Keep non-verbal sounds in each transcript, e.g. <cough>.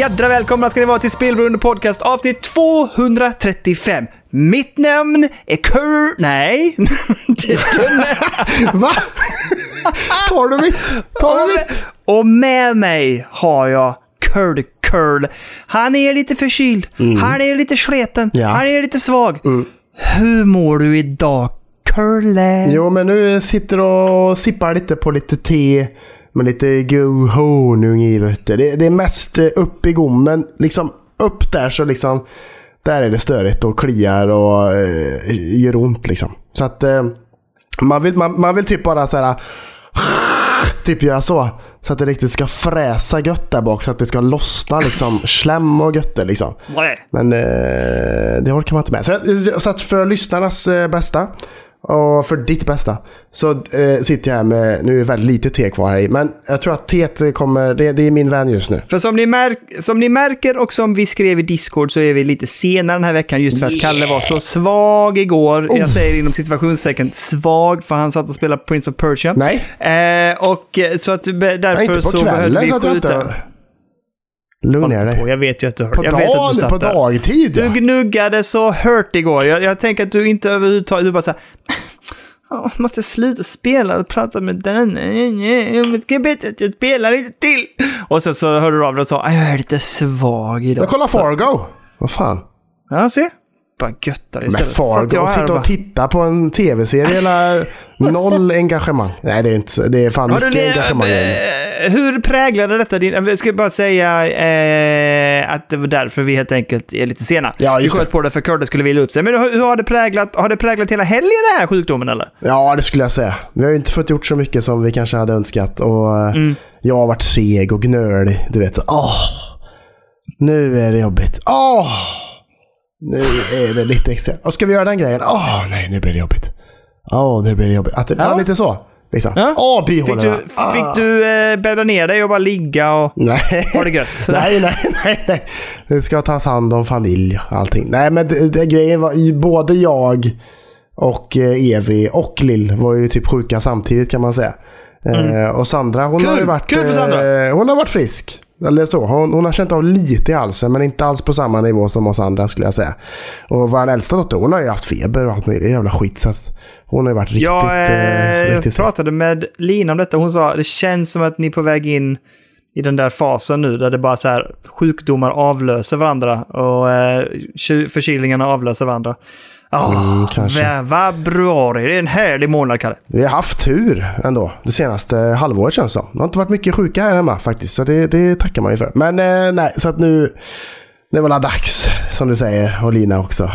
jädra välkomna ska ni vara till Spelberoende Podcast avsnitt 235. Mitt namn är Kurt... Nej. <laughs> <laughs> Va? Tar du mitt? Tar du mitt? Och med mig har jag Curl Curl. Han är lite förkyld. Han är lite sleten. Mm. Ja. Mm. Han är lite svag. Hur mår du idag, Curle? Jo, men nu sitter och sippar lite på lite te med lite god honung i. Vet du. Det, det är mest eh, upp i gommen. Liksom upp där så liksom... Där är det störigt och kliar och eh, gör ont liksom. Så att eh, man, vill, man, man vill typ bara så här... <laughs> Typ göra så. Så att det riktigt ska fräsa gött där bak. Så att det ska lossna liksom. <laughs> Slem och götte liksom. Men eh, det orkar man inte med. Så, så att för lyssnarnas eh, bästa och för ditt bästa så eh, sitter jag här med, nu är det väldigt lite te kvar här i, men jag tror att teet kommer, det, det är min vän just nu. För som ni, märk- som ni märker och som vi skrev i Discord så är vi lite senare den här veckan just för att Kalle var så svag igår. Oh. Jag säger inom situationstecken svag för han satt och spelade Prince of Persia. Nej, Eh, och så att därför nej inte på så kvällen vi att jag skjuta. Lugn ner på, dig. Jag vet ju att du hörde. På, jag vet att du dag, på där. dagtid ja. Du gnuggade så hört igår. Jag, jag tänker att du inte överhuvudtaget... Du bara såhär... Jag måste sluta spela och prata med den. Det är bättre att jag spelar lite till. Och sen så hörde du av dig och sa jag är lite svag idag. Jag kollar Fargo. Vad fan. Ja, se. Bara göttar Men istället. Satt Fargo, här sitta och titta på en tv-serie <laughs> eller noll engagemang. Nej det är inte, det är fan du mycket le- engagemang. eh, Hur präglade detta din... Jag ska bara säga eh, att det var därför vi helt enkelt är lite sena. Ja, vi sköt på det för Curtis skulle vila upp sig. Men hur, hur har det präglat? Har det präglat hela helgen den här sjukdomen eller? Ja, det skulle jag säga. Vi har ju inte fått gjort så mycket som vi kanske hade önskat. Och eh, Mm. jag har varit seg och gnölig. Du vet, åh! Nu är det jobbigt. Åh! Nu är det lite extra. Och ska vi göra den grejen? Åh, nej, nu blir det jobbigt. Åh, nu blir det jobbigt. Att ja. Ja. lite så. Liksom. Ja. Åh, Fick bihålorna. du, fick du eh, bädda ner dig och bara ligga och Nej. ha det gött? <laughs> nej, nej, <laughs> nej, nej. Det ska tas hand om familj och allting. Nej, men det, det, grejen var både jag och eh, Evi och Lill var ju typ sjuka samtidigt kan man säga. Eh, och Sandra, hon Mm. Kul, har ju varit, kul för Sandra. eh, hon har varit frisk. Eller så. Hon, hon har känt av lite i halsen men inte alls på samma nivå som oss andra skulle jag säga. Och vår äldsta dotter hon har ju haft feber och allt möjligt jävla skit. Så hon har ju varit riktigt, Jag, eh, eh, jag riktigt seg. pratade med Lina om detta. Hon sa det känns som att ni är på väg in i den där fasen nu där det bara så här sjukdomar avlöser varandra och eh, förkylningarna avlöser varandra. Ah, Mm, Februari, det är en härlig månad Kalle. Vi har haft tur ändå det senaste halvåret känns det. Det har inte varit mycket sjuka här hemma faktiskt. Så det, det tackar man ju för. Men eh, nej, så att nu... Det var la dags, som du säger. Och Lina också.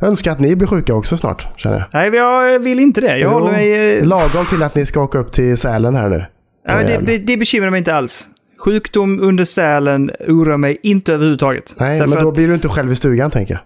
Jag önskar att ni blir sjuka också snart, känner jag. Nej, jag vill inte det. Jag Jo, håller mig... eh, Lagom till att ni ska åka upp till Sälen här nu. Ja, det, det, det bekymrar mig inte alls. Sjukdom under sälen oroar mig inte överhuvudtaget. Nej, Därför men då blir du inte själv i stugan tänker jag.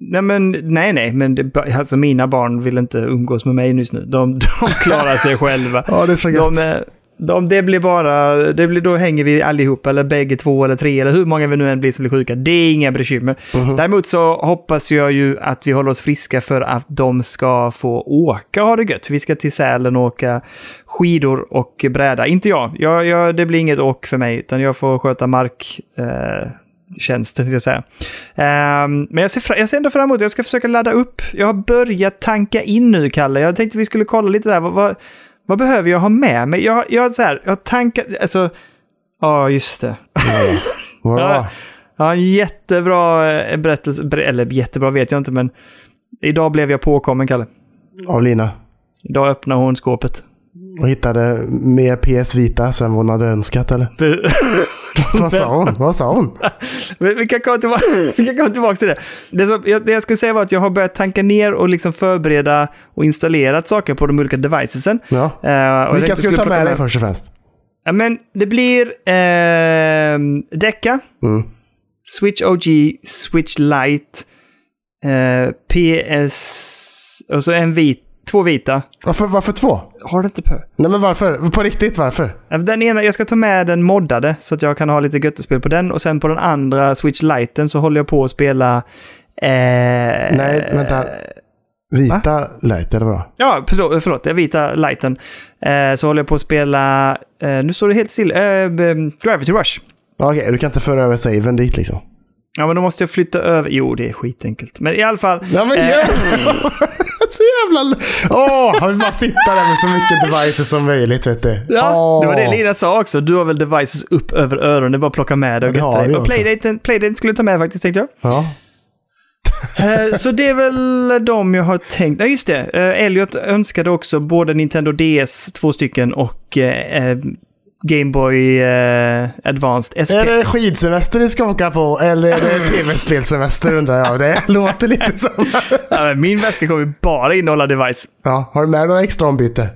Nej, men, nej, nej, men det, alltså, mina barn vill inte umgås med mig just nu. De, <laughs> de klarar sig <laughs> själva. Ja, det är så gött. de, är- de, det blir bara, det blir, då hänger vi allihop, eller bägge två eller tre, eller hur många vi nu än blir som blir sjuka. Det är inga bekymmer. Mhm. Däremot så hoppas jag ju att vi håller oss friska för att de ska få åka och ha det gött. Vi ska till Sälen och åka skidor och bräda. Inte jag. jag, jag det blir inget åk för mig, utan jag får sköta mark... Eh, tjänst, tänkte jag säga. Ehm, men jag ser, fra- jag ser ändå fram emot Jag ska försöka ladda upp. Jag har börjat tanka in nu, Kalle. Jag tänkte vi skulle kolla lite där. Vad, vad, vad behöver jag ha med mig? Jag, jag, så här, jag har tankat... Alltså... Ja, just det. Ja. Har <laughs> en jättebra eh, berättelse. ber- Eller jättebra vet jag inte, men... Idag blev jag påkommen, Kalle. Av Lina. Idag öppnade hon skåpet. Och hittade mer PS Vita sen vad hon hade önskat eller? <laughs> Vad sa hon? Vad sa hon? <laughs> Vi kan komma tillbaka, <laughs> vi kan komma tillbaka till det. Det, som, jag, det jag ska säga var att jag har börjat tanka ner och liksom förbereda och installerat saker på de olika devicesen. Ja. Jag Vilka ska du ta med dig först och främst? Ja, men det blir eh, Deca, Mm. Switch OG, Switch Lite, eh, PS och så en vit, två vita. Varför, varför två? Har det inte på? Nej men varför? På riktigt varför? Den ena, jag ska ta med den moddade så att jag kan ha lite göttespel på den och sen på den andra Switch Liten så håller jag på att spela... Eh, Nej, vänta. Vita light eller vadå? Ja, förlåt, förlåt vita lighten. Eh, så håller jag på att spela, eh, nu står det helt still, eh, b- Gravity Rush. Okej, du kan inte föra över saven dit liksom. Ja, men då måste jag flytta över. Jo, det är skitenkelt. Men i alla fall. Ja, men eh, gör <laughs> Så jävla... Åh, han vill bara sitta där med så mycket devices som möjligt, vet du. Ja, Åh. det var det Lina sa också. Du har väl devices upp över öronen. Det är bara att plocka med det och götta dig. Och. Playdaten, Playdaten skulle ta med faktiskt, tänkte jag. Ja. Eh, Så det är väl de jag har tänkt. Ja, just det. Eh, Elliot önskade också både Nintendo DS, två stycken, och eh, Game Boy eh, Advanced SP. Är det skidsemester ni ska åka på eller är det <laughs> tv-spelsemester undrar jag. Det låter lite som... <laughs> Ja, Min väska kommer bara innehålla device. Ja, har du med några extra ombyte?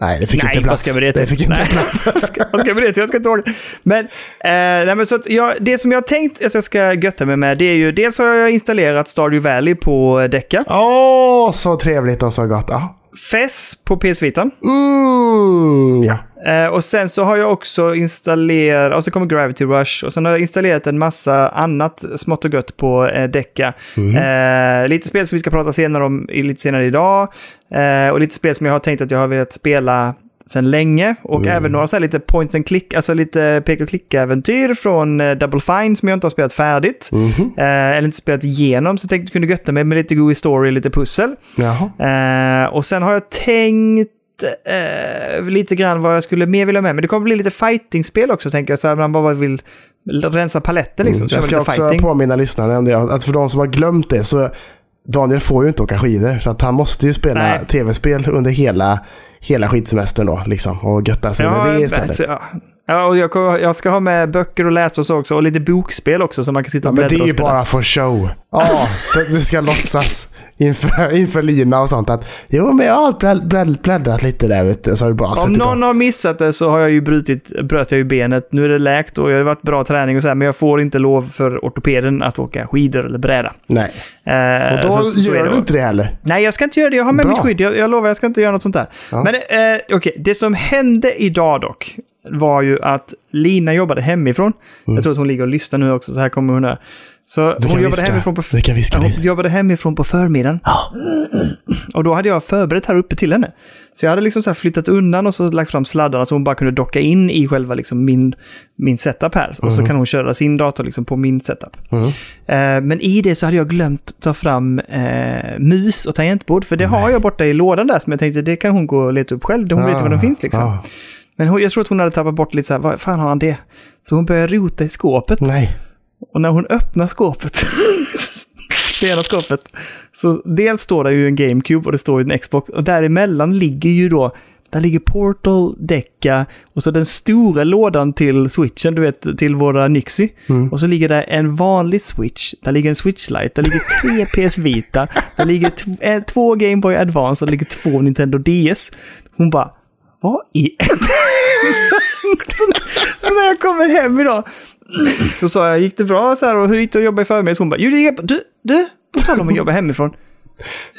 Nej, det fick Nej, inte vad plats. ska det till? det fick inte nej, plats. <laughs> vad ska, vad ska jag med det till? Jag ska inte ihåg. Men, eh, nej, men så jag, det som jag har tänkt att jag ska götta mig med, det är ju dels har jag installerat Stardew Valley på Decca. Åh, så trevligt och så gott. Ja. FES på PS Vita. Mm, ja. Eh, och sen så har jag också installerat, och så kommer Gravity Rush, och sen har jag installerat en massa annat smått och gött på eh, Decca. Eh, lite spel som vi ska prata senare om lite senare idag. Eh, och lite spel som jag har tänkt att jag har velat spela sedan länge. Och även några så lite point and click, alltså lite pek och klick-äventyr från eh, Double Fine som jag inte har spelat färdigt. Mhm. Eh, eller inte spelat igenom, så jag tänkte att jag kunde götta mig med lite Gooey Story, lite pussel. Eh, och sen har jag tänkt eh, lite grann vad jag skulle mer vilja med. Men det kommer bli lite fighting-spel också, tänker jag. Så här, man bara vill rensa paletten liksom. Mm, Jag ska också fighting. påminna lyssnarna om det. Att för de som har glömt det så Daniel får ju inte åka skidor. Så att han måste ju spela Nej. tv-spel under hela, hela skidsemestern då. Liksom, och götta sig med det istället. ja. Ja, och jag, jag ska ha med böcker och läsa och så också. Och lite bokspel också, så man kan sitta Ja, och men det är ju bara för show. Ja, så det ska låtsas inför, inför Lina och sånt att jo, men jag har blädd, blädd, bläddrat lite där du. Så du bara Om någon har missat det så har jag ju brutit, bröt jag ju benet. Nu är det läkt och det har varit bra träning och så här, men jag får inte lov för ortopeden att åka skidor eller bräda. Nej, Eh, och då så- så gör du inte det heller. Nej, jag ska inte göra det. Jag har med Bra. mitt skydd. Jag, jag lovar, jag ska inte göra något sånt där. Ja. Men eh, okej, det som hände idag dock var ju att Lina jobbade hemifrån. Jag tror att hon ligger och lyssnar nu också, så här kommer hon här. Så hon jobbade viska. hemifrån på viska hon jobbade hemifrån på förmiddagen. Och då hade jag förberett här uppe till henne. Så jag hade liksom så flyttat undan och så lagt fram sladdarna så hon bara kunde docka in i själva liksom min, min setup här. Och så kan hon köra sin dator liksom på min setup. Mm. Eh, men i det så hade jag glömt ta fram eh, mus och tangentbord. För det har jag borta i lådan där som jag tänkte det kan hon gå och leta upp själv. Hon vet ju var de finns liksom. Ah, Men hon, jag tror att hon hade tappat bort lite så här, vad fan har han det? Så hon började rota i skåpet. nej. Och när hon öppnar skåpet, det <laughs> ena skåpet, så dels står det ju en GameCube och det står ju en Xbox. Och däremellan ligger ju då, där ligger Portal, Deca och så den stora lådan till switchen, du vet, till våra Nixy. Och så ligger det en vanlig switch, där ligger en switch Lite, där ligger tre <laughs> PS Vita, där ligger eh, två Game Boy Advance där ligger två Nintendo DS. Hon bara, vad i... <laughs> så, när jag kommer hem idag, så sa jag, gick det bra så här och hur gick det att jobba i förmiddags? Hon bara, jo det gick bra. Du, du, på tal om att jobba hemifrån.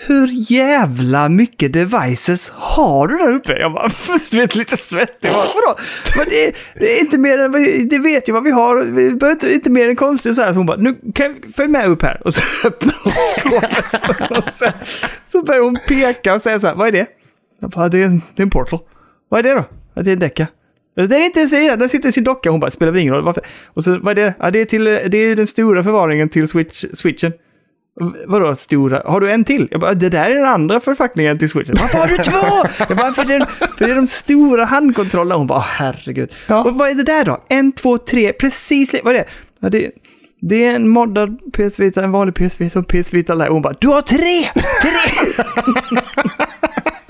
Hur jävla mycket devices har du där uppe? Jag bara, <laughs> du vet lite svettig. Bara, Vadå? Men det, det är inte mer än, det vet ju vad vi har. Vi behöver inte, inte mer än konstigt så här. Så hon bara, nu kan följ med upp här. Och så <laughs> öppnar hon skåpet. Så, så börjar hon peka och säga så här, vad är det? Jag bara, det är en, det är en portal. Vad är det då? Ja, det är en decka. Den är inte ens i den, den sitter i sin docka. Hon bara, spelar väl ingen roll. Varför? Och så, vad är det? Ja, det är, till, det är den stora förvaringen till switch, switchen. Vadå stora? Har du en till? Jag bara, det där är den andra förpackningen till switchen. Varför har du två? Jag bara, för det, är, för det är de stora handkontrollerna. Hon bara, herregud. Ja. Och vad är det där då? En, två, tre, precis. Vad är det? Ja, det, det är en moddad PS Vita, en vanlig PS Vita och PS Vita Lite. Hon bara, du har tre! Tre! <laughs>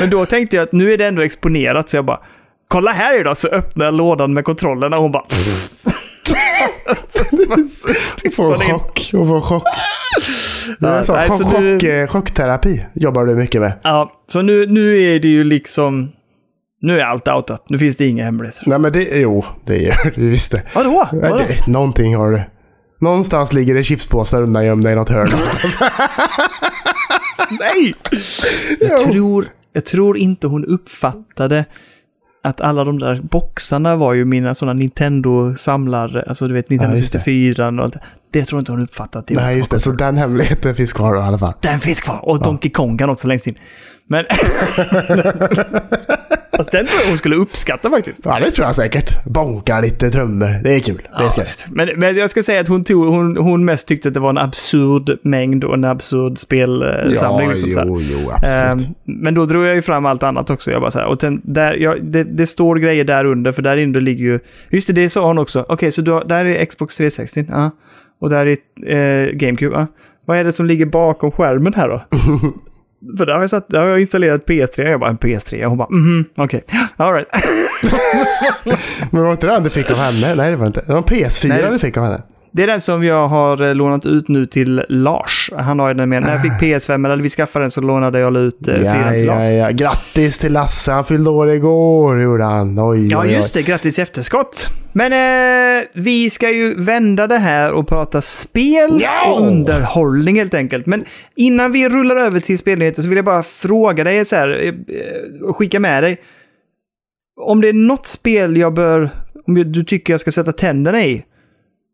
Men då tänkte jag att nu är det ändå exponerat så jag bara, kolla här idag så öppnar jag lådan med kontrollerna och hon bara... Hon <laughs> får en chock. Hon får en chock. Det är så, nej, chock, så nu- chock, eh, chockterapi jobbar du mycket med. Ja, så nu, nu är det ju liksom... Nu är allt outat. Nu finns det inga hemligheter. Nej men det, jo, det gör du <laughs> visst det. Vadå? Vadå? det. Någonting har du. Någonstans ligger det chipspåsar undangömda i något hörn. <laughs> Nej! Jag tror, jag tror inte hon uppfattade att alla de där boxarna var ju mina sådana Nintendo-samlare. Alltså du vet Nintendo Ja, just det. 64 och allt. Det tror jag inte hon uppfattat. Det Nej, just har det. Så den hemligheten finns kvar då, i alla fall. Den finns kvar. Och Donkey Kong kan också längst in. Men... <laughs> Fast den tror jag hon skulle uppskatta faktiskt. Ja, det tror jag säkert. Bonkar lite trummor. Det är kul. Det är skoj. Men, men jag ska säga att hon, tog, hon, hon mest tyckte att det var en absurd mängd och en absurd spelsamling. Ja, liksom, jo, jo, absolut. Ehm, men då drog jag ju fram allt annat också. Jag bara så här, och den, där, ja, det, det står grejer där under, för där inne ligger ju... Just det, det sa hon också. Okej, så då, där är Xbox 360. Ja. Och där är eh, GameCube. Ja. Vad är det som ligger bakom skärmen här då? <laughs> för där har, jag satt, där har jag installerat PS3. Jag bara, en PS3? Hon bara, mhm, okej. <laughs> All right. <laughs> Men var inte det den du fick av henne? Nej, det var inte. Det var en PS4 Nej. du fick av henne. Det är den som jag har eh, lånat ut nu till Lars. Han har ju den med. När jag fick PS5, eller vi skaffade den så lånade jag ut eh, Ja, fyran till ja, Lars. ja. Grattis till Lasse. Han fyllde år igår, gjorde han. Oj, Ja, oj, just det. Grattis i efterskott. Men eh, vi ska ju vända det här och prata spel Ja! och underhållning helt enkelt. Men innan vi rullar över till spelnyheter så vill jag bara fråga dig så här, eh, eh, och skicka med dig. Om det är något spel jag bör, om du tycker jag ska sätta tänderna i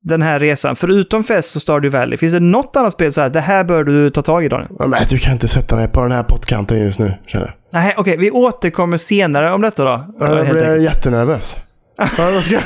den här resan, förutom Fest och Stardew Valley, finns det något annat spel så här, det här bör du ta tag i Daniel? Men du kan inte sätta mig på den här pottkanten just nu, känner jag. Nej, okej, vi återkommer senare om detta då. Jag helt blir enkelt. jättenervös. <laughs> Vad ska,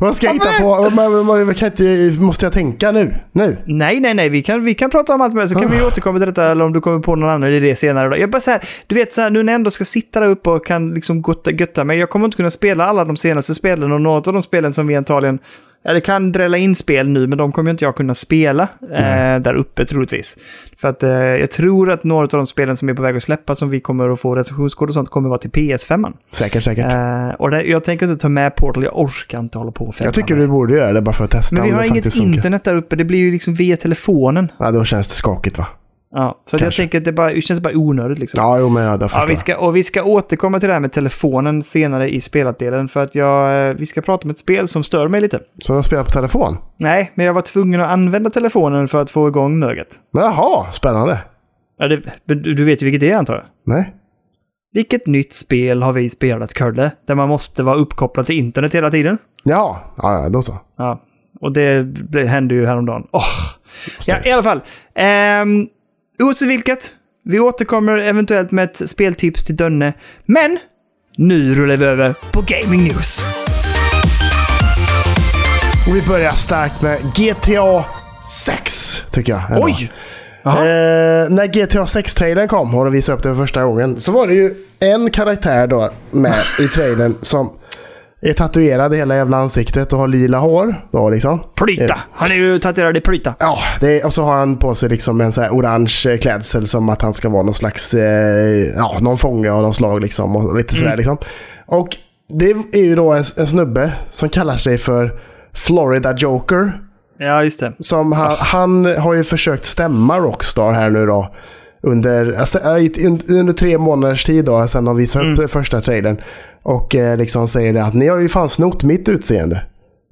vad ska jag hitta på? Man, man, kan inte, måste jag tänka nu? Nu? Nej, nej, nej. Vi kan, vi kan prata om allt med så kan vi återkomma till detta eller om du kommer på någon annan idé senare. Då. Jag bara så här, du vet så här, nu när jag ändå ska sitta där uppe och kan liksom gotta, götta mig. Jag kommer inte kunna spela alla de senaste spelen och något av de spelen som vi antagligen Ja, det kan drälla in spel nu, men de kommer inte jag kunna spela eh, där uppe troligtvis. För att eh, jag tror att några av de spelen som är på väg att släppas, som vi kommer att få recensionskod och sånt, kommer vara till PS5. -man. Säkert, säkert. Eh, och det, jag tänker inte ta med Portal, jag orkar inte hålla på och jag tycker du borde göra det bara för att testa Men vi har inget funkar. internet där uppe, det blir ju liksom via telefonen. Ja, då känns det skakigt va? Ja, så jag tänker att det, bara, det känns bara onödigt liksom. Ja, jo men ja, det Ja, vi jag. ska, och vi ska återkomma till det här med telefonen senare i spelatdelen. För att jag, eh, vi ska prata om ett spel som stör mig lite. Så de spelar på telefon? Nej, men jag var tvungen att använda telefonen för att få igång möget. Jaha, spännande. Ja, det, du vet ju vilket det är antar jag? Nej. Vilket nytt spel har vi spelat, Kurle? Där man måste vara uppkopplad till internet hela tiden? Ja, ja, ja då så. Ja, och det hände ju häromdagen. Åh! Ja, i alla fall. Um, oavsett vilket, vi återkommer eventuellt med ett speltips till Dönne. Men nu rullar vi över på Gaming News. Och vi börjar starkt med GTA 6, tycker jag. ändå. Oj! Eh, när GTA 6-trailern kom och de visade upp det för första gången så var det ju en karaktär då med i trailern som är tatuerad i hela jävla ansiktet och har lila hår. Då liksom. Plyta! Han är ju tatuerad i plyta. Ja, det, och så har han på sig liksom en så orange eh, klädsel som att han ska vara någon slags, eh, ja, någon fånge av någon slag liksom. Och lite sådär liksom. Och det är ju då en, en snubbe som kallar sig för Florida Joker. Ja, just det. Som han, han har ju försökt stämma Rockstar här nu då. Under, alltså, i- under tre månaders tid då, sen de visade upp den första trailern. Och eh, liksom säger det att ni har ju fan snott mitt utseende.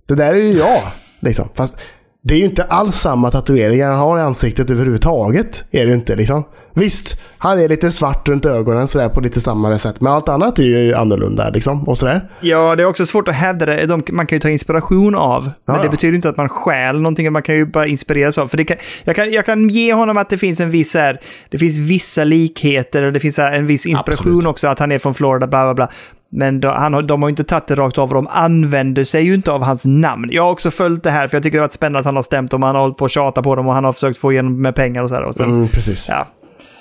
Det där är ju jag. Liksom. Fast det är ju inte alls samma tatueringar han har i ansiktet överhuvudtaget. Är det inte liksom. Visst, han är lite svart runt ögonen sådär på lite samma sätt. Men allt annat är ju annorlunda liksom. Och sådär. Ja, det är också svårt att hävda det. De, man kan ju ta inspiration av. Men Ja, det ja. betyder inte att man stjäl någonting. Man kan ju bara inspireras av. För det kan, jag, kan, jag kan ge honom att det finns en viss här, det finns vissa likheter och det finns en viss inspiration Absolut. också. Att han är från Florida, bla bla bla. Men då, han, de har ju inte tagit det rakt av och de använder sig ju inte av hans namn. Jag har också följt det här för jag tycker det har varit spännande att han har stämt dem. Han har hållit på att tjata på dem och han har försökt få igenom med pengar och så här. Och sen, Mm, precis. ja.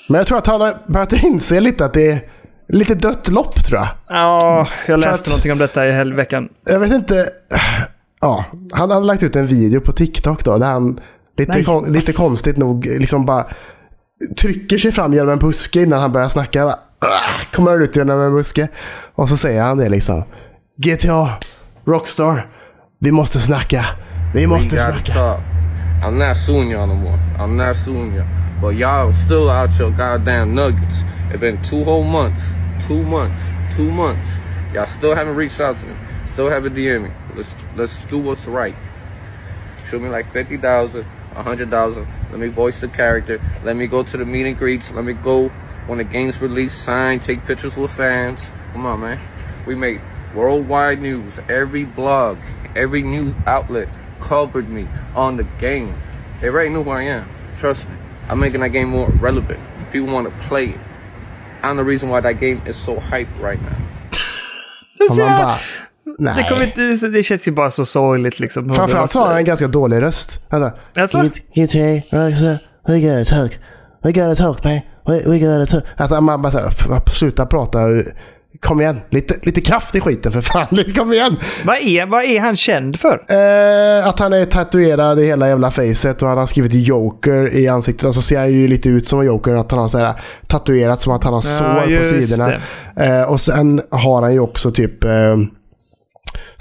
Men jag tror att han har börjat inse lite att det är lite dött lopp tror jag. ja, jag läste att- någonting om detta i hel veckan. Jag vet inte. Ja, han hade lagt ut en video på TikTok då. Där han lite, kon, lite konstigt nog liksom bara trycker sig fram genom en buske innan han börjar snacka. "Ugh", Kommer han ut genom en buske. Och så säger han det liksom. GTA, Rockstar, vi måste snacka. Vi måste We snacka. talk. I'm not suing y'all no more. I'm not suing y'all. But y'all still out your goddamn nuggets. It's been two whole months. Two months. Two months. Y'all still haven't reached out to me. Still haven't DM me. Let's let's do what's right. Show me like fifty thousand, a hundred thousand. Let me voice the character. Let me go to the meet and greets. Let me go when the game's released, sign, take pictures with fans. Come on, man. We make worldwide news. Every blog, every news outlet covered me on the game. They already knew who I am. Trust me. I'm making that game more relevant. People want to play it. I'm the reason why that game is so hyped right now. <laughs> Och man bara, nej. Det, kommer inte, det känns ju bara så sorgligt liksom. Framförallt så har han en ganska dålig röst. Alltså, Alltså? Get, get here, we gotta talk. We gotta talk, man. We, we gotta talk. Alltså man bara såhär, sluta prata. Kom igen, lite, lite kraft i skiten för fan. <laughs> Kom igen. Vad är, vad är han känd för? Eh, att han är tatuerad i hela jävla facet och han har skrivit Joker i ansiktet. Och så ser han ju lite ut som Joker. Att han har så här, tatuerat som att han har sår på just sidorna. Eh, och sen har han ju också typ eh,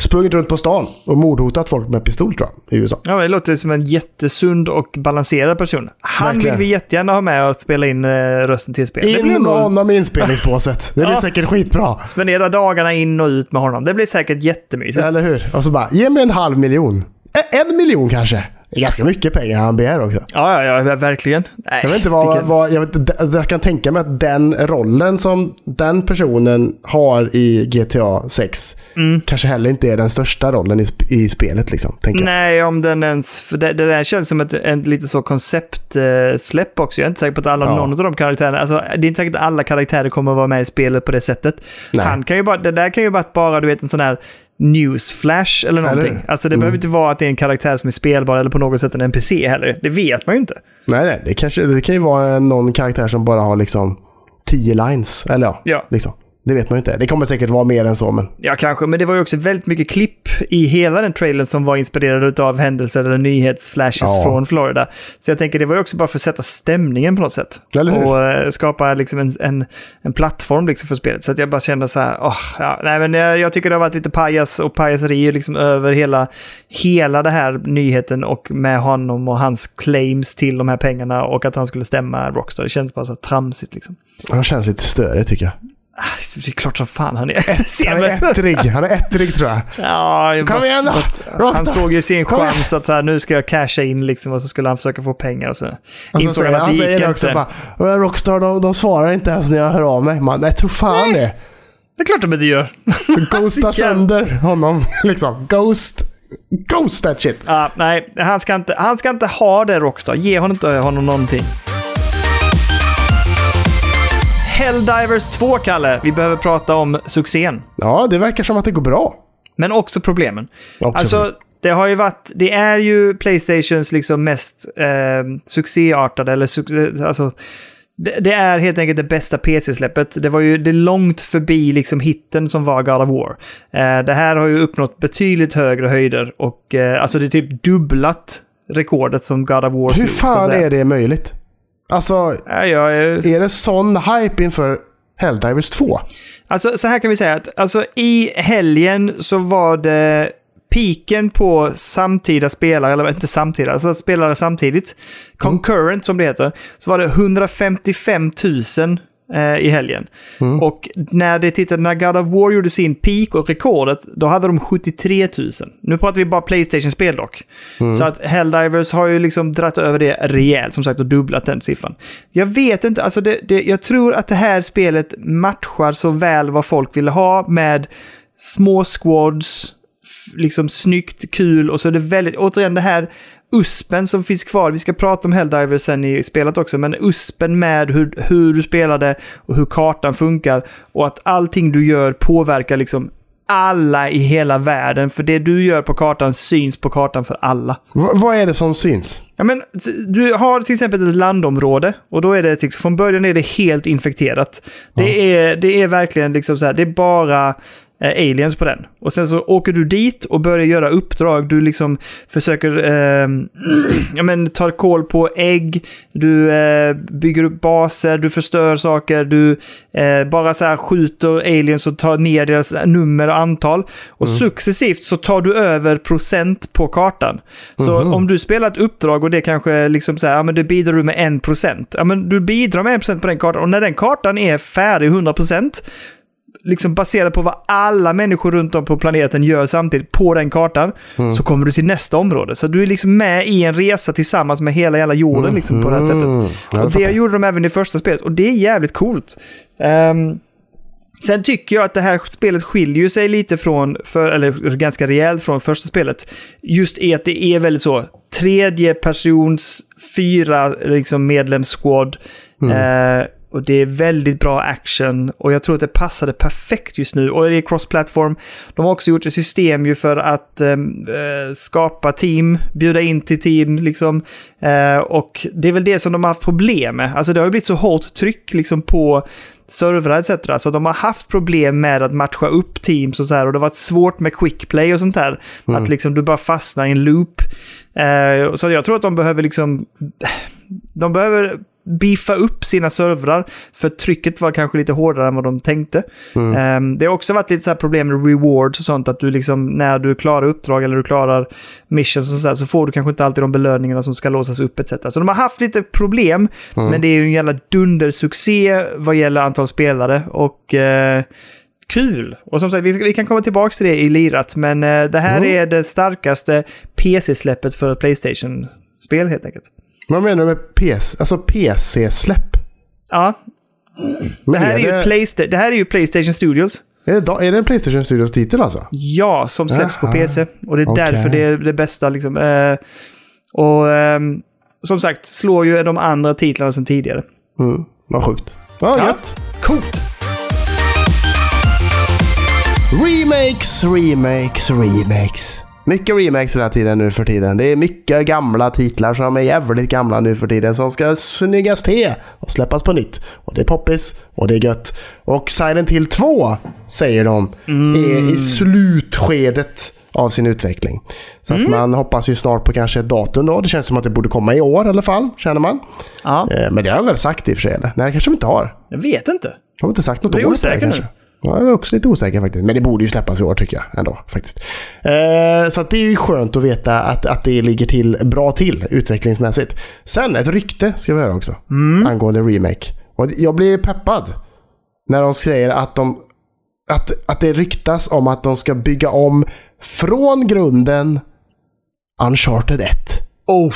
sprungit runt på stan och mordhotat folk med pistol tror jag, i USA. Ja, det låter som en jättesund och balanserad person. Han Verkligen. vill vi jättegärna ha med och spela in eh, rösten till spel. In med honom i inspelningsbåset. Det blir Ja. säkert skitbra. Spendera dagarna in och ut med honom. Det blir säkert jättemysigt. Eller hur? Och så bara, ge mig en halv miljon. E- En miljon kanske. Det är ganska mycket pengar han begär också. Ja, ja, ja, verkligen. Nej, Jag vet inte vad, vilken- vad jag, vet, alltså jag kan tänka mig att den rollen som den personen har i GTA 6 Mm. kanske heller inte är den största rollen i, i spelet liksom. Nej, om den ens... För det, det där känns som ett, ett lite så konceptsläpp också. Jag är inte säker på att alla, Ja. någon av de karaktärerna... Alltså, det är inte säkert att alla karaktärer kommer att vara med i spelet på det sättet. Nej. Han kan ju bara, det där kan ju vara bara, du vet, en sån här newsflash eller någonting. hur? Alltså det Mm. behöver inte vara att det är en karaktär som är spelbar eller på något sätt en NPC heller. Det vet man ju inte. Nej, nej. Det, kanske, det kan ju vara någon karaktär som bara har liksom 10 lines. Eller ja, Ja. liksom. Det vet man ju inte. Det kommer säkert vara mer än så, men... Ja, kanske, men det var ju också väldigt mycket klipp i hela den trailern som var inspirerade av händelser eller nyhetsflashes Ja. från Florida. Så jag tänker det var ju också bara för att sätta stämningen på något sätt. Eller hur? Och eh, skapa liksom en, en, en plattform liksom för spelet. Så att jag bara kände så här, åh, ja, nej men jag, jag tycker det har varit lite pajas och pajaseri liksom över hela, hela det här nyheten och med honom och hans claims till de här pengarna och att han skulle stämma Rockstar. Det känns bara så här tramsigt liksom. Han känns lite störig tycker jag. Ah, Det är klart som fan han är. <laughs> Ser Han är ettrig. Han är ettrig tror jag. <laughs> Ja, jag Kom igen då! Han såg ju sin Kom chans att så här, nu ska jag casha in liksom och så skulle han försöka få pengar och så Och så insåg han att det säger gick det också inte. bara, "Well, Rockstar de, de svarar inte ens när jag hör av mig. Man, nej, tro fan det. Det är klart de inte gör. <laughs> Ghosta sönder honom. liksom. Ghost. Ghost that shit. Ja, nej, han ska, inte, han ska inte ha det Rockstar. Ge honom inte honom någonting. Helldivers 2, Kalle. Vi behöver prata om succén. Ja, det verkar som att det går bra. Men också problemen. Också alltså, det har ju varit... Det är ju Playstations liksom mest eh, succéartade, eller suc- alltså... Det, det är helt enkelt det bästa PC-släppet. Det var ju det långt förbi liksom hitten som var God of War. Eh, det här har ju uppnått betydligt högre höjder och eh, alltså det är typ dubblat rekordet som God of War Hur slog, fan är det möjligt? Alltså, Ja, jag är- är det sån hype inför Helldivers 2? Alltså så här kan vi säga att alltså, i helgen så var det piken på samtida spelare, eller inte samtida, alltså spelare samtidigt. Concurrent som det heter. Så var det 155 000 eh, i helgen. Och när det tittade, när God of War gjorde sin peak och rekordet, då hade de 73 000. Nu pratar vi bara Playstation-spel dock. Så att Helldivers har ju liksom dratt över det rejält, som sagt, och dubblat den siffran. Jag vet inte, alltså det, det, jag tror att det här spelet matchar så väl vad folk ville ha med små squads, liksom snyggt, kul och så är det väldigt, återigen det här uspen som finns kvar. Vi ska prata om Helldivers sen i spelet också, men uspen med hur, hur du spelade och hur kartan funkar och att allting du gör påverkar liksom alla i hela världen. För det du gör på kartan syns på kartan för alla. V- vad är det som syns? Ja, men, du har till exempel ett landområde och då är det liksom, från början är det helt infekterat. Det, är, det är verkligen liksom så här, det är bara aliens på den. Och sen så åker du dit och börjar göra uppdrag. Du liksom försöker eh, <clears throat> ja, men, ta koll på ägg, du eh, bygger upp baser, du förstör saker, du eh, bara så här skjuter aliens och tar ner deras nummer och antal. Och successivt så tar du över procent på kartan. Så om du spelar ett uppdrag och det kanske liksom så här, ja men det bidrar du med en procent. Ja men du bidrar med en procent på den kartan och när den kartan är färdig 100 procent liksom baserat på vad alla människor runt om på planeten gör samtidigt på den kartan, så kommer du till nästa område. Så du är liksom med i en resa tillsammans med hela jävla jorden liksom, på det här sättet. Mm. Ja, jag och det fattar. gjorde de även i första spelet och det är jävligt coolt. Ehm, Sen tycker jag att det här spelet skiljer sig lite från, för, eller ganska rejält från första spelet. Just i att det är väldigt så, tredje persons, fyra liksom medlemssquad. Eh, och det är väldigt bra action och jag tror att det passade perfekt just nu. Och det är cross-platform. De har också gjort ett system ju för att ehm, eh, skapa team, bjuda in till team liksom. Eh, och det är väl det som de har haft problem med. Alltså det har ju blivit så hårt tryck liksom på servrar etc. Så de har haft problem med att matcha upp teams och så här. Och det har varit svårt med quick play och sånt där. Att liksom du bara fastnar i en loop. Eh, så jag tror att de behöver liksom... De behöver beefa upp sina servrar. För trycket var kanske lite hårdare än vad de tänkte. Eh, det har också varit lite så här problem med rewards och sånt. Att du liksom, när du klarar uppdrag eller du klarar missions och sånt där, så får du kanske inte alltid de belöningarna som ska låsas upp etc. Så de har haft lite problem. Men det är ju en jävla dundersuccé vad gäller antal spelare. Och... Eh, kul. Och som sagt, vi, vi kan komma tillbaka till det i lirat, men eh, det här är det starkaste PC-släppet för Playstation-spel helt enkelt. Vad menar du med PC? Alltså PC-släpp? Ja, Men det här är, ju det, Playsta- det här är ju Playstation Studios. är, det, är det en Playstation Studios-titel alltså? Ja, som släpps på Jaha. PC. Och det är Okej. därför det är det bästa. Liksom. Eh, och ehm, som sagt, slår ju de andra titlarna sedan tidigare. Mm, vad sjukt. Ja, Ja. gött. Coolt! Remakes, remakes, remakes. Mycket remakes hela tiden nu för tiden. Det är mycket gamla titlar som är jävligt gamla nu för tiden som ska snyggas till och släppas på nytt. Och det är poppis och det är gött. Och Silent Hill 2, säger de, är i slutskedet av sin utveckling. Så att man hoppas ju snart på kanske ett datum då. Det känns som att det borde komma i år i alla fall, känner man. Ja, Eh, Men det har de väl sagt i och för sig, eller? Nej, det kanske de inte har. jag vet inte. Jag har inte sagt något är år på osäker det, nu? Ja, jag är också lite osäker faktiskt. Men det borde ju släppas i år tycker jag ändå faktiskt. Eh, så att det är ju skönt att veta att, att det ligger till bra till utvecklingsmässigt. Sen ett rykte ska vi höra också. Angående remake. Och jag blir peppad. När de säger att de att, att det ryktas om att de ska bygga om från grunden Uncharted 1. Oh,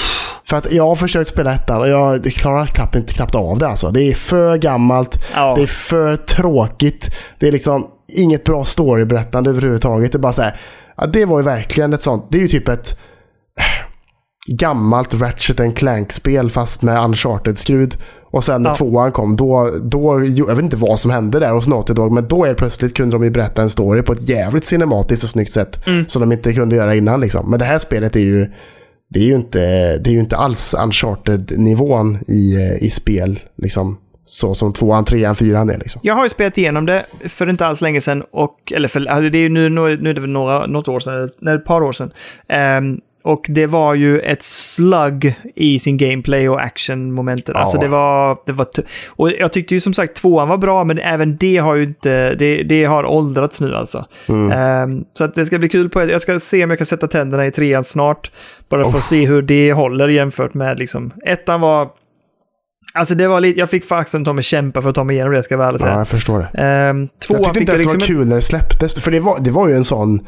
För att jag har försökt spela ettan och jag klarar knappt, inte knappt av det alltså. Det är för gammalt. Ja. Det är för tråkigt. Det är liksom inget bra storyberättande överhuvudtaget. Det är bara så här, ja, det var ju verkligen ett sånt. Det är ju typ ett eh, gammalt Ratchet and Clank-spel fast med Uncharted-skrud. Och sen när Ja. tvåan kom, då, då, jag vet inte vad som hände där hos Naughty Dog, men då är plötsligt kunde de ju berätta en story på ett jävligt cinematiskt och snyggt sätt. Mm. Som de inte kunde göra innan liksom. Men det här spelet är ju, det är ju inte, det är ju inte alls Uncharted-nivån i, eh, i spel. Liksom, så som tvåan, trean, fyran är. Liksom. Jag har ju spelat igenom det för inte alls länge sedan. Och, eller för, alltså det är ju nu, nu, nu är det väl några, något år sedan, nej, ett par år sedan. Um, och det var ju ett slug i sin gameplay och action-momenten. Alltså Ja. det var... Det var och jag tyckte ju som sagt tvåan var bra, men även det har ju inte... Det, det har åldrats nu alltså. Ehm, så att det ska bli kul på Jag ska se om jag kan sätta tänderna i trean snart. Bara för att se hur det håller jämfört med liksom... Ettan var... Alltså det var lite... Jag fick faktiskt ta mig kämpa för att ta mig igenom det, ska jag väl ärligt Ja, säga. jag förstår det. Ehm, tvåan Jag tyckte inte ens det liksom... var kul när det släpptes. För det var, det var ju en sån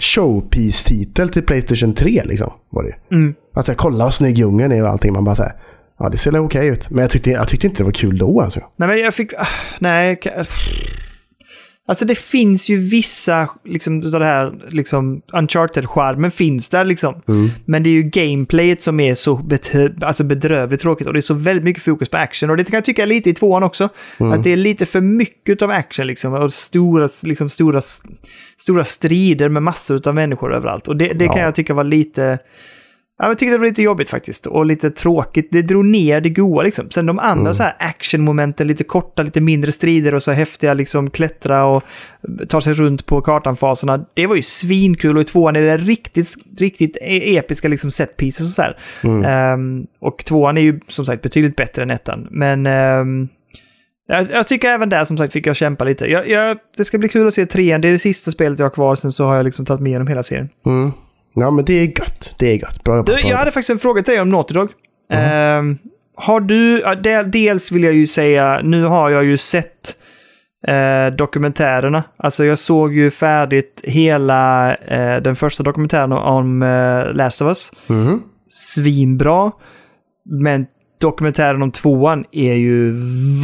showpiece-titel till Playstation 3 liksom. Var det. Mm. Alltså kolla vad snygg djungeln är och allting. Man bara säger ja det ser okej ut. Men jag tyckte, jag tyckte inte det var kul då alltså. Nej, men jag fick... ah, Nej. Alltså det finns ju vissa, liksom, utav det här, liksom, Uncharted-charmen finns där liksom. Men det är ju gameplayet som är så alltså bedrövligt tråkigt och det är så väldigt mycket fokus på action. Och det kan jag tycka lite i tvåan också. Att det är lite för mycket av action liksom. Och stora, liksom, stora, stora strider med massor av människor överallt. Och det, det kan Ja. jag tycka var lite... Ja, jag tyckte det var lite jobbigt faktiskt. Och lite tråkigt. Det drog ner det goa liksom. Sen de andra så här actionmomenten, lite korta, lite mindre strider och så häftiga liksom klättra och ta sig runt på kartanfaserna. Det var ju svinkul och i tvåan är det riktigt, riktigt e- episka liksom set pieces och så här. Ehm, och tvåan är ju som sagt betydligt bättre än ettan. Men ehm, jag, jag tycker även där som sagt fick jag kämpa lite. Jag, jag, det ska bli kul att se trean. Det är det sista spelet jag har kvar. Sen så har jag liksom tagit mig igenom hela serien. Mm. Ja men det är gött. Det är gött. Bra jobbat. Du, jag hade faktiskt en fråga till dig om Naughty Dog. Ehm, har du, de- dels vill jag ju säga, nu har jag ju sett eh, dokumentärerna. Alltså jag såg ju färdigt hela eh, den första dokumentären om eh, Last of Us. Mhm. Svinbra. Men dokumentären om tvåan är ju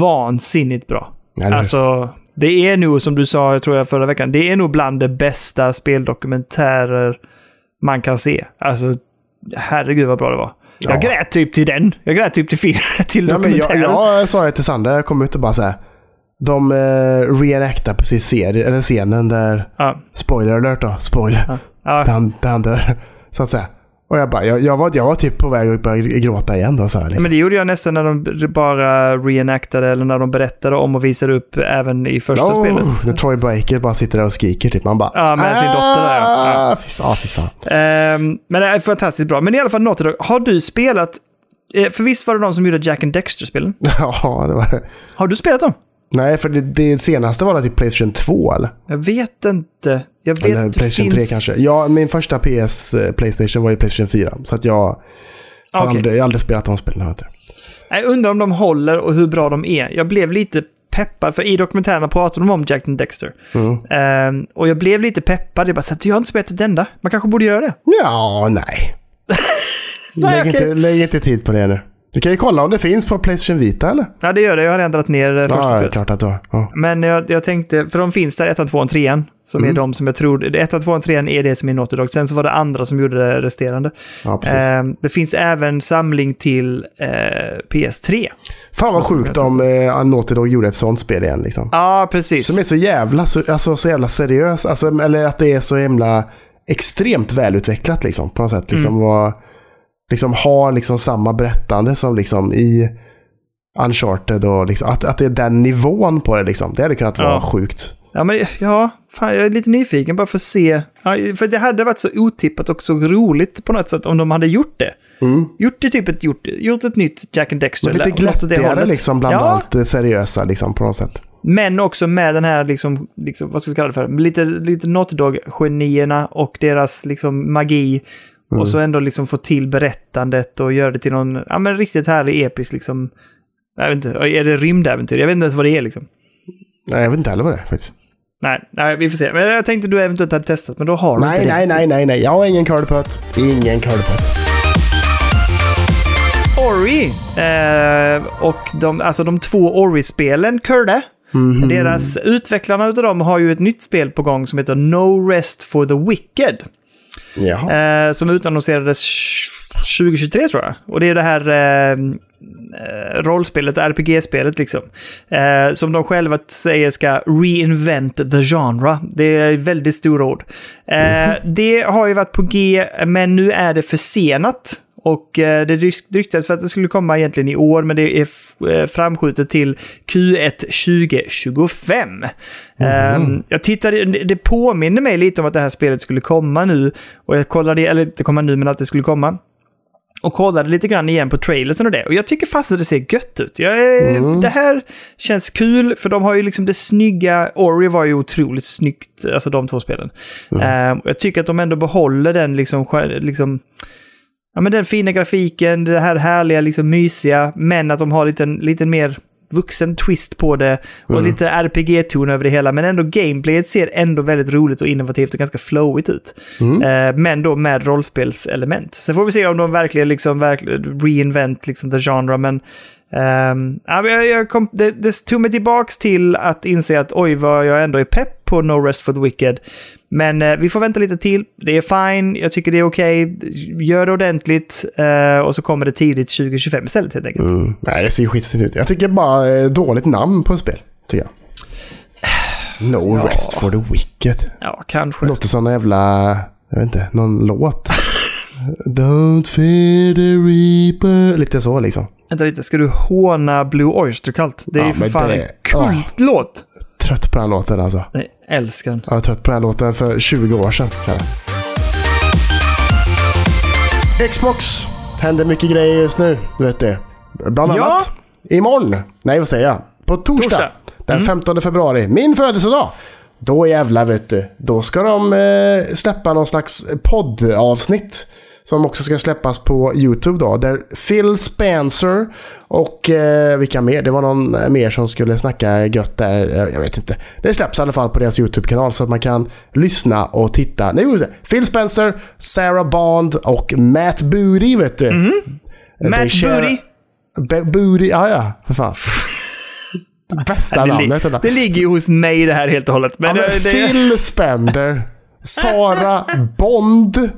vansinnigt bra. Eller? Alltså, Det är nog, som du sa, tror jag, förra veckan, det är nog bland de bästa speldokumentärer man kan se. Alltså, herregud vad bra det var. Jag Ja. grät typ till den. Jag grät typ till, film, <laughs> till Ja, men jag, dokumentären. jag sa det till Sandra, jag kom ut och bara så här. De eh, reenactar precis serie, eller scenen där, Ja. spoiler alert då, spoiler, Ja. där, han, där han dör. Så att säga. Och jag bara, jag, jag, var, jag var typ på väg att börja gråta igen då. Så här, liksom. Men det gjorde jag nästan när de bara reenactade eller när de berättade om och visade upp även i första Oh, spelet. när Troy Baker bara sitter där och skriker typ. Man bara... Ja, med sin dotter där, ja. "Ah, Fy fan, fy fan. Ehm, men det är fantastiskt bra. Men i alla fall Naughty Dog, har du spelat... eh, För visst var det de som gjorde Jack and Dexter-spelen? <laughs> Ja, det var det. Har du spelat dem? Nej, för det, det senaste var det typ Playstation 2 eller? Jag vet inte. Jag vet Eller Playstation finns... 3 kanske. Ja, min första PS eh, Playstation var ju Playstation 4. Så att jag har, aldrig, jag har aldrig spelat de spelen. jag undrar om de håller och hur bra de är. Jag blev lite peppad, för i dokumentärerna pratade de om Jack and Dexter. Mm. Ehm, och jag blev lite peppad. Jag bara, så att jag har inte spelat ett enda. Man kanske borde göra det. Ja, nej. <laughs> Nej, lägg, okej. inte, lägg inte tid på det nu. Du kan ju kolla om det finns på Playstation Vita eller? Ja, det gör det. Jag har ändrat ner eh, första Ja, det är spelet. klart att du har. Ja. Men jag, jag tänkte, för de finns där, ettan, tvåan, trean. Som Mm. är de som jag tror, ettan, tvåan, trean är det som är Naughty Dog. Sen så var det andra som gjorde det resterande. ja. Ehm, det finns även samling till eh, PS3. Fan vad sjukt om eh, Naughty Dog gjorde ett sånt spel igen liksom. Ja, precis. Som är så jävla, så, alltså, så jävla seriös. Alltså, eller att det är så himla extremt välutvecklat liksom. På något sätt. Liksom, Mm. vad, liksom har liksom samma berättande som liksom i Uncharted. Och liksom, att, att det är den nivån på det liksom. Det hade kunnat vara Ja. sjukt. Ja, men ja, fan, jag är lite nyfiken bara för att se. Ja, för det hade varit så otippat och så roligt på något sätt om de hade gjort det. Mm. Gjort det typ ett, gjort, gjort ett nytt Jack and Dexter. Men lite glättigare liksom bland ja, allt det seriösa liksom på något sätt. Men också med den här, liksom, liksom, vad ska vi kalla det för? Lite, lite Naughty Dog-genierna och deras liksom, magi. Mm. Och så ändå liksom få till berättandet och göra det till någon ja, men riktigt härlig episk liksom. Jag vet inte, är det rymdäventyr? Jag vet inte ens vad det är liksom. Nej, jag vet inte heller vad det är faktiskt. Nej, nej, vi får se. Men jag tänkte du eventuellt hade testat, men då har du Nej, inte det. nej, nej, nej, nej. Jag har ingen curlputt. Ingen curlputt. Ori eh, och de, alltså de två Ori-spelen, Kurda. Mhm. Deras utvecklarna utav dem har ju ett nytt spel på gång som heter No Rest for the Wicked. Eh, som utannonserades 2023 tror jag. Och det är det här eh, eh, rollspelet, RPG-spelet liksom. Eh, som de själva säger ska reinvent the genre. Det är väldigt stora ord. Eh, Det har ju varit på G, men nu är det försenat. Och eh, det ryk- ryktades för att det skulle komma egentligen i år, men det är eh, framskjutet till Q1 2025. Eh, jag tittade, det- påminner mig lite om att det här spelet skulle komma nu. Och jag kollade, eller inte komma nu, men att det skulle komma. Och kollade lite grann igen på trailersen och det. Och jag tycker fast att det ser gött ut. Jag, är- Det här känns kul, för de har ju liksom det snygga... Ori var ju otroligt snyggt, alltså de två spelen. Eh, och jag tycker att de ändå behåller den liksom... liksom ja, men den fina grafiken, det här härliga, liksom mysiga, men att de har lite, lite mer vuxen twist på det och lite RPG-ton över det hela. Men ändå gameplayet ser ändå väldigt roligt och innovativt och ganska flowigt ut. Eh, men då med rollspelselement. Sen får vi se om de verkligen liksom verkligen reinvent liksom the genre. Men men jag, jag kom, det, det tog mig tillbaks till att inse att oj vad jag ändå är pepp på No Rest for the Wicked. Men eh, vi får vänta lite till. Det är fine, jag tycker det är okej. Gör det ordentligt eh, och så kommer det tidigt 2025 istället helt enkelt. Mm. Nej, det ser ju skitsnyggt ut. Jag tycker bara eh, dåligt namn på ett spel. Tycker jag. <sighs> No Ja. rest for the wicked. Ja, kanske. Det låter som en jävla, jag vet inte, någon låt. <laughs> Don't fear the reaper. Lite så liksom. Vänta lite, ska du håna Blue Oyster Cult? Det är Ja, ju för fan det- en kultlåt. Trött på den låten alltså. Nej, älskar den. Jag var trött på den låten för 20 år sedan. jag. Xbox. Händer mycket grejer just nu. Du vet det. Bland Ja. annat imorgon. Nej, vad säger jag? På torsdag. Torsdag. Den 15 februari. Min födelsedag. Då jävlar vet du. Då ska de eh, släppa någon slags poddavsnitt. Som också ska släppas på YouTube då. Där Phil Spencer och eh, vilka mer? Det var någon eh, mer som skulle snacka gött där. Jag, jag vet inte. Det släpps i alla fall på deras YouTube-kanal så att man kan lyssna och titta. Nej, just det. Phil Spencer, Sarah Bond och Matt Booty vet du. Eh, Matt share- Booty. Be- Booty, ja ja, för fan. <laughs> Bästa det, namnet. li- det ligger ju hos mig det här helt och hållet. Men, Ja, men det, det, Phil Spender, Sara <laughs> Bond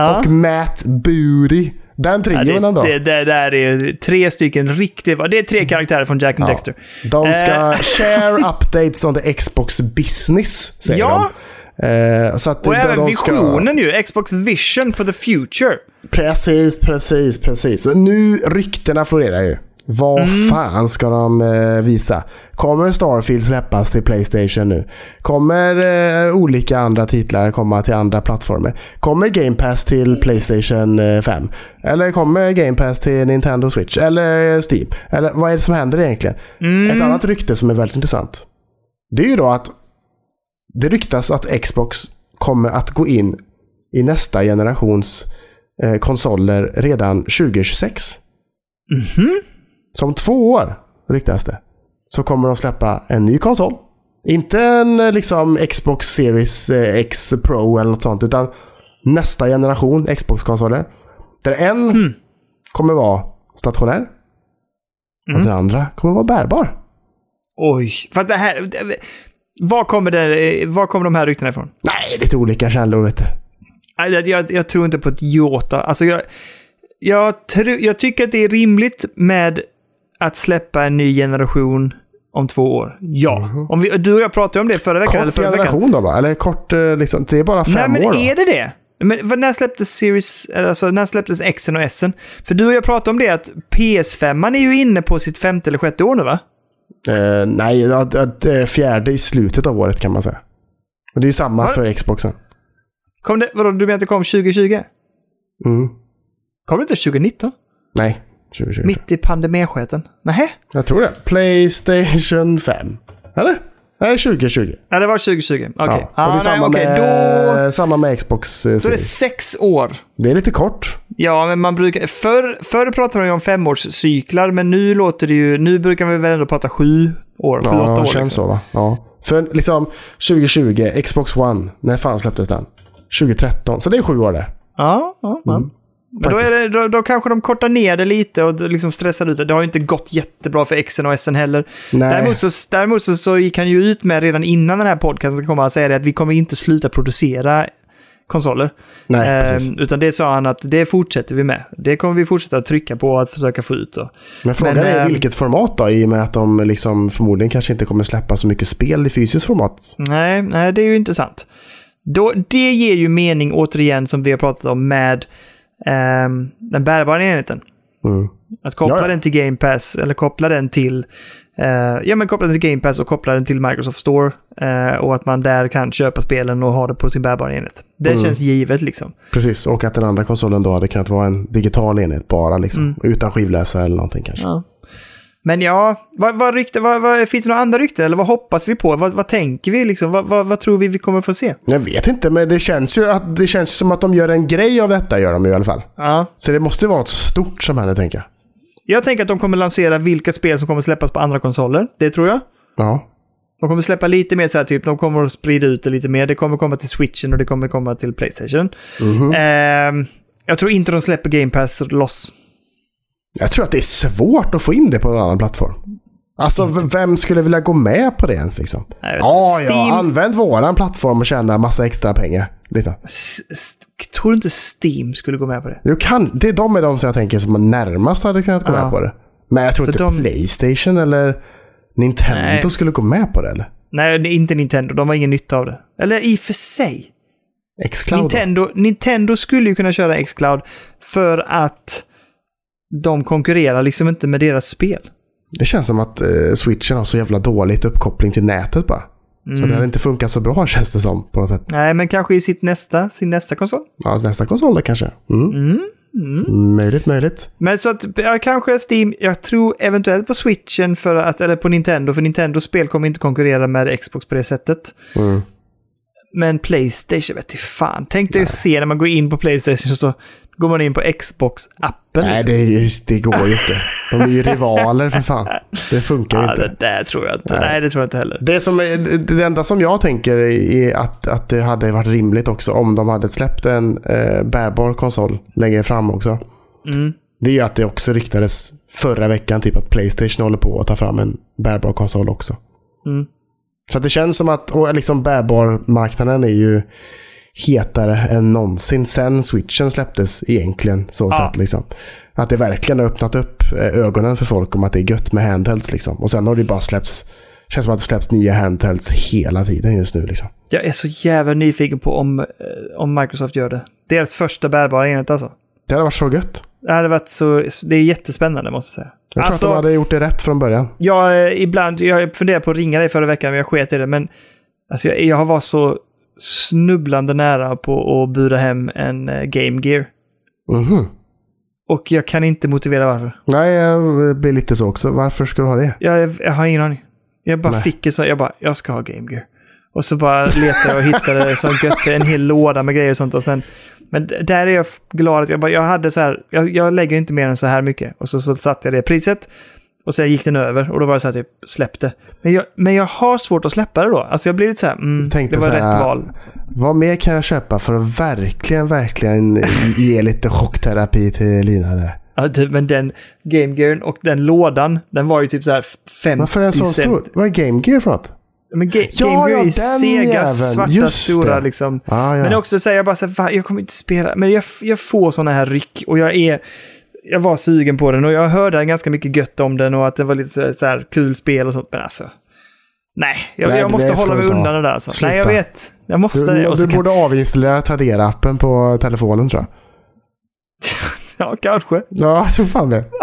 Ja. och Matt Booty. Den Ja, trion ändå. det, det, där är tre stycken riktigt... Det är tre karaktärer från Jack and Ja. Dexter. De ska Eh. share updates on the Xbox business, säger Ja. de. Eh, så att Och även de ska- visionen ju. Xbox Vision for the Future. Precis, precis, precis. Nu ryktena florerar ju. Vad Mm. fan ska de eh, visa? Kommer Starfield släppas till Playstation nu? Kommer eh, olika andra titlar komma till andra plattformar? Kommer Game Pass till Playstation eh, 5? Eller kommer Game Pass till Nintendo Switch? Eller Steam? Eller vad är det som händer egentligen? Mm. Ett annat rykte som är väldigt intressant. Det är ju då att det ryktas att Xbox kommer att gå in i nästa generations eh, konsoler redan 2026. Mhm. Så om två år, ryktas det, så kommer de släppa en ny konsol. Inte en eh, liksom Xbox Series eh, X Pro eller något sånt, utan nästa generation Xbox-konsoler. Där en Mm. kommer vara stationär och Mm. den andra kommer vara bärbar. Oj. För det här... det- Var kommer, det, var kommer de här ryktena ifrån? Nej, lite olika källor vet du. Jag, jag, jag tror inte på ett Jota. Alltså jag, jag, tro, jag tycker att det är rimligt med att släppa en ny generation om två år. Ja. Om vi, du och jag pratade om det förra veckan. eller Kort förra veckan. generation då va? Eller kort, eh, liksom, det är bara Nej, fem men år då? är det det? Men när släpptes Series, alltså när släpptes Xen och S'n? För du och jag pratade om det att PS5 är ju inne på sitt femte eller sjätte år nu va? Eh, nej, att, att, fjärde i slutet av året kan man säga. Och det är ju samma Har- för Xboxen. Kom det, vadå, du menar att det kom 2020? Mm. Kom det inte 2019? Nej, 2020. Mitt i pandemisketen? Nähä? Jag tror det. Playstation 5. Eller? Nej, 2020. Ja, det var 2020. Okej. Ja. Ja, det är samma, okej, med, Då, samma med Xbox eh, då är det Series. sex år. Det är lite kort. Ja, men man brukar... Förr, förr pratade man ju om femårscyklar, men nu låter det ju... Nu brukar vi väl ändå prata sju år, sju, åtta Ja, år. det känns liksom. så va? Ja. För liksom 2020, Xbox One, när fan släpptes den? 2013, så det är sju år. Ja, ja, ja. Mm, Men då, det, då, då kanske de kortar ner det lite och liksom stressar ut det. Det har ju inte gått jättebra för Xen och S'n heller. Nej. Däremot, så, däremot så, så gick han ju ut med redan innan den här podcasten kom och säga det att vi kommer inte sluta producera konsoler. Nej, precis. utan det sa han att det fortsätter vi med. Det kommer vi fortsätta trycka på att försöka få ut. Då. Men frågan men, är ehm, vilket format då? I och med att de liksom förmodligen kanske inte kommer släppa så mycket spel i fysiskt format. Nej, nej, det är ju intressant. Då, det ger ju mening återigen som vi har pratat om med ehm, den bärbara enheten. Mm. Att koppla Ja, ja. den till Game Pass eller koppla den till eh, ja, men koppla den till Game Pass och koppla den till Microsoft Store. eh, och att man där kan köpa spelen och ha det på sin bärbara enhet. Det Mm. känns givet liksom. Precis, och att den andra konsolen då hade kunnat vara en digital enhet bara liksom. Mm. Utan skivläsare eller någonting kanske. Ja. Men ja, vad, vad rykte, vad, vad, finns det några andra rykten eller vad hoppas vi på? Vad, vad tänker vi liksom? Vad, tror vi vi kommer få se? Jag vet inte, men det känns ju att det känns som att de gör en grej av detta, gör de ju i alla fall. Ja. Så det måste ju vara något stort som händer, tänker jag. Jag tänker att de kommer lansera vilka spel som kommer släppas på andra konsoler. Det tror jag. Ja. De kommer släppa lite mer så här typ, de kommer att sprida ut det lite mer. Det kommer komma till Switchen och det kommer komma till Playstation. Mhm. Ehm, jag tror inte de släpper Game Pass loss. Jag tror att det är svårt att få in det på en annan plattform. Alltså, vem skulle vilja gå med på det ens liksom? Ja. Steam- ja, använd våran plattform och tjäna massa extra pengar. Liksom. Tror du inte Steam skulle gå med på det? Jo, kan, det är de är de som jag tänker som närmast hade kunnat gå Ja. med på det. Men jag tror För inte de- Playstation eller Nintendo Nej. skulle gå med på det eller? Nej, inte Nintendo. De har ingen nytta av det. Eller i och för sig. Nintendo, Nintendo skulle ju kunna köra Xcloud för att de konkurrerar liksom inte med deras spel. Det känns som att eh, switchen har så jävla dåligt uppkoppling till nätet bara. Så Mm. det hade inte funkat så bra <laughs> känns det som på något sätt. Nej, men kanske i sitt nästa, sin nästa konsol. Ja, nästa konsol då kanske. Mm. Mm. Mm. Möjligt, möjligt. Men så att, ja, kanske Steam, jag tror eventuellt på Switchen för att, eller på Nintendo, för Nintendos spel kommer inte konkurrera med Xbox på det sättet. Mm. Men Playstation vet fan. Tänk dig att se när man går in på Playstation så går man in på Xbox-appen. Nej, liksom. det, är ju- det går ju inte. De är ju rivaler för fan. Det funkar ju ja, inte. det där tror jag inte. Nej. Nej. det tror jag inte heller. Det, som det enda som jag tänker är att, att det hade varit rimligt också om de hade släppt en eh, bärbar konsol längre fram också. Mm. Det är ju att det också ryktades förra veckan typ att Playstation håller på att ta fram en bärbar konsol också. Mm. Så det känns som att och liksom bärbar-marknaden är ju hetare än någonsin sen switchen släpptes egentligen. Så Ja. sett liksom. Att det verkligen har öppnat upp eh, ögonen för folk om att det är gött med handhelds liksom. Och sen har det bara släppts, känns som att det släpps nya handhelds hela tiden just nu liksom. Jag är så jävla nyfiken på om, eh, om Microsoft gör det. Deras första bärbara enhet alltså. Det hade varit så gött. Det hade varit så, det är jättespännande måste jag säga. Jag tror Alltså- att de hade gjort det rätt från början. Jag, eh, ibland, jag funderade på att ringa dig förra veckan, men jag sket i det. Men alltså, jag, jag har varit så snubblande nära på att bjuda hem en eh, Game Gear. Mhm. Och jag kan inte motivera varför. Nej, jag blir lite så också. Varför ska du ha det? Jag, jag har ingen aning. Jag bara Nej. fick det så, jag bara, jag ska ha Game Gear. Och så bara letade jag och hittade så gött, en hel låda med grejer och sånt. Och sen, men där är jag glad att jag bara, jag hade så här, jag, jag lägger inte mer än så här mycket. Och så, så satte jag det priset. Och sen gick den över och då var det så här typ, släppte. Men jag, men jag har svårt att släppa det då. Alltså jag blir lite så här, mm, det var här, rätt val. Vad mer kan jag köpa för att verkligen, verkligen <laughs> ge lite chockterapi till Lina där? Ja, det, men den Game Gearen och den lådan, den var ju typ så här 50 Varför är den så cent. stor? Vad är Game Gear för något? Men Ga- Ja, Game Gear ja, är ju Segas jäveln. svarta Just stora det. liksom. Ah, ja. Men också säger jag bara så här, "Fan, jag kommer inte spela. Men jag, jag får sådana här ryck och jag är... Jag var sugen på den och jag hörde ganska mycket gött om den och att det var lite så, så här kul spel och sånt. Men alltså... Nej, jag, Nej, jag måste hålla du mig undan det där. Alltså. Nej, jag vet. Jag måste Du, du så kan, borde avinstallera Tradera-appen på telefonen tror jag. <laughs> ja, kanske. Ja, jag tror fan det. <laughs>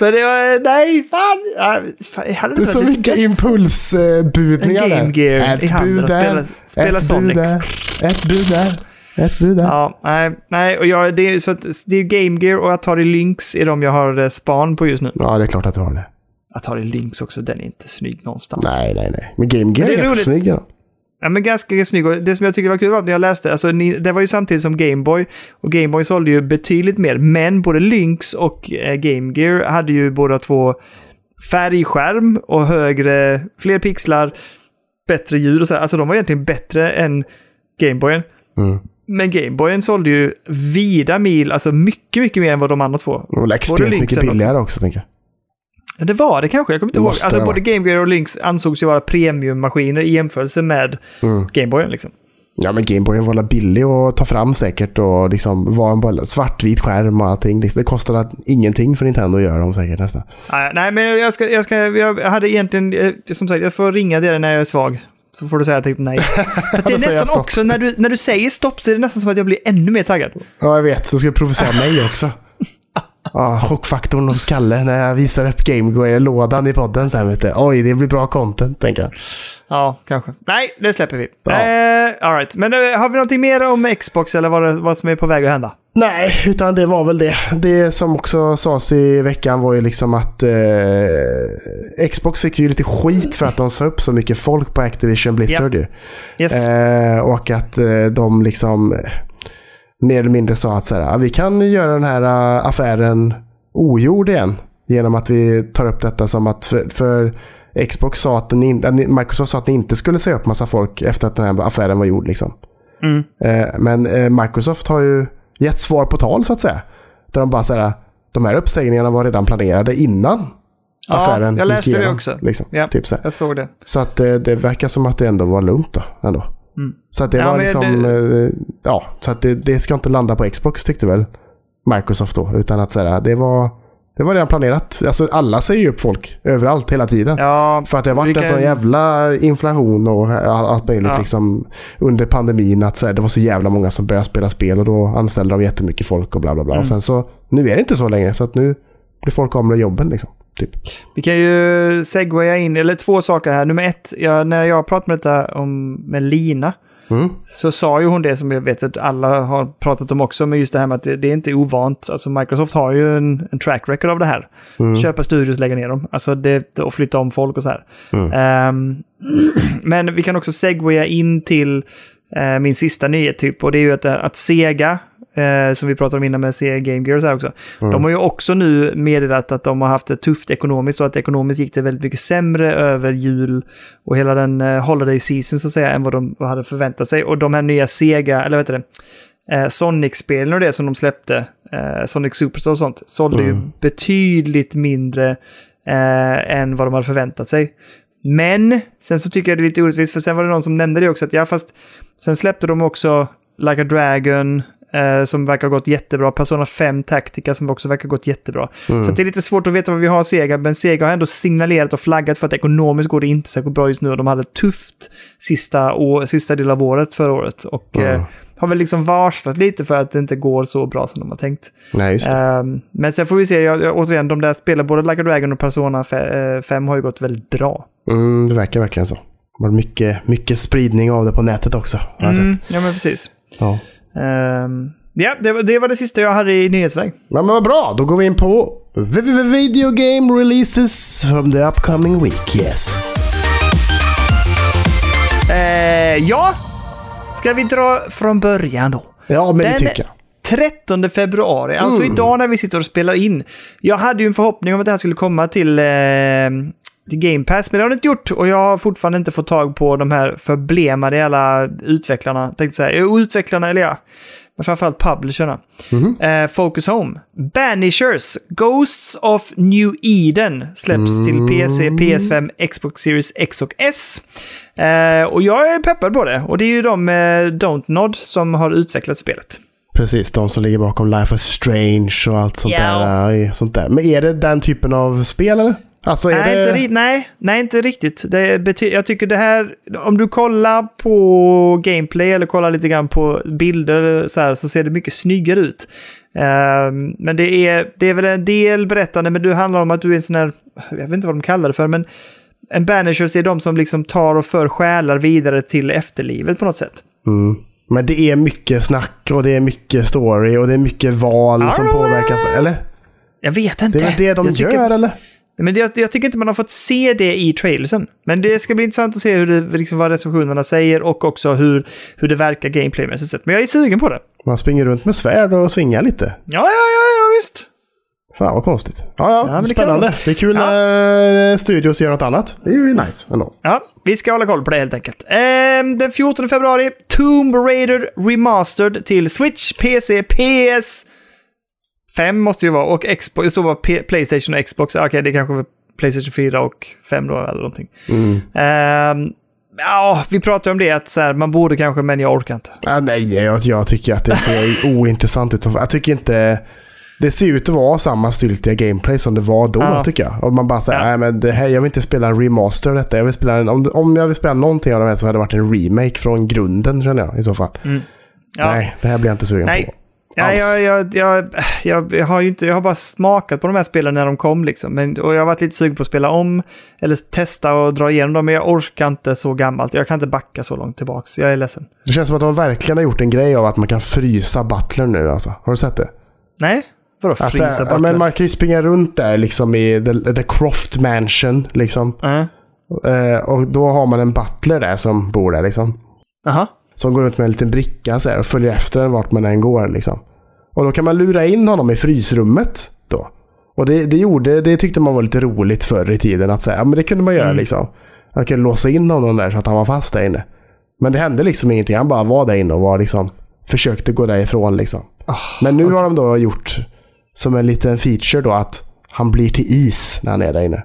Men det var... Nej, fan! Fan hade Det är så mycket impulsbudningar En Game Gear där. i Ett handen bud där, spela- spela ett Sonic. bud där, ett bud där, ett bud där. Ja, nej, nej, och jag, det, är, så att, det är Game Gear och Atari Lynx är de jag har eh, span på just nu. Ja, det är klart att du har det. Atari Lynx också, den är inte snygg någonstans. Nej, nej, nej. Men Game Gear Men är är ganska roligt. snygg. Ja. Ja, men ganska snygg. Och det som jag tycker var kul var när jag läste, alltså ni, det var ju samtidigt som Gameboy. Och Gameboy sålde ju betydligt mer. Men både Lynx och eh, Game Gear hade ju båda två färgskärm och högre, fler pixlar, bättre ljud och så. här. Alltså de var egentligen bättre än Gameboyen. Mm. Men Gameboyen sålde ju vida mil, alltså mycket, mycket mer än vad de andra två. Och väl extremt mycket och- billigare också, tänker jag. Ja, Det var det kanske, jag kommer inte Det ihåg. Alltså det både. Game Gear och Lynx ansågs ju vara premiummaskiner i jämförelse med Mm. Gameboyen liksom. Ja, men Gameboyen var billig att ta fram säkert och liksom var en bara svartvit skärm och allting. Det kostade ingenting för Nintendo att göra dem säkert nästan. Nej, nej, men jag, ska, jag, ska, jag hade egentligen, eh, som sagt, jag får ringa dig när jag är svag. Så får du säga typ nej. <laughs> För att det är nästan också, när du, när du säger stopp så är det nästan som att jag blir ännu mer taggad. Ja, jag vet. Så ska jag provocera mig också. <laughs> Ja, chockfaktorn hos Kalle när jag visar upp Game-lådan i podden sen vet du. Oj, det blir bra content, tänker jag. Ja, kanske. Nej, det släpper vi. Ja. Eh, all right. Men eh, har vi någonting mer om Xbox eller vad, det, vad som är på väg att hända? Nej, utan det var väl det. Det som också sades i veckan var ju liksom att eh, Xbox fick ju lite skit för att de sa upp så mycket folk på Activision Blizzard ju. Yes. Eh, och att eh, de liksom eh, mer eller mindre sa att så här, "Ah, vi kan göra den här eh, affären ogjord igen. Genom att vi tar upp detta som att för, för Xbox sa att in, äh, Microsoft sa att ni inte skulle säga upp massa folk efter att den här affären var gjord. Liksom. Mm. Eh, men eh, Microsoft har ju gett svar på tal så att säga. Där de bara säger de här uppsägningarna var redan planerade innan Ja, affären jag läste gick det igenom, också. Liksom, Ja. typ så, här. Jag såg det. så att eh, det verkar som att det ändå var lugnt då. Ändå. Mm. Så att det Ja, var liksom, det- eh, ja, så att det, det ska inte landa på Xbox tyckte väl Microsoft då. Utan att säga det var, det var redan planerat. Alltså alla säger ju upp folk överallt hela tiden. Ja, För att det har varit vi en sån kan- jävla inflation och all- allt möjligt Ja. liksom under pandemin. Att så här, det var så jävla många som började spela spel och då anställde de jättemycket folk och bla bla bla. Mm. Och sen så, nu är det inte så längre så att nu blir folk av med jobben liksom. Typ. Vi kan ju segwaya in, eller två saker här. Nummer ett, jag, när jag pratade med detta om, med Lina, Mm. så sa ju hon det som jag vet att alla har pratat om också, men just det här med att det, det är inte ovant. Alltså Microsoft har ju en, en track record av det här. Mm. Köpa studios, lägga ner dem. Alltså det, och flytta om folk och så här. Mm. Ehm, <clears throat> men vi kan också segwaya in till eh, min sista nyhet typ, och det är ju att, att Sega, eh, som vi pratade om innan med Sega Game Gear och så här också, Mm. de har ju också nu meddelat att de har haft det tufft ekonomiskt och att ekonomiskt gick det väldigt mycket sämre över jul och hela den eh, holiday season så att säga än vad de hade förväntat sig. Och de här nya Sega, eller vad heter det, eh, Sonic-spelen och det som de släppte, eh, Sonic Superstar och sånt, sålde ju Mm. betydligt mindre eh, än vad de hade förväntat sig. Men sen så tycker jag det är lite orättvist, för sen var det någon som nämnde det också, att ja, fast sen släppte de också Like a Dragon, eh, som verkar ha gått jättebra, Persona 5 Tactica som också verkar ha gått jättebra. Mm. Så det är lite svårt att veta vad vi har Sega, men Sega har ändå signalerat och flaggat för att ekonomiskt går det inte särskilt bra just nu de hade tufft sista, år, sista del av året förra året. Och Mm. eh, har väl liksom varslat lite för att det inte går så bra som de har tänkt. Nej, just. Ehm, men sen får vi se, jag, jag, återigen, de där spelen, både Like a Dragon och Persona 5 har ju gått väldigt bra. Mm, det verkar verkligen så. Det var mycket, mycket spridning av det på nätet också. Har jag Mm, sett. ja, men precis. Ja. Ehm, ja, det, var- det var det sista jag hade i nyhetsväg. Men, men vad bra, då går vi in på video game releases from the upcoming week. Yes. Eh, ja, ska vi dra från början då? Ja, men det Den- tycker jag. 13 februari, alltså Mm. idag när vi sitter och spelar in. Jag hade ju en förhoppning om att det här skulle komma till, eh, till Game Pass, men det har det inte gjort. Och jag har fortfarande inte fått tag på de här förblemade jävla utvecklarna. Tänkte säga, utvecklarna, eller ja, men framförallt publisherna. Eh, Focus Home. Banishers, Ghosts of New Eden släpps till PC, PS5, Xbox Series X och S. Eh, och jag är peppad på det. Och det är ju de med Don't Nod som har utvecklat spelet. Precis, de som ligger bakom Life is Strange och allt sånt, Ja. där, sånt där. Men är det den typen av spel eller? Alltså är Nej, det... inte, nej, nej, inte riktigt. Det bety- jag tycker det här, om du kollar på gameplay eller kollar lite grann på bilder så, här, så ser det mycket snyggare ut. Ehm, men det är, det är väl en del berättande, men det handlar om att du är en sån här, jag vet inte vad de kallar det för, men en banishers är de som liksom tar och för själar vidare till efterlivet på något sätt. Mm. Men det är mycket snack och det är mycket story och det är mycket val som påverkas. Eller? Jag vet Det inte. är väl det de jag gör tycker, eller? Men det, jag tycker inte man har fått se det i trailersen. Men det ska bli intressant att se hur det, liksom, vad recensionerna säger och också hur, hur det verkar gameplaymässigt sett. Men jag är sugen på det. Man springer runt med svärd och svingar lite. Ja, ja, ja, ja visst. Fan vad konstigt. Ja, ja, det kan spännande. vara. Det är kul Ja. när studios gör något annat. Det är ju nice ändå. Ja, vi ska hålla koll på det helt enkelt. Ehm, den 14 februari, Tomb Raider Remastered till Switch, PC, PS 5 måste det ju vara och Xbox. Det står bara Playstation och Xbox. Ah, Okej, det kanske var Playstation 4 och 5 då eller någonting. Mm. Ehm, ja, vi pratar om det att så här, man borde kanske, men jag orkar inte. Ja, nej, jag, jag tycker att det ser ointressant ut. Jag tycker inte... Det ser ut att vara samma styltiga gameplay som det var då, Ja. tycker jag. Och man bara säger, Ja. nej men det här, jag vill inte spela en remaster detta. Jag vill spela en, om, om jag vill spela någonting av de här så hade det varit en remake från grunden, känner jag i så fall. Ja. Nej, det här blir jag inte sugen Nej. på. Alls. jag, jag, jag, jag, jag, har ju inte, jag har bara smakat på de här spelen när de kom. Liksom. Men, och jag har varit lite sugen på att spela om eller testa och dra igenom dem. Men jag orkar inte så gammalt. Jag kan inte backa så långt tillbaks. Jag är ledsen. Det känns som att de verkligen har gjort en grej av att man kan frysa butlern nu alltså. Har du sett det? Nej? Vadå Alltså, frysa ja, butler? men man kan ju springa runt där liksom i the, the Croft Mansion liksom. Ja. Eh, och då har man en butler där som bor där liksom. Jaha. Som går runt med en liten bricka så här, och följer efter en vart man än går. Liksom. Och då kan man lura in honom i frysrummet. Då. Och det, det, gjorde, det tyckte man var lite roligt förr i tiden. Att säga, ja, men det kunde man göra Mm. liksom. Man kunde låsa in honom där så att han var fast där inne. Men det hände liksom ingenting. Han bara var där inne och var liksom, försökte gå därifrån. Liksom. Ah, men nu har de då gjort som en liten feature då att han blir till is när han är där inne.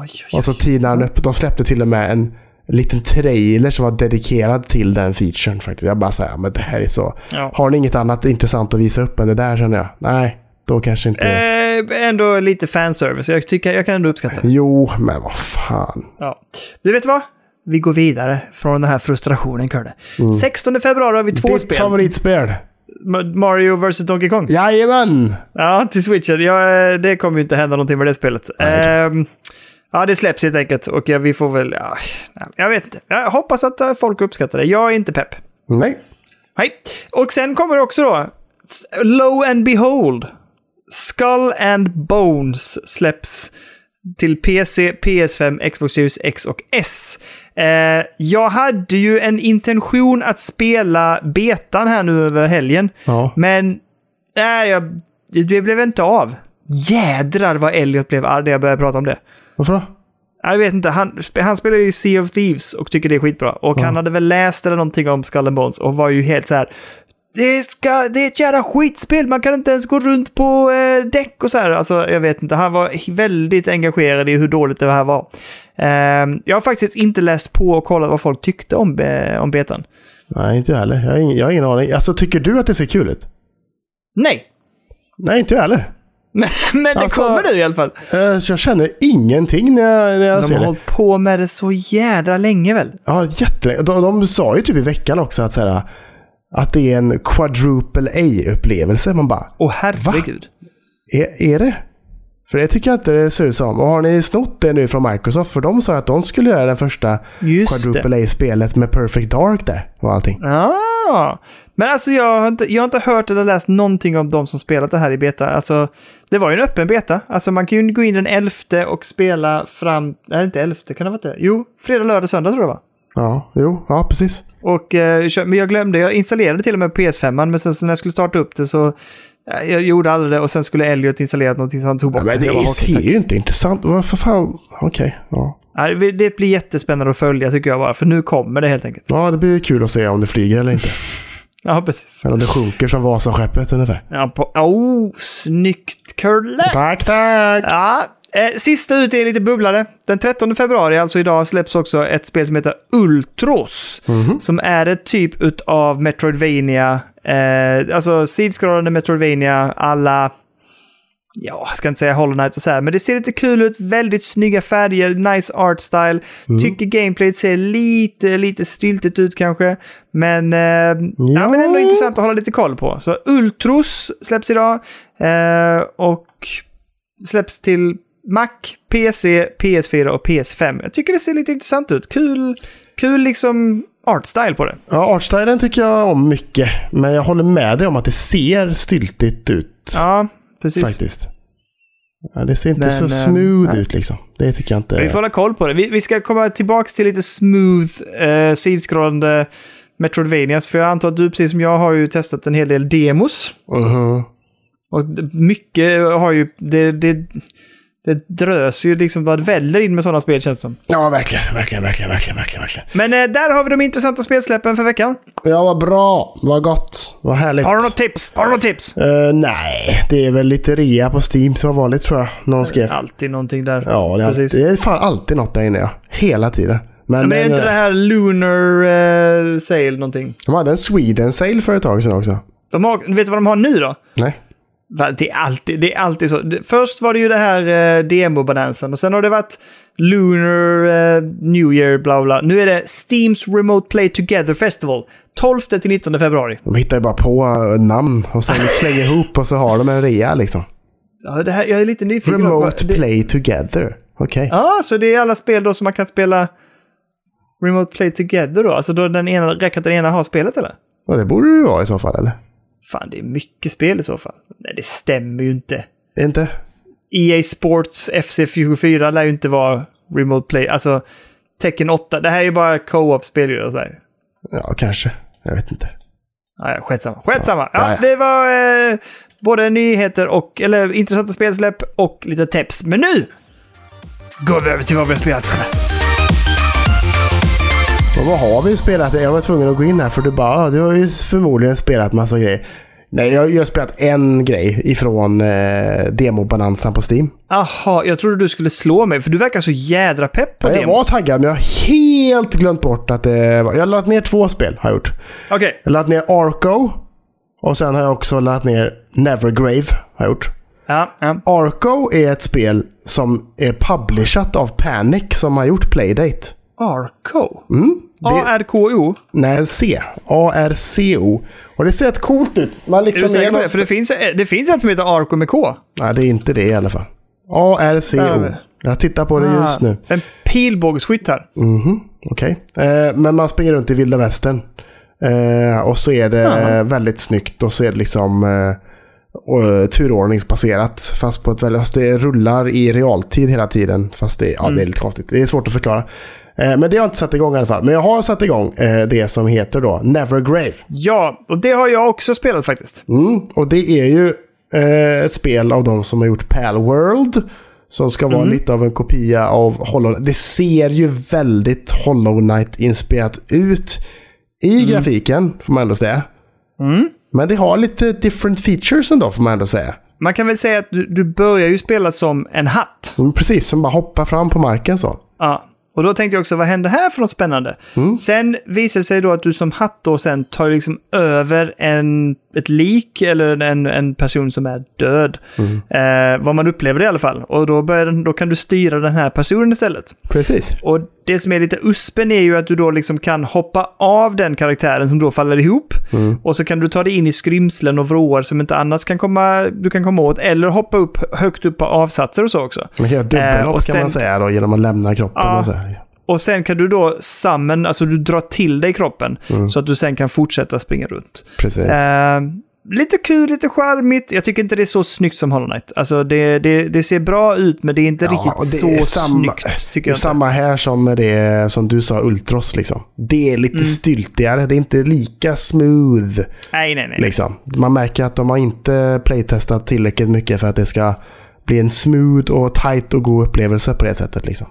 Oj, oj, Och så tinar han upp. De släppte till och med en liten trailer som var dedikerad till den featuren faktiskt. Jag bara säger, men det här är så. Ja. Har ni inget annat intressant att visa upp än det där känner jag? Nej, då kanske inte. Eh, ändå lite fanservice. Jag, tycker, jag kan ändå uppskatta det. Jo, men vad fan. Ja. Du vet vad? Vi går vidare från den här frustrationen, Kurre. 16 februari har vi två Mm. Ditt spel. favoritspel? Ma- Mario vs Donkey Kong. Jajamän! Ja, till switchen. Ja, eh, det kommer ju inte hända någonting med det spelet. Ehm, ja, det släpps helt enkelt. Och ja, vi får väl... Ja, jag vet inte. Jag hoppas att eh, folk uppskattar det. Jag är inte pepp. Nej. Nej. Och sen kommer det också då... Low and behold. Skull and Bones släpps till PC, PS5, Xbox Series X och S. Eh, jag hade ju en intention att spela betan här nu över helgen. Ja. Men nej, jag, det blev inte av. Jädrar vad Elliot blev arg när jag började prata om det. Varför då? Jag vet inte, han, han spelar ju Sea of Thieves och tycker det är skitbra. Och han hade väl läst eller någonting om Skull and Bones och var ju helt så här det, ska, det är ett jävla skitspel, man kan inte ens gå runt på eh, däck och så här. Alltså, jag vet inte, han var väldigt engagerad i hur dåligt det här var. Eh, jag har faktiskt inte läst på och kollat vad folk tyckte om, eh, om betan. Nej, inte jag heller. Jag har, ingen, jag har ingen aning. Alltså, tycker du att det ser kul ut? Nej, Nej, inte jag heller. Men, men det Alltså- kommer nu i alla fall. Eh, jag känner ingenting när jag, när jag De ser har det. hållit på med det så jädra länge väl? Ja, jättelänge. De, de sa ju typ i veckan också att, så här, att det är en quadruple A-upplevelse. Man bara, Åh herregud. är, är det? För det tycker jag inte det ser ut som. Och har ni snott det nu från Microsoft? För de sa att de skulle göra den första Just det. quadruple A-spelet med Perfect Dark där och allting. Ah. Men alltså jag har, inte, jag har inte hört eller läst någonting om de som spelat det här i beta. Alltså, det var ju en öppen beta. Alltså man kan ju gå in den 11 och spela fram... Nej, inte 11, kan det vara det? Jo, fredag, lördag, söndag tror jag det var. Ja, jo, ja precis. Och, eh, men jag glömde, jag installerade till och med PS5, men sen så när jag skulle starta upp det så... eh, Jag gjorde aldrig det och sen skulle Elliot installera någonting så han tog bort Ja, men det är, okej, ser ju inte intressant Vad för fan? Okej, ja. Det- blir jättespännande att följa tycker jag bara, för nu kommer det helt enkelt. Ja, det blir kul att se om det flyger eller inte. <laughs> Ja, precis. Eller om det sjunker som Vasaskeppet ungefär. Ja, på, oh, snyggt Kurle! Tack, tack! Ja, eh, sista ut är lite bubblare. Den 13 februari, alltså idag, släpps också ett spel som heter Ultros. Som är ett typ av Metroidvania. Eh, alltså sidskrollande Metroidvania alla... Ja, jag ska inte säga Hollow Knight och så här, men det ser lite kul ut. Väldigt snygga färger, nice art style. Tycker gameplayet ser lite, lite styltigt ut kanske. Men, eh, ja. Ja. men ändå intressant att hålla lite koll på. Så Ultros släpps idag. Eh, och släpps till Mac, PC, PS4 och PS5. Jag tycker det ser lite intressant ut. Kul, kul liksom art style på det. Ja, artstylen tycker jag om mycket. Men jag håller med dig om att det ser styltigt ut. Ja, precis. faktiskt. Ja, det ser inte Men, så eh, smooth nej. ut liksom. Det tycker jag inte. Vi får hålla koll på det. Vi, vi ska komma tillbaka till lite smooth, eh, sidskrollande Metroidvanias. För jag antar att du, precis som jag, har ju testat en hel del demos. Mhm. Och d- mycket har ju... Det, det, det drös ju liksom bara väller in med sådana spel känns som. Ja, verkligen, verkligen, verkligen, verkligen, verkligen, verkligen. Men eh, där har vi de intressanta spelsläppen för veckan. Ja, vad bra. Vad gott. Vad härligt. Har du något tips? Har du något tips? Eh, nej, det är väl lite rea på Steam som vanligt tror jag. Någon skrev. Alltid någonting där. Ja, det är, precis. alltid, det är fan alltid något där inne ja. Hela tiden. Men, Men är men, inte det här Lunar eh, Sale någonting? de hade en Sweden Sale för ett tag sedan också. De har, vet du vad de har nu då? Nej. Det är alltid, det är alltid så. Först var det ju det här eh, demo-balansen och sen har det varit Lunar eh, New Year, bla bla. Nu är det Steams Remote Play Together Festival. 12 till 19 februari. De hittar ju bara på eh, namn och sen <laughs> slänger ihop och så har de en rea liksom. Ja, det här, jag är lite nyfiken. Remote det, Play Together. Okej. Ja, så det är alla spel då som man kan spela Remote Play Together då? Alltså då den ena, räcker att den ena har spelet eller? Ja, det borde det ju vara i så fall eller? Fan, det är mycket spel i så fall. Nej, det stämmer ju inte. Inte? EA Sports FC24 lär ju inte vara Remote Play. Alltså, Tekken 8. Det här är ju bara co-op-spel ju. Ja, kanske. Jag vet inte. Ja, skitsamma. Skitsamma. Ja, Ja, ja. det var eh, både nyheter och, eller intressanta spelsläpp och lite tips. Men nu går vi över till vad vi har spelat. Och vad har vi spelat? Jag var tvungen att gå in här för du bara, ah, du har ju förmodligen spelat massa grejer. Nej, jag, jag har spelat en grej ifrån eh, demobalansen på Steam. Jaha, jag trodde du skulle slå mig, för du verkar så jädra pepp på jag var demos. taggad, men jag har helt glömt bort att det var... Jag har laddat ner två spel, har jag gjort. Okej, Jag har laddat ner Arco. Och sen har jag också laddat ner Nevergrave, har jag gjort. ja, ja. Arco är ett spel som är publishat av Panic som har gjort Playdate. Arco? Mm, det, A-R-K-O? nej, C. A-R-C-O. Och det ser rätt coolt ut. Man Är liksom du säker på det? För det finns, det finns ett som heter Arco med K. Nej, det är inte det i alla fall. A-R-C-O. Ja. Jag tittar på det just nu. Ah, En pilbågsskytt här. Mhm, okej. Eh, men man springer runt i vilda västern. Eh, och så är det Ja. väldigt snyggt och så är det liksom eh, och, turordningsbaserat. Fast på ett väldigt, fast det rullar i realtid hela tiden. Fast det, ja, det är lite konstigt. Det är svårt att förklara. Eh, men det har jag inte satt igång i alla fall. Men jag har satt igång eh, det som heter då Nevergrave. Ja, och det har jag också spelat faktiskt. Mm, och det är ju eh, ett spel av de som har gjort Palworld. Som ska vara lite av en kopia av Hollow Knight. Det ser ju väldigt Hollow Knight-inspirerat ut i grafiken, får man ändå säga. Men det har lite different features ändå får man ändå säga. Man kan väl säga att du, du börjar ju spela som en hatt. Mm, Precis, som bara hoppar fram på marken så. Ja. Och då tänkte jag också, vad händer här för något spännande? Sen visar det sig då att du som hatt då sen tar liksom över en, ett lik eller en, en person som är död. Eh, vad man upplever det i alla fall. Och då, börjar den, då kan du styra den här personen istället. Precis. Och det som är lite uspen är ju att du då liksom kan hoppa av den karaktären som då faller ihop. Och så kan du ta dig in i skrymslen och vrår som inte annars kan komma, du kan komma åt. Eller hoppa upp högt upp på avsatser och så också. Man kan göra dubbelhopp Eh, och kan man sen- säga då, genom att lämna kroppen. Ja. Och så. Och sen kan du då summon, alltså du drar till dig kroppen. Så att du sen kan fortsätta springa runt. Precis. Eh, lite kul, lite charmigt. Jag tycker inte det är så snyggt som Hollow Knight. Alltså det, det, det ser bra ut men det är inte Ja, riktigt så samma- snyggt. Tycker Det är jag samma här som med det som du sa, Ultros liksom. Det är lite Mm. styltigare, det är inte lika smooth. Nej, nej, nej. Liksom. Man märker att de har inte playtestat tillräckligt mycket för att det ska bli en smooth och tight och god upplevelse på det sättet. Liksom.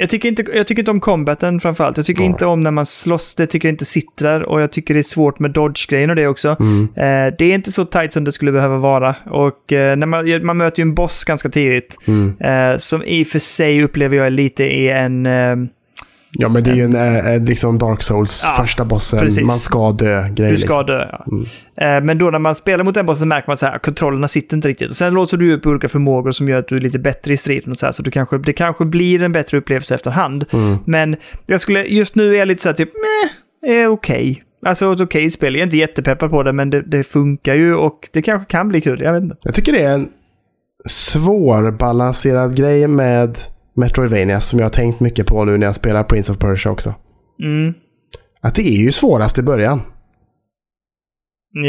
Jag tycker, inte, jag tycker inte om combaten framförallt. Jag tycker Ja. inte om när man slåss, det tycker jag inte sitter. Och jag tycker det är svårt med dodge-grejen och det också. Mm. Eh, det är inte så tight som det skulle behöva vara. Och eh, när man, man möter ju en boss ganska tidigt. Mm. Eh, som i och för sig upplever jag lite är en... Eh, Ja, men det är ju en, eh, liksom Dark Souls Ja, första bossen. precis. Man ska dö grej. du ska liksom. dö. Ja. Eh, men då när man spelar mot den bossen märker man att så här, kontrollerna sitter inte riktigt. Sen låser du upp olika förmågor som gör att du är lite bättre i striden. Och så här, så du kanske, det kanske blir en bättre upplevelse efterhand. Mm. Men jag skulle, just nu är jag lite så här typ, meh, är okej. Alltså ett okej spel. Jag är inte jättepeppad på det, men det, det funkar ju och det kanske kan bli kul. Jag vet inte. Jag tycker det är en svårbalanserad grej med Metroidvania som jag har tänkt mycket på nu när jag spelar Prince of Persia också. Mm. Att det är ju svårast i början.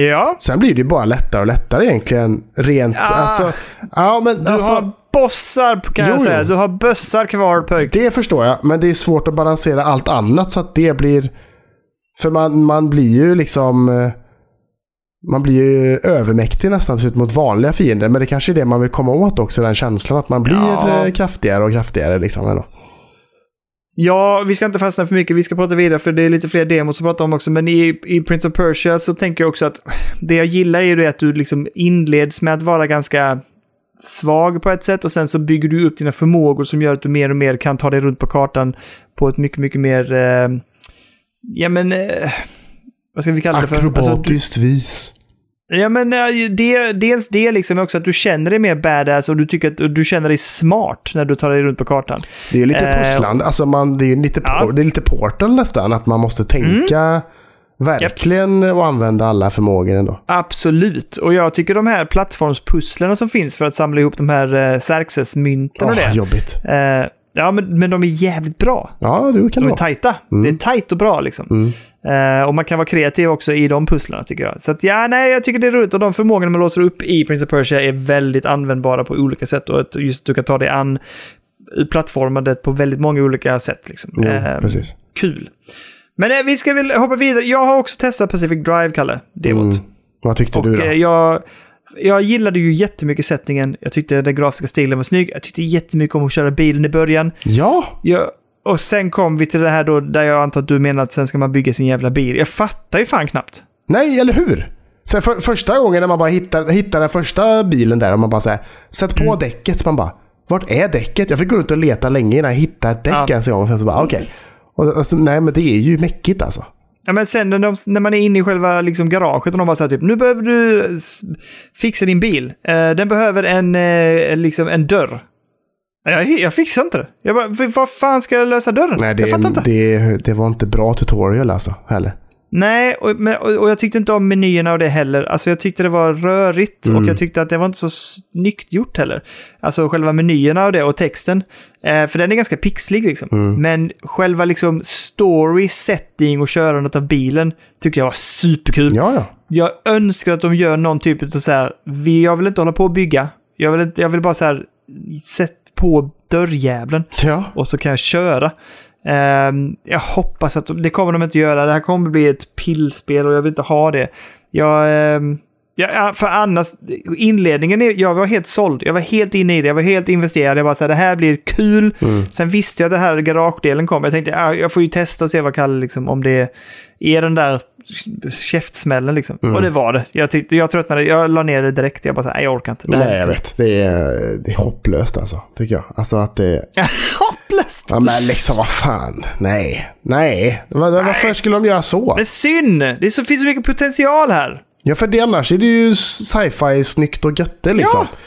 Ja, Sen blir det ju bara lättare och lättare egentligen. Rent, Ja. alltså. Ja, men du alltså. har bossar kan Jo, jag säga. jo. Du har bössar kvar pojk. Det förstår jag, men det är svårt att balansera allt annat så att det blir... För man, man blir ju liksom... Man blir ju övermäktig nästan till slut mot vanliga fiender. Men det kanske är det man vill komma åt också, den känslan att man blir Ja. eh, kraftigare och kraftigare. Liksom, ändå. Ja, vi ska inte fastna för mycket. Vi ska prata vidare för det är lite fler demos att prata om också. Men i, i Prince of Persia så tänker jag också att det jag gillar är ju att du liksom inleds med att vara ganska svag på ett sätt och sen så bygger du upp dina förmågor som gör att du mer och mer kan ta dig runt på kartan på ett mycket, mycket mer... Eh, ja, men... Eh, vad ska vi kalla det för? Alltså, du, Akrobatiskt vis. ja, men eh, det, dels det liksom också att du känner dig mer badass och du tycker att du känner dig smart när du tar dig runt på kartan. Det är lite Eh, pusslande. Alltså man, det, är lite, Ja. det är lite portal nästan. Att man måste tänka verkligen och använda alla förmågor ändå. Absolut, och jag tycker de här plattformspusslerna som finns för att samla ihop de här eh, Xerxes-mynten och Åh, det. jobbigt. Eh, ja, men, men de är jävligt bra. Ja, du kan De det är vara. tajta. Det är tajt och bra liksom. Mm. Eh, och man kan vara kreativ också i de pusslarna tycker jag. Så att, ja, nej, jag tycker det är roligt. Och de förmågorna man låser upp i Prince of Persia är väldigt användbara på olika sätt. Och att just du kan ta dig an plattformandet på väldigt många olika sätt. Liksom. Eh, precis. kul. Men eh, vi ska väl hoppa vidare. Jag har också testat Pacific Drive, Kalle. Demot. Mm. Vad tyckte Och du då? eh, jag, jag gillade ju jättemycket sättningen. Jag tyckte den grafiska stilen var snygg. Jag tyckte jättemycket om att köra bilen i början. Ja, Jag, och sen kom vi till det här då, där jag antar att du menar att sen ska man bygga sin jävla bil. Jag fattar ju fan knappt. nej, eller hur? Så för, första gången när man bara hittar, hittar den första bilen där och man bara säger sätt på Mm. däcket. Man bara, vart är däcket? Jag fick gå runt och leta länge innan jag hittade ett däck Ja. ens en gång. Sen så bara, okej. Och, och så, nej, men det är ju mäckigt alltså. Ja, men sen när, de, när man är inne i själva liksom, garaget och de bara säger typ nu behöver du fixa din bil. Eh, den behöver en, eh, liksom, en dörr. Jag, jag fixar inte det. Jag bara, "V- vad fan ska jag lösa dörren? Nej, det, jag fattar inte. det, det var inte bra tutorial alltså, heller. Nej, och, och, jag tyckte inte om menyerna och det heller. Alltså jag tyckte det var rörigt och jag tyckte att det var inte så snyggt gjort heller. Alltså själva menyerna och det och texten. Eh, för den är ganska pixlig liksom. Men själva liksom story, setting och körandet av bilen tycker jag var superkul. Ja, ja. Jag önskar att de gör någon typ av så här, jag vill inte hålla på och bygga. Jag vill, inte, jag vill bara så här, sätt på dörrjävlen Ja, och så kan jag köra. Ehm, jag hoppas att de, det kommer de inte göra. Det här kommer bli ett pillspel och jag vill inte ha det. Jag, ehm, ja, för annars, inledningen, är, jag var helt såld. Jag var helt inne i det. Jag var helt investerad. Jag bara så här, det här blir kul. Sen visste jag att det här garagedelen kom. Jag tänkte, ja, jag får ju testa och se vad Kalle, liksom, om det är den där käftsmällen liksom. Och det var det. Jag, tyckte, jag tröttnade, jag la ner det direkt. Jag bara så här, "Nej, jag orkar inte. Nej, jag vet. Det är, det är hopplöst alltså, tycker jag. Alltså att det... <laughs> Hopplöst! Ja, men liksom vad fan. Nej. Nej. Var, varför skulle de göra så? Är synd! Det så, finns så mycket potential här. Ja, för det annars är det ju sci-fi snyggt och götte liksom. Ja.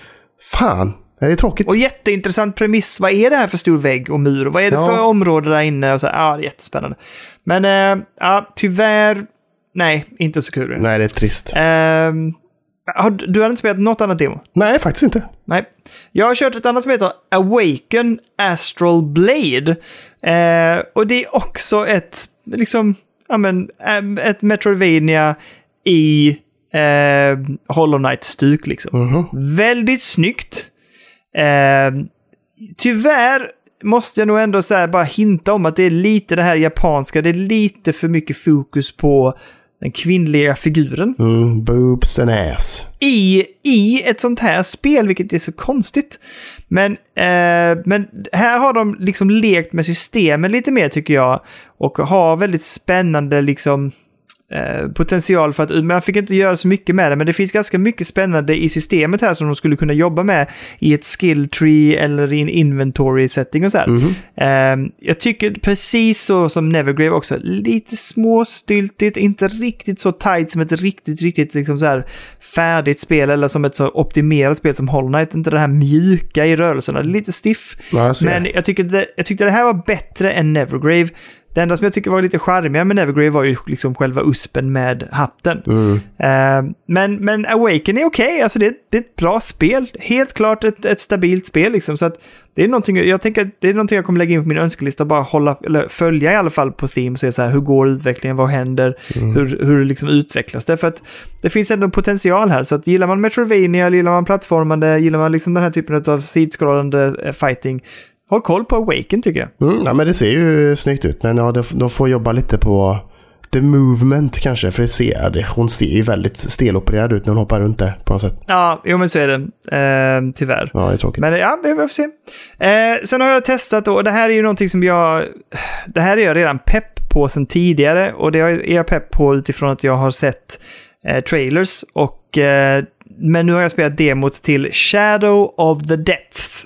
Fan. Det är tråkigt. Och jätteintressant premiss. Vad är det här för stor vägg och mur? Vad är det Ja. för område där inne? Och så, ja, det är jättespännande. Men äh, ja, tyvärr, nej, inte så kul. Nej, det är trist. Ehm, har, du hade inte spelat något annat demo? Nej, faktiskt inte. Nej. Jag har kört ett annat som heter Awaken Astral Blade. Eh, och det är också ett, liksom, ja men, äm, ett Metroidvania i eh, Hollow Knight-stuk liksom. Mhm. Väldigt snyggt. Eh, tyvärr måste jag nog ändå så bara hinta om att det är lite det här japanska, det är lite för mycket fokus på den kvinnliga figuren Mm, boobs and ass. i, i ett sånt här spel, vilket är så konstigt. Men, eh, men här har de liksom lekt med systemen lite mer tycker jag. Och har väldigt spännande liksom potential för att, man fick inte göra så mycket med det, men det finns ganska mycket spännande i systemet här som de skulle kunna jobba med i ett skill tree eller i en inventory setting och så här. Eh, jag tycker precis så som Nevergrave också, lite småstyltigt, inte riktigt så tight som ett riktigt, riktigt liksom så här färdigt spel eller som ett så optimerat spel som Hollow Knight, inte det här mjuka i rörelserna, lite stiff. Ja, jag. Men jag, tycker det, jag tyckte det här var bättre än Nevergrave. Det enda som jag tycker var lite charmigare med Nevergrave var ju liksom själva uspen med hatten. Mm. Eh, men, men Awaken är okej, alltså det, det är ett bra spel. Helt klart ett, ett stabilt spel liksom. Så att det är någonting, jag tänker det är någonting jag kommer lägga in på min önskelista och bara hålla, eller följa i alla fall på Steam och se så här, hur går utvecklingen, vad händer, hur, hur liksom utvecklas det? För att det finns ändå en potential här, så att gillar man Metroidvania, gillar man plattformande, gillar man liksom den här typen av sidskrollande eh, fighting, håll koll på Awaken tycker jag. Mm, ja, men det ser ju snyggt ut. Men ja, de, de får jobba lite på the movement kanske. För det ser, det, hon ser ju väldigt stelopererad ut när hon hoppar runt där på något sätt. Ja, jo men så är det. Eh, tyvärr. Ja, det är tråkigt. Men ja, vi får se. Eh, sen har jag testat och det här är ju någonting som jag... Det här är jag redan pepp på sen tidigare och det är jag pepp på utifrån att jag har sett eh, trailers och... Men nu har jag spelat demot till Shadow of the Depth.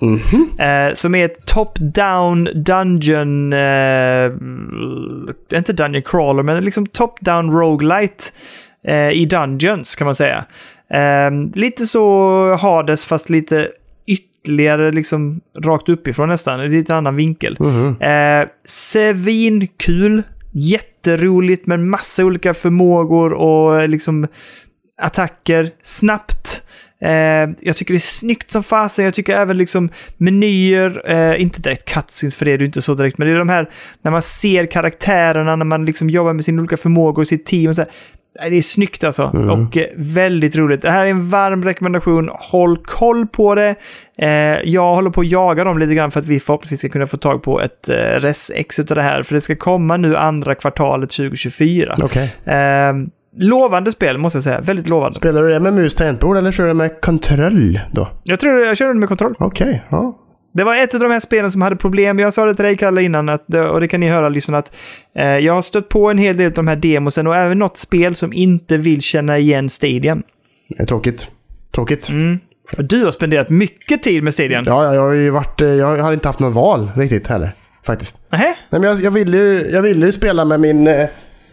Eh, som är ett top-down dungeon... Eh, inte dungeon crawler, men liksom top-down roguelite eh, i Dungeons kan man säga. Eh, lite så Hades fast lite ytterligare liksom rakt uppifrån nästan, en lite annan vinkel. Eh, Svinkul, jätteroligt med massa olika förmågor och eh, liksom attacker snabbt. Eh, jag tycker det är snyggt som fasen. Jag tycker även liksom menyer, eh, inte direkt cutscenes för det är det ju inte så direkt, men det är de här när man ser karaktärerna, när man liksom jobbar med sina olika förmågor och sitt team och så här. Det är snyggt alltså. Och eh, väldigt roligt. Det här är en varm rekommendation. Håll koll på det. Eh, jag håller på att jaga dem lite grann för att vi förhoppningsvis ska kunna få tag på ett eh, res-ex utav det här. För det ska komma nu andra kvartalet 2024. Okej. Eh, lovande spel måste jag säga. Väldigt lovande. Spelar du det med mus tangentbord eller kör du med kontroll då? Jag tror jag körde med kontroll. Okej, ja. Det var ett av de här spelen som hade problem. Jag sa det till dig, Kalle, innan, att, och det kan ni höra, lyssna, att eh, jag har stött på en hel del av de här demosen och även något spel som inte vill känna igen Stadion. Det är tråkigt. Tråkigt. Och du har spenderat mycket tid med Stadion. Ja, ja, jag har ju varit... eh, Jag har inte haft något val riktigt heller. Faktiskt. Nähä? Nej, men jag, jag, ville ju, jag ville ju spela med min eh,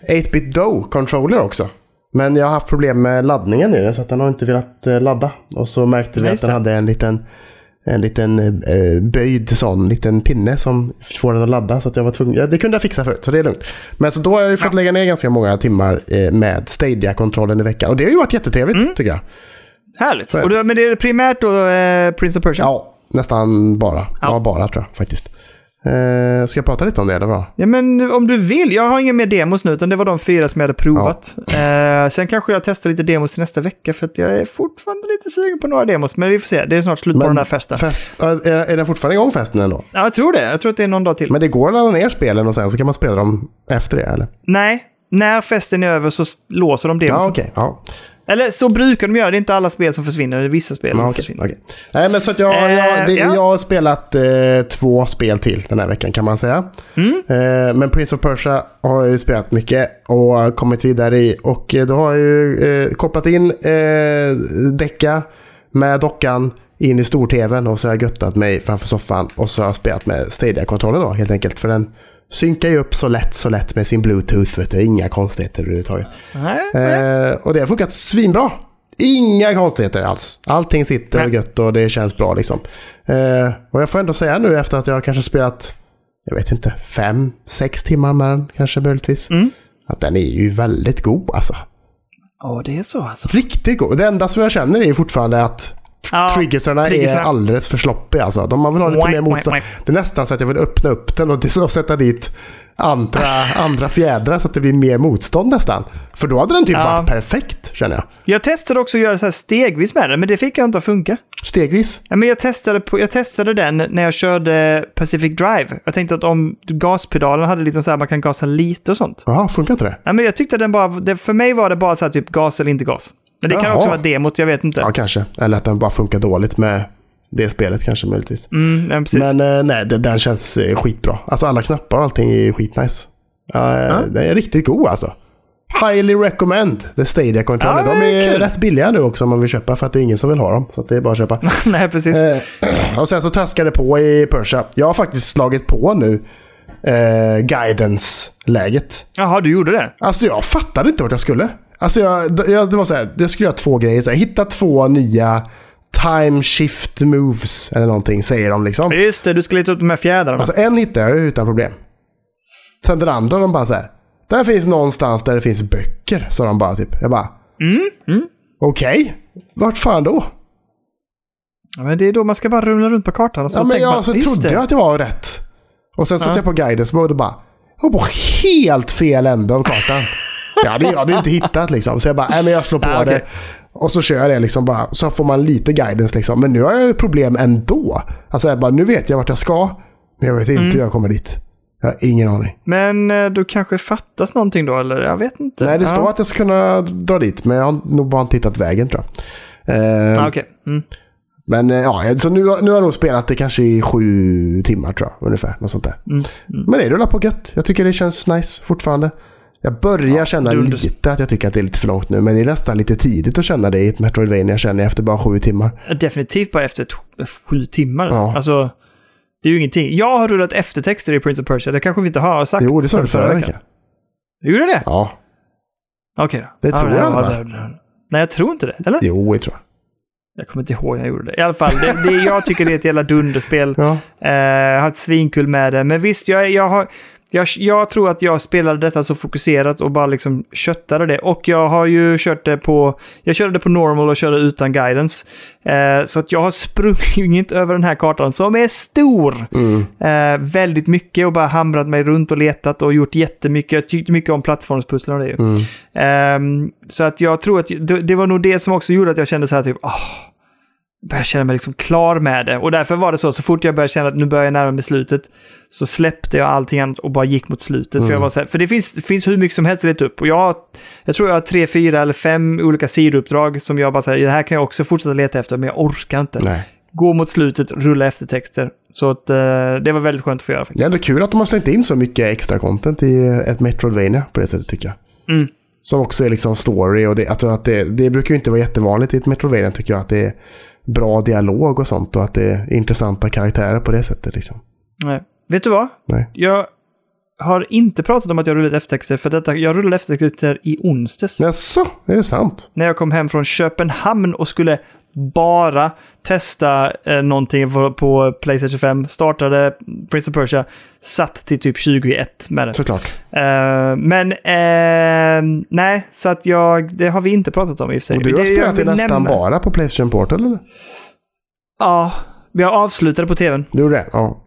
8-bit Do-controller också. Men jag har haft problem med laddningen i den så att den har inte velat eh, ladda. Och så märkte vi att den hade en liten, en liten eh, böjd sån liten pinne som får den att ladda. Så att jag var tvungen, ja, det kunde jag fixa förut, så det är lugnt. Men så då har jag ju fått lägga ner ganska många timmar eh, med Stadia-kontrollen i veckan. Och det har ju varit jättetrevligt Mm. tycker jag. Härligt. Och du, men det är primärt då eh, Prince of Persia? Ja, nästan bara. Ja, Ja. bara tror jag faktiskt. Eh, ska jag prata lite om det eller vad? Ja, men om du vill. Jag har inga mer demos nu, utan det var de fyra som jag hade provat. Eh, sen kanske jag testar lite demos till nästa vecka, för att jag är fortfarande lite sugen på några demos. Men vi får se, det är snart slut på den här festen. Fest, ja, är, är den fortfarande igång festen ändå? Ja, jag tror det. Jag tror att det är någon dag till. Men det går att ladda ner spelen och sen så kan man spela dem efter det eller? Nej, när festen är över så låser de demosen. Ja, okej. ja. Eller så brukar de göra, det är inte alla spel som försvinner, det är vissa spel som okej, försvinner. okej. Nej, men så att jag, Eh, jag, det, ja. jag har spelat eh, två spel till den här veckan kan man säga. Mm. Eh, men Prince of Persia har jag ju spelat mycket och kommit vidare i. Och eh, då har jag ju eh, kopplat in eh, Decca med dockan in i stor-tvn och så har jag göttat mig framför soffan och så har jag spelat med Stadia-kontrollen då helt enkelt. För den synkar ju upp så lätt, så lätt med sin bluetooth. Vet du. Inga konstigheter överhuvudtaget. Nej, nej. Eh, och det har funkat svinbra. Inga konstigheter alls. Allting sitter Nej. gött och det känns bra liksom. Eh, och jag får ändå säga nu efter att jag kanske spelat, jag vet inte, fem, sex timmar med den kanske möjligtvis. Mm. Att den är ju väldigt god alltså. Åh, det är så alltså. Riktigt god. Det enda som jag känner är fortfarande att Ja, triggersarna är alldeles för sloppiga alltså. De väl ha lite mer motstånd. Det är nästan så att jag vill öppna upp den och <laughs> och sätta dit andra, andra fjädrar så att det blir mer motstånd nästan. För då hade den typ Ja. varit perfekt känner jag. Jag testade också att göra så här stegvis med den, men det fick jag inte att funka. Stegvis. Ja, men jag, testade på, jag testade den när jag körde Pacific Drive. Jag tänkte att om gaspedalen hade lite så här, man kan gasa lite och sånt. Jaha, funkar inte det? Ja, men jag tyckte den bara, det, för mig var det bara så här typ gas eller inte gas. Men det kan Jaha. också vara demot, jag vet inte. Ja, kanske. Eller att den bara funkar dåligt med det spelet kanske möjligtvis. Mm, ja, precis. Men eh, nej, den känns eh, skitbra. Alltså alla knappar och allting är skitnice. Eh, Ja. Den är riktigt god alltså. Highly recommend the Stadia kontroller. Ja, De är kul. rätt billiga nu också om man vill köpa för att det är ingen som vill ha dem. Så det är bara att köpa. <laughs> Nej, precis. Eh, <clears throat> och sen så traskade det på i Persia. Jag har faktiskt slagit på nu eh, guidance-läget. Jaha, du gjorde det? Alltså jag fattade inte vart jag skulle. Alltså jag, jag, det var så här, jag skulle göra två grejer. Så här, hitta två nya time shift moves eller någonting säger de liksom. Just det, du ska leta upp de här fjädrarna. Alltså en hittade jag utan problem. Sen den andra de bara så här. Den finns någonstans där det finns böcker, sa de bara typ. Jag bara. Mm, Okej, vart fan då? Ja, men det är då man ska bara rumla runt på kartan och så Ja, men jag man, så trodde det. jag att jag var rätt. Och sen Ja. jag på guidance mode och bara. Jag var på helt fel ände av kartan. <laughs> jag hade jag hade inte hittat liksom. Så jag bara, nej men jag slår på Ja, okej. det. Och så kör jag det liksom bara. Så får man lite guidance liksom. Men nu har jag ju problem ändå. Alltså jag bara, nu vet jag vart jag ska. Men jag vet inte Mm. hur jag kommer dit. Jag har ingen aning. Men eh, då kanske fattas någonting då, eller? Jag vet inte. Nej, det ja. står att jag ska kunna dra dit. Men jag har nog bara inte hittat vägen tror jag. Eh, Ja, Okej. Mm. Men eh, ja, så nu, nu har jag nog spelat det kanske i sju timmar tror jag. Ungefär, något sånt där. Mm. Men det rullar på gött. Jag tycker det känns nice fortfarande. Jag börjar känna det under- lite att jag tycker att det är lite för långt nu. Men det är nästan lite tidigt att känna det i ett Metroidvania känner jag efter bara sju timmar. Definitivt bara efter sju timmar. Ja. Alltså, det är ju ingenting. Jag har rullat eftertexter i Prince of Persia. Det kanske vi inte har sagt. Jo, det sa du förra veckan. Gjorde du det? Ja, Okej då. Det tror jag i alla ja, fall. Nej, jag tror inte det. Eller? jo, det tror jag. Jag kommer inte ihåg när jag gjorde det. I alla fall, det, det, jag tycker det är ett jävla dunderspel. Ja. Jag har haft svinkul med det. Men visst, jag, jag, har, jag, jag tror att jag spelade detta så fokuserat och bara liksom köttade det. Och jag har ju kört det på... Jag körde det på normal och körde utan guidance. Eh, så att jag har sprungit <laughs> över den här kartan som är stor. Mm. Eh, väldigt mycket och bara hamrat mig runt och letat och gjort jättemycket. Jag tyckte mycket om plattformspusslen och det ju. Mm. Ehm, så att jag tror att det, det var nog det som också gjorde att jag kände så här typ, åh, började känna mig liksom klar med det. Och därför var det så, så fort jag började känna att nu börjar jag närma mig slutet, så släppte jag allting annat och bara gick mot slutet. För, jag var så här, för det finns, det finns hur mycket som helst att leta upp. Och jag, jag tror jag har tre, fyra eller fem olika sidouppdrag som jag bara säger, det här kan jag också fortsätta leta efter, men jag orkar inte. Nej. Gå mot slutet, rulla eftertexter. Så att, eh, det var väldigt skönt att få göra Det faktiskt. är ändå kul att de har slängt in så mycket extra content i ett Metroidvania på det sättet tycker jag. Mm. Som också är liksom story och det, alltså att det, det brukar ju inte vara jättevanligt i ett Metroidvania tycker jag. Att det är bra dialog och sånt och att det är intressanta karaktärer på det sättet liksom. Nej. Vet du vad? Nej. Jag har inte pratat om att jag rullat eftertexter för detta. Jag rullade eftertexter i onsdags. Jaså, är det sant? När jag kom hem från Köpenhamn och skulle bara testa eh, någonting på, på Playstation 5. Startade Prince of Persia. Satt till typ 21 med det. Såklart. Eh, men eh, nej, så att jag, det har vi inte pratat om i och för sig. Och du har Det- jag spelat det nästan nämna- bara på Playstation Portal eller? Ja, vi har avslutat på tvn. Du gjorde det? Ja.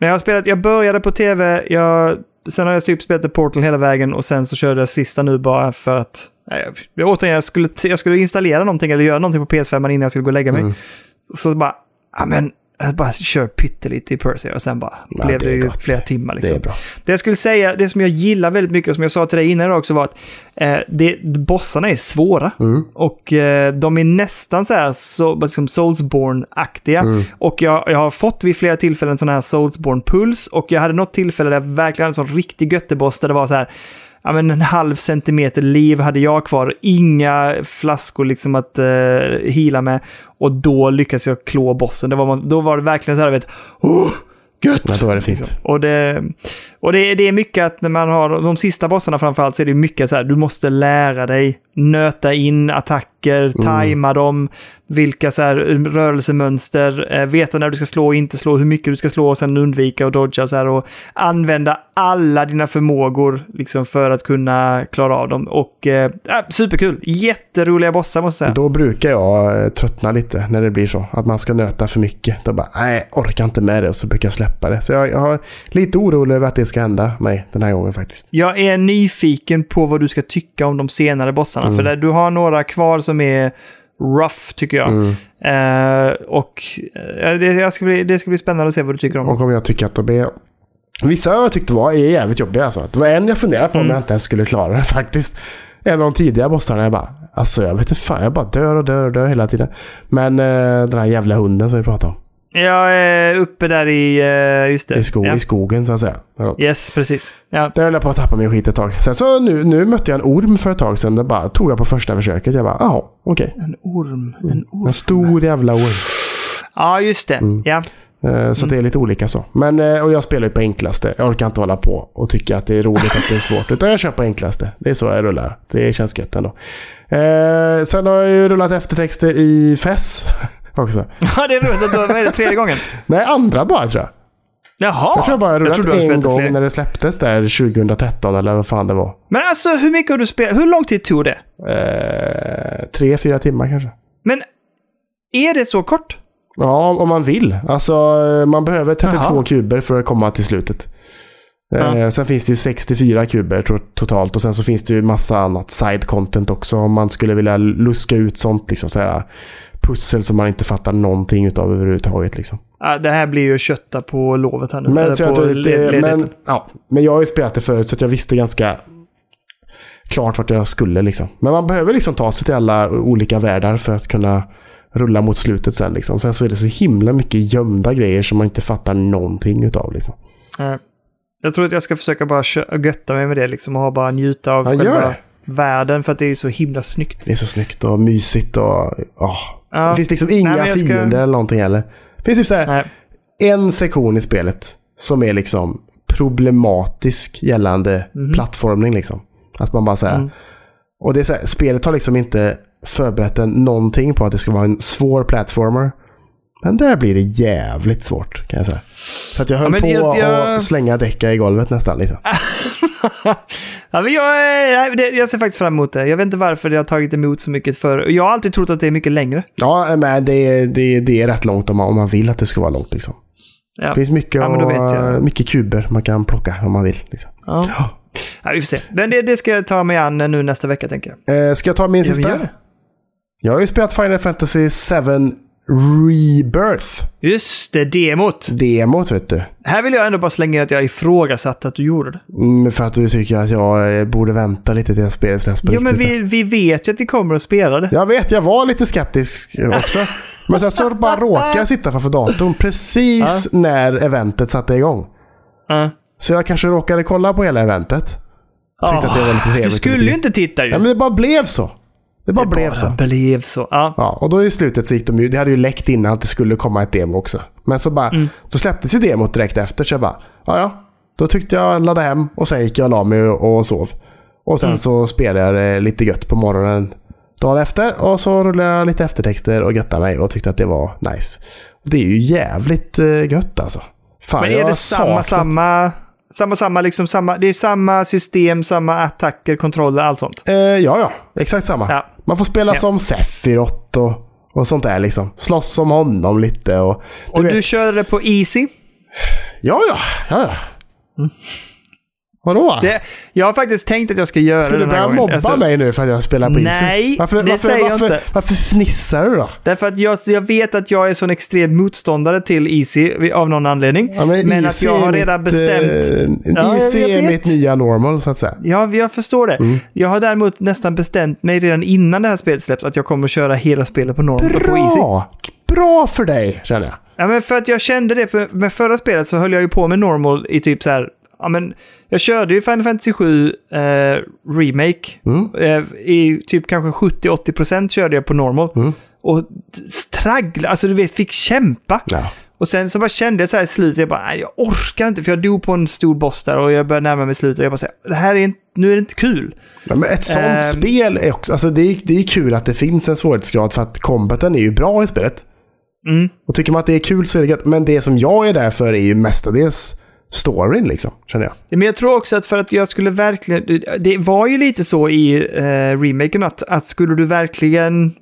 Men jag har spelat, jag började på tv, jag, sen har jag typ spelat Portal hela vägen och sen så körde jag sista nu bara för att... Jag, jag, återigen, jag, skulle, jag skulle installera någonting eller göra någonting på PS5 innan jag skulle gå och lägga mig. Mm. Så bara, ja men jag bara kör pyttelite i Percy och sen bara Ja, blev det det, ju gott. flera timmar. Det Liksom. är bra. Det jag skulle säga, det som jag gillar väldigt mycket och som jag sa till dig innan idag också var att eh, det, bossarna är svåra. Mm. Och eh, de är nästan så här så, liksom Soulsborne-aktiga. Mm. Och jag, jag har fått vid flera tillfällen sån här Soulsborne-puls. Och jag hade något tillfälle där jag verkligen hade en sån riktig götteboss där det var så här Ja, men en halv centimeter liv hade jag kvar. Inga flaskor liksom att uh, hila med. Och då lyckades jag klå bossen. Det var, man- då var det verkligen så här, vet, oh, gött! Ja, då är det fint. Och, det, och det, det är mycket att när man har de sista bossarna framförallt så är det mycket så här, du måste lära dig nöta in attacker, tajma dem, vilka så här rörelsemönster, eh, veta när du ska slå och inte slå, hur mycket du ska slå och sen undvika och dodga så här och använda alla dina förmågor liksom för att kunna klara av dem. Och eh, superkul! Jätteroliga bossar måste jag säga. Då brukar jag eh, tröttna lite när det blir så. Att man ska nöta för mycket. Då bara, nej, orkar inte med det. Och så brukar jag släppa det. Så jag, jag har lite orolig över att det ska hända mig den här gången faktiskt. Jag är nyfiken på vad du ska tycka om de senare bossarna. För där, du har några kvar som är rough, tycker jag. Eh, och eh, det, ska bli, det ska bli spännande att se vad du tycker om. Och om jag tycker att de är... Vissa jag tyckte var är jävligt jobbiga alltså. Det var en jag funderade på om jag inte ens skulle klara det <laughs> faktiskt. En av de tidiga bossarna jag bara... Alltså jag vet inte fan, jag bara dör och dör och dör hela tiden. Men eh, den här jävla hunden som vi pratade om. Jag är uppe där i... eh, just det. I, sko Ja. I skogen så att säga. Yes, precis. Ja. Där höll jag på att tappa min skit ett tag. Sen så nu, nu mötte jag en orm för ett tag sedan. Det bara tog jag på första försöket. Jag bara, jaha, okej. En orm. En orm. En stor jävla orm. Ja, just det. Ja. Eh, Så det är lite olika så. Men, eh, och jag spelar ju på enklaste. Jag orkar inte hålla på och tycka att det är roligt att det är svårt. <laughs> Utan jag kör på enklaste. Det är så jag rullar. Det känns gött ändå. Eh, sen har jag ju rullat eftertexter i FES också. Ja, det är roligt. Vad är det? Tredje gången? <laughs> Nej, andra bara tror jag. Jaha! Jag tror jag bara rullat hade en gång fler. när det släpptes där 2013 eller vad fan det var. Men alltså, hur mycket har du spelat? Hur lång tid tog det? Eh, tre, fyra timmar kanske. Men är det så kort? Ja, om man vill. Alltså, man behöver 32 Jaha. kuber för att komma till slutet. Ja. Eh, sen finns det ju 64 kuber to- totalt och sen så finns det ju massa annat side content också om man skulle vilja luska ut sånt liksom så här pussel som man inte fattar någonting utav överhuvudtaget liksom. Ja, det här blir ju kötta på lovet här nu. Men, Eller så jag på led- det, men, ja, men jag har ju spelat det förut så att jag visste ganska klart vart jag skulle liksom. Men man behöver liksom ta sig till alla olika världar för att kunna rulla mot slutet sen liksom. Sen så är det så himla mycket gömda grejer som man inte fattar någonting utav liksom. Ja. Jag tror att jag ska försöka bara götta mig med det liksom och ha bara njuta av Ja, gör själva det. Världen för att det är så himla snyggt. Det är så snyggt och mysigt och... åh. Ja. Det finns liksom inga Nej, ska- fiender eller någonting heller. Det finns typ så här, Nej. en sektion i spelet som är liksom problematisk gällande plattformning liksom. Att man bara säger Mhm. Mm. Och det är så här, spelet har liksom inte förberett en någonting på att det ska vara en svår plattformer. Men där blir det jävligt svårt kan jag säga. Så att jag höll men på jag- jag- att slänga däcka i golvet nästan. Liksom. <laughs> ja, men jag, jag ser faktiskt fram emot det. Jag vet inte varför det har tagit emot så mycket för. Jag har alltid trott att det är mycket längre. Ja, men det, är- det, det är rätt långt om man, om man vill att det ska vara långt. Liksom. Ja. Det finns mycket, Ja, och, mycket kuber man kan plocka om man vill. Liksom. Ja. Ja, vi får se. Men det, det ska jag ta mig an nu nästa vecka, tänker jag. Eh, ska jag ta min Ja, sista? Jag har ju spelat Final Fantasy 7 Rebirth. Just det, demot. Demot vet du. Här vill jag ändå bara slänga in att jag ifrågasatte att du gjorde det. Mm, för att du tycker att jag eh, borde vänta lite till jag spelet släpps på Jo, men riktigt. vi, vi vet ju att vi kommer att spela det. Jag vet, jag var lite skeptisk också. <laughs> Men sen så bara råkade jag sitta framför datorn precis när eventet satte igång. Ja. Så jag kanske råkade kolla på hela eventet. Tyckte att det var lite trevligt. Du skulle ju inte titta ju. Ja, men det bara blev så. Det bara blev så. blev så. Ja. Ja, och då i slutet så gick de ju, det hade ju läckt innan att det skulle komma ett demo också. Men så bara, Mm. så släpptes ju demot direkt efter så jag bara, ja ja. Då tyckte jag ladda hem och sen gick jag och la mig och, och sov. Och sen Mm. så spelade jag det lite gött på morgonen dagen efter och så rullade jag lite eftertexter och göttade mig och tyckte att det var nice. Det är ju jävligt uh, gött alltså. Fan, Men är det samma, samma, samma, samma, liksom samma, det är samma system, samma attacker, kontroller, allt sånt? Eh, ja, ja. Exakt samma. Ja. Man får spela Ja. som Sephiroth och, och sånt där liksom. Slåss som honom lite och... Och vet- du körde det på easy? Ja, ja. ja, ja. Vadå? Det, jag har faktiskt tänkt att jag ska göra Ska det du den här börja mobba Alltså, mig nu för att jag spelar på Easy? Nej, varför, det varför, säger jag varför, inte. Varför fnissar du då? Därför att jag, jag vet att jag är sån extrem motståndare till Easy av någon anledning. Ja, men men att jag har redan mitt, bestämt... Eh, Ja, Easy jag är mitt nya normal så att säga. Ja, jag förstår det. Mm. Jag har däremot nästan bestämt mig redan innan det här spelet släpps att jag kommer att köra hela spelet på normal och på Easy. Bra! Bra för dig, känner jag. Ja, men för att jag kände det. Med förra spelet så höll jag ju på med normal i typ så här... Ja, men jag körde ju Final Fantasy 7 eh, Remake. Mm. Eh, I typ kanske 70-80% körde jag på normal. Mm. Och stragglade, alltså du vet, fick kämpa. Ja. Och sen så bara kände jag så här i slutet, jag bara, nej, jag orkar inte för jag dog på en stor boss där och jag började närma mig slutet och jag bara säger, det här är inte, nu är det inte kul. Ja, men ett sånt Ehm. spel är också... Alltså det, är, det är kul att det finns en svårighetsgrad för att combaten är ju bra i spelet. Mm. Och tycker man att det är kul så är det gött. Men det som jag är där för är ju mestadels storyn liksom, känner jag. Men jag tror också att för att jag skulle verkligen, det var ju lite så i eh, remaken att, att skulle du verkligen,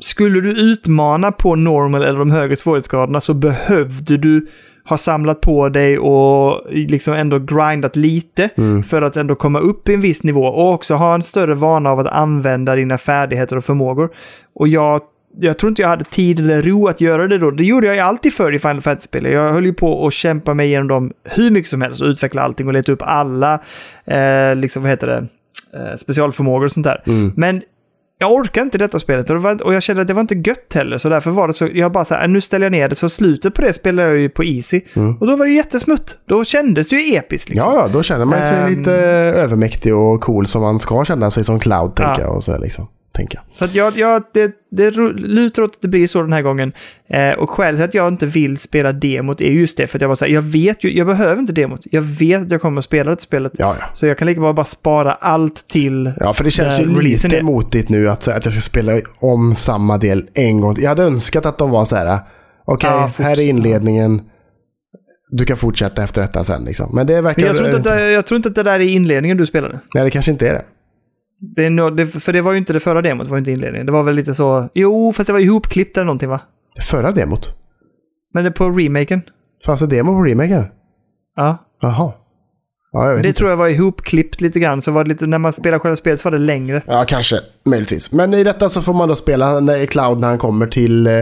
skulle du utmana på normal eller de högre svårighetsgraderna så behövde du ha samlat på dig och liksom ändå grindat lite för att ändå komma upp i en viss nivå och också ha en större vana av att använda dina färdigheter och förmågor. Och jag, jag tror inte jag hade tid eller ro att göra det då. Det gjorde jag ju alltid förr i Final Fantasy-spel. Jag höll ju på att kämpa mig igenom dem hur mycket som helst och utveckla allting och leta upp alla, eh, liksom vad heter det, eh, specialförmågor och sånt där. Men jag orkar inte detta spelet och, det var, och jag kände att det var inte gött heller. Så därför var det så, jag bara så här, nu ställer jag ner det. Så slutet på det spelade jag ju på Easy. Och då var det jättesmutt. Då kändes det ju episkt liksom. Ja, ja, då känner man sig Ehm. lite övermäktig och cool som man ska känna sig som Cloud, tänker Ja. jag. Och så, liksom, tänker jag. Så att jag, jag, det, det lutar åt att det blir så den här gången. Eh, och skälet till att jag inte vill spela demot är just det. För att jag bara säger, jag vet ju, jag behöver inte demot. Jag vet att jag kommer att spela det spelet. Ja, ja. Så jag kan lika bra bara spara allt till... Ja, för det känns ju releasen lite är. motigt nu att, att jag ska spela om samma del en gång. Jag hade önskat att de var så här, okej, Ja, här är inledningen. Du kan fortsätta efter detta sen liksom. Men det verkar... Men jag tror, inte att det, jag tror inte att det där är inledningen du spelade. Nej, det kanske inte är det. Det är nog- det, för det var ju inte det förra demot, det var ju inte inledningen. Det var väl lite så... Jo, fast det var ihopklippt eller någonting va? Det förra demot. Men det på remaken. Fanns det demo på remaken? Ja. Jaha. Ja, Det inte. tror jag var ihopklippt lite grann. Så var det lite, när man spelar själva spelet så var det längre. Ja, kanske. Möjligtvis. Men i detta så får man då spela när Cloud när han kommer till eh,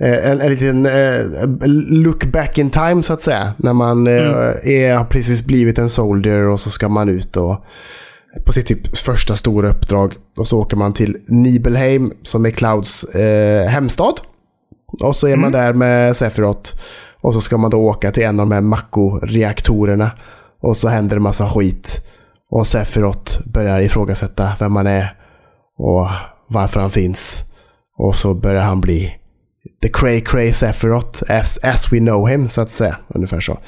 en, en liten eh, look back in time så att säga. När man eh, är, har precis blivit en soldier och så ska man ut och på sitt typ första stora uppdrag. Och så åker man till Nibelheim som är Clouds eh, hemstad. Och så är man där med Sephiroth. Och så ska man då åka till en av de här Mako-reaktorerna. Och så händer det massa skit. Och Sephiroth börjar ifrågasätta vem man är och varför han finns. Och så börjar han bli the cray cray Sephiroth as, as we know him så att säga. Ungefär så.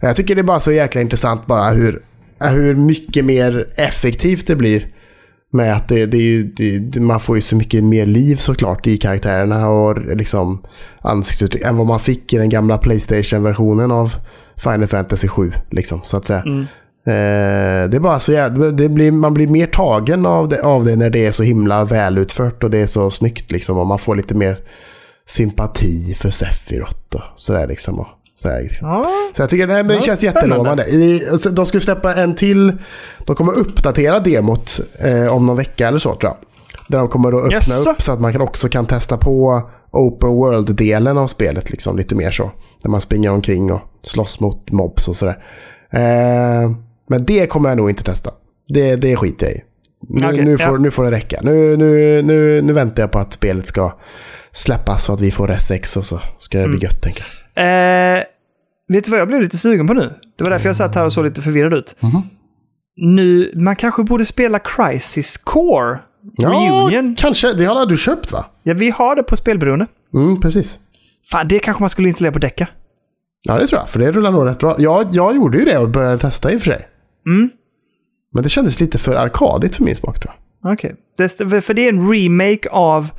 Jag tycker det är bara så jäkla intressant bara hur, hur mycket mer effektivt det blir. Med att det, det är ju, det, man får ju så mycket mer liv såklart i karaktärerna och liksom ansiktsuttryck än vad man fick i den gamla Playstation-versionen av Final Fantasy 7. Liksom, så att säga. Eh, det är bara så jävla, det blir, man blir mer tagen av det, av det när det är så himla välutfört och det är så snyggt liksom. Och man får lite mer sympati för Sephiroth och sådär liksom. Och sådär, liksom. Ja. Så jag tycker här, men det Ja, känns jättelovande. Så- De ska släppa en till. De kommer uppdatera demot eh, om någon vecka eller så tror jag. Där de kommer att öppna Jaså? upp så att man kan också kan testa på open world-delen av spelet. Liksom, lite mer så. Där man springer omkring och slåss mot mobs och sådär. Eh, men det kommer jag nog inte testa. Det, det skiter jag i. Nu, Okej, nu, får, ja. nu får det räcka. Nu, nu, nu, nu väntar jag på att spelet ska släppas så att vi får S6 och så ska det bli Mm. gött tänker jag. Eh, vet du vad jag blev lite sugen på nu? Det var därför jag satt här och såg lite förvirrad ut. Mhm. Nu, man kanske borde spela Crisis Core Reunion. kanske. Det har du köpt va? Ja, vi har det på spelberoende. Mm, precis. Fan, det kanske man skulle installera på Decca. Ja, det tror jag. För det rullar nog rätt bra. Jag, jag gjorde ju det och började testa i och för sig. Mm. Men det kändes lite för arkadigt för min smak tror jag. Okej. Det- För det är en remake av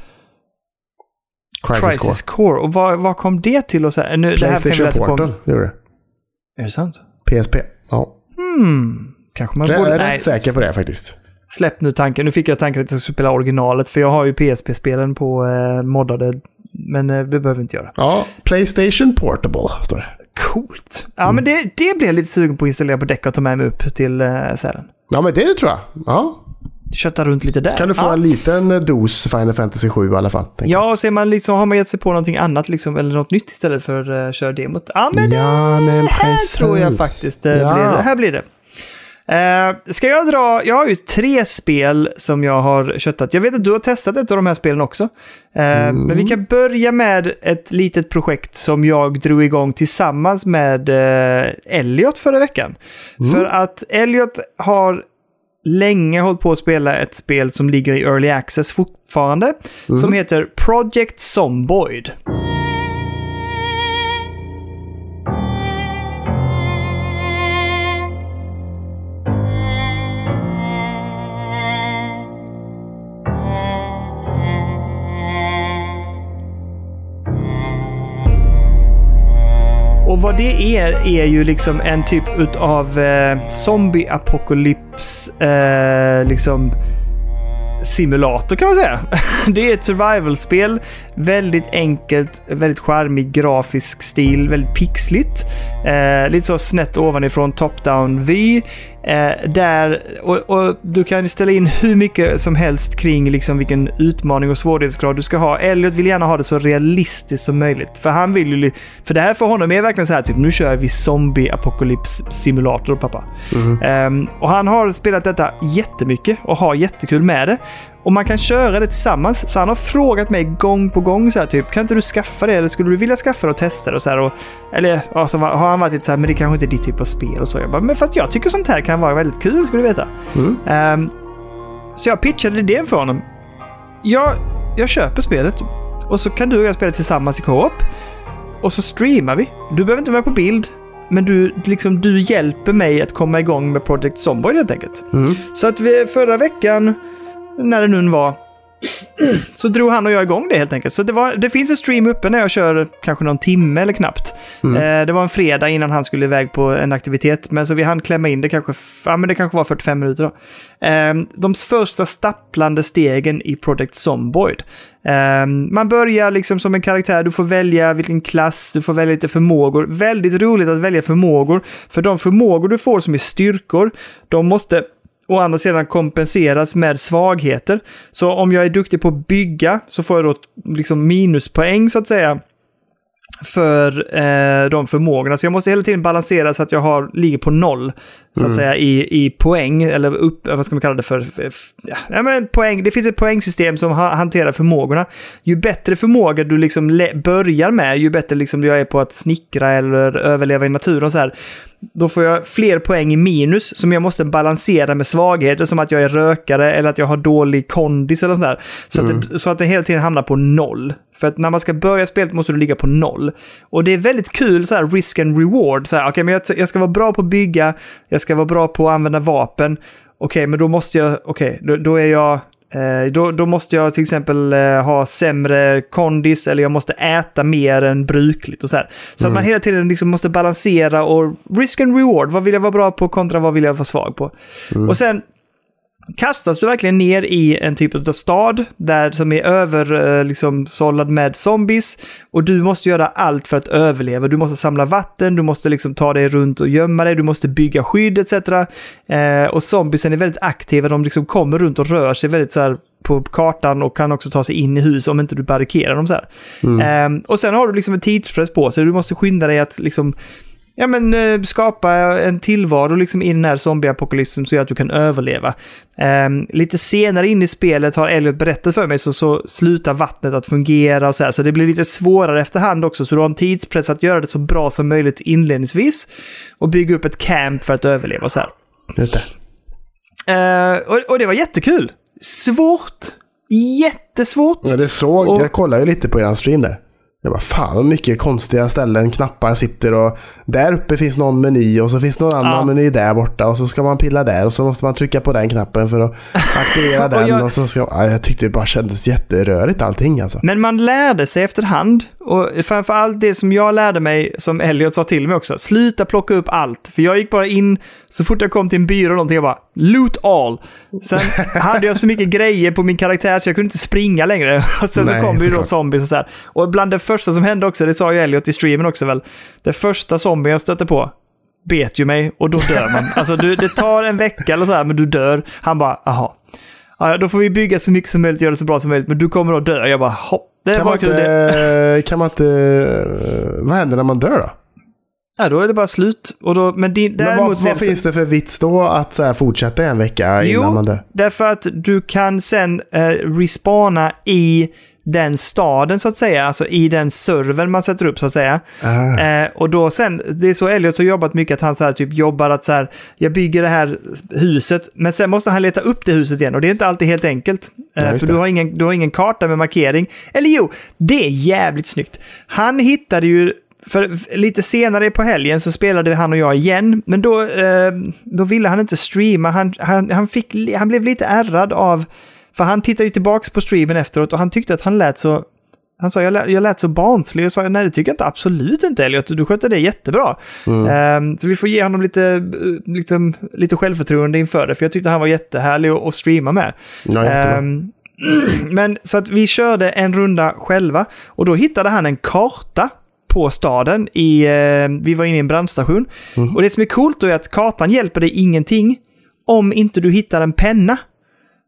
Crisis, Crisis Core. Core. Och vad, vad kom det till? Och så här, nu, det här Playstation Portal på. gjorde det. Är det sant? PSP. Ja. Hmm. Kanske man Jag borde... är Nej, rätt säker på det faktiskt. släpp nu tanken. Nu fick jag tanken att jag ska spela originalet. För jag har ju PSP-spelen på eh, moddade. Men eh, det behöver vi inte göra. Ja, Playstation Portable står det. Coolt. Ja, men det, det blir jag lite sugen på att installera på däck och ta med mig upp till uh, Sälen. Ja, men det tror jag. Ja. Kötta runt lite där. Kan du få ja. en liten dos Final Fantasy 7 i alla fall. Ja, ser man liksom, har man gett sig på någonting annat liksom, eller något nytt istället för uh, kör demot. Ja, men, Ja, men det här precis. tror jag faktiskt uh, Ja. blir det. Här blir det. Uh, ska jag dra, jag har ju tre spel som jag har köttat. Jag vet att du har testat ett av de här spelen också. Uh, Men vi kan börja med ett litet projekt som jag drog igång tillsammans med uh, Elliot förra veckan. För att Elliot har länge hållit på att spela ett spel som ligger i Early Access fortfarande. Som heter Project Zomboid. Vad det är, är ju liksom en typ utav eh, zombie-apokalyps eh, liksom simulator kan man säga. <laughs> Det är ett survival-spel. Väldigt enkelt, väldigt charmig grafisk stil, väldigt pixligt. Eh, lite så snett ovanifrån top-down vy. Eh, där, och, och du kan ställa in hur mycket som helst kring liksom vilken utmaning och svårighetsgrad du ska ha. Elliot vill gärna ha det så realistiskt som möjligt. För han vill ju... För det här för honom är verkligen så här typ, nu kör vi zombie-apokalyps simulator pappa. Ehm, och han har spelat detta jättemycket och har jättekul med det. Och man kan köra det tillsammans. Så han har frågat mig gång på gång så här typ, kan inte du skaffa det? Eller skulle du vilja skaffa det och testa det? Och så här, och, eller ja, så har han varit lite så här, men det kanske inte är ditt typ av spel och så. Jag bara, men för att jag tycker sånt här kan vara väldigt kul, ska du veta. Ehm, så jag pitchade idén för honom. Jag, jag köper spelet och så kan du och jag spela tillsammans i co-op. Och så streamar vi. Du behöver inte vara på bild. Men du, liksom, du hjälper mig att komma igång med Project Zomboid helt enkelt. Så att vi, förra veckan, när det nu var, så drog han och jag igång det helt enkelt. Så det, var, det finns en stream uppe när jag kör kanske någon timme eller knappt. Eh, det var en fredag innan han skulle iväg på en aktivitet. Men så vi hann klämma in det kanske, ja, men det kanske var 45 minuter då. Eh, de första stapplande stegen i Project Zomboid. Eh, man börjar liksom som en karaktär, du får välja vilken klass, du får välja lite förmågor. Väldigt roligt att välja förmågor. För de förmågor du får som är styrkor, de måste å andra sidan kompenseras med svagheter. Så om jag är duktig på att bygga så får jag då liksom minuspoäng så att säga för eh, de förmågorna. Så jag måste hela tiden balansera så att jag har, ligger på noll så att säga i, i poäng, eller upp, vad ska man kalla det för? Ja, men poäng. Det finns ett poängsystem som ha, hanterar förmågorna. Ju bättre förmåga du liksom börjar med, ju bättre liksom jag är på att snickra eller överleva i naturen så här. Då får jag fler poäng i minus som jag måste balansera med svagheter som att jag är rökare eller att jag har dålig kondis eller sådär. Så, att det, så att det hela tiden hamnar på noll. För att när man ska börja spelet måste du ligga på noll. Och det är väldigt kul så här risk and reward. Så här, okay, men jag, jag ska vara bra på att bygga, jag ska vara bra på att använda vapen. Okej, men då måste jag, okej, då, då är jag då, då måste jag till exempel eh, ha sämre kondis eller jag måste äta mer än brukligt och så här. Så att man hela tiden liksom måste balansera och risk and reward. Vad vill jag vara bra på kontra vad vill jag vara svag på? Och sen kastas du verkligen ner i en typ av stad där som är över eh, liksom sållad med zombies och du måste göra allt för att överleva. Du måste samla vatten, du måste liksom ta dig runt och gömma dig, du måste bygga skydd etc. Eh, och zombiesen är väldigt aktiva, de liksom kommer runt och rör sig väldigt så här på kartan och kan också ta sig in i hus om inte du barrikerar dem så här. Eh, och sen har du liksom en tidspress på sig, du måste skynda dig att liksom ja, men, eh, skapa en tillvaro liksom i den här zombieapokalypsen så att du kan överleva. Ehm, lite senare in i spelet har Elliot berättat för mig så, så slutar vattnet att fungera och så här, så det blir lite svårare efterhand också. Så du har en tidspress att göra det så bra som möjligt inledningsvis och bygga upp ett camp för att överleva och så här. Just det. Eh, och, och det var jättekul. Svårt. Jättesvårt. Ja, det såg, Och- jag kollade ju lite på er stream där. Jag bara, fan vad mycket konstiga ställen, knappar sitter och där uppe finns någon meny och så finns någon annan Ja. meny där borta och så ska man pilla där och så måste man trycka på den knappen för att <laughs> aktivera den jag- och så ska ja, Jag tyckte det bara kändes jätterörigt allting alltså. Men man lärde sig efterhand. Och framförallt det som jag lärde mig, som Elliot sa till mig också. Sluta plocka upp allt. För jag gick bara in, så fort jag kom till en byrå eller någonting, jag bara loot all. Sen hade jag så mycket grejer på min karaktär så jag kunde inte springa längre. <laughs> Och sen Nej, så kom det ju då zombies och så här. Och bland det första som hände också, det sa ju Elliot i streamen också väl. Det första zombien jag stötte på bet ju mig och då dör man. alltså du, det tar en vecka eller så här, men du dör. Han bara, jaha. Ja, då får vi bygga så mycket som möjligt, göra det så bra som möjligt, men du kommer att dö. Jag bara, hopp. Det Kan man, kul det. inte, kan man inte... Vad händer när man dör då? Ja, då är det bara slut. Och då, men din, Men vad, vad finns det för vits då att så fortsätta en vecka innan Jo, man dör? därför att du kan sen eh, respawna i den staden så att säga, alltså i den servern man sätter upp så att säga. Ah. Eh, och då sen, det är så Elliot har jobbat mycket, att han så här, typ jobbar att så här, jag bygger det här huset, men sen måste han leta upp det huset igen och det är inte alltid helt enkelt. Eh, Ja, för det. du har, ingen, du har ingen karta med markering. Eller jo, det är jävligt snyggt. Han hittade ju för lite senare på helgen så spelade han och jag igen, men då, eh, då ville han inte streama. Han, han, han, fick, han blev lite ärrad av... För han tittade ju tillbaka på streamen efteråt och han tyckte att han lät så... Han sa jag lät, jag lät så barnslig och sa nej det tycker jag inte, absolut inte Elliot, du skötte det jättebra. Eh, så vi får ge honom lite, eh, liksom, lite självförtroende inför det, för jag tyckte han var jättehärlig att, att streama med. Ja. Ehm, <clears throat> men så att vi körde en runda själva och då hittade han en karta på staden. I, eh, vi var inne i en brandstation. Och det som är coolt då är att kartan hjälper dig ingenting om inte du hittar en penna.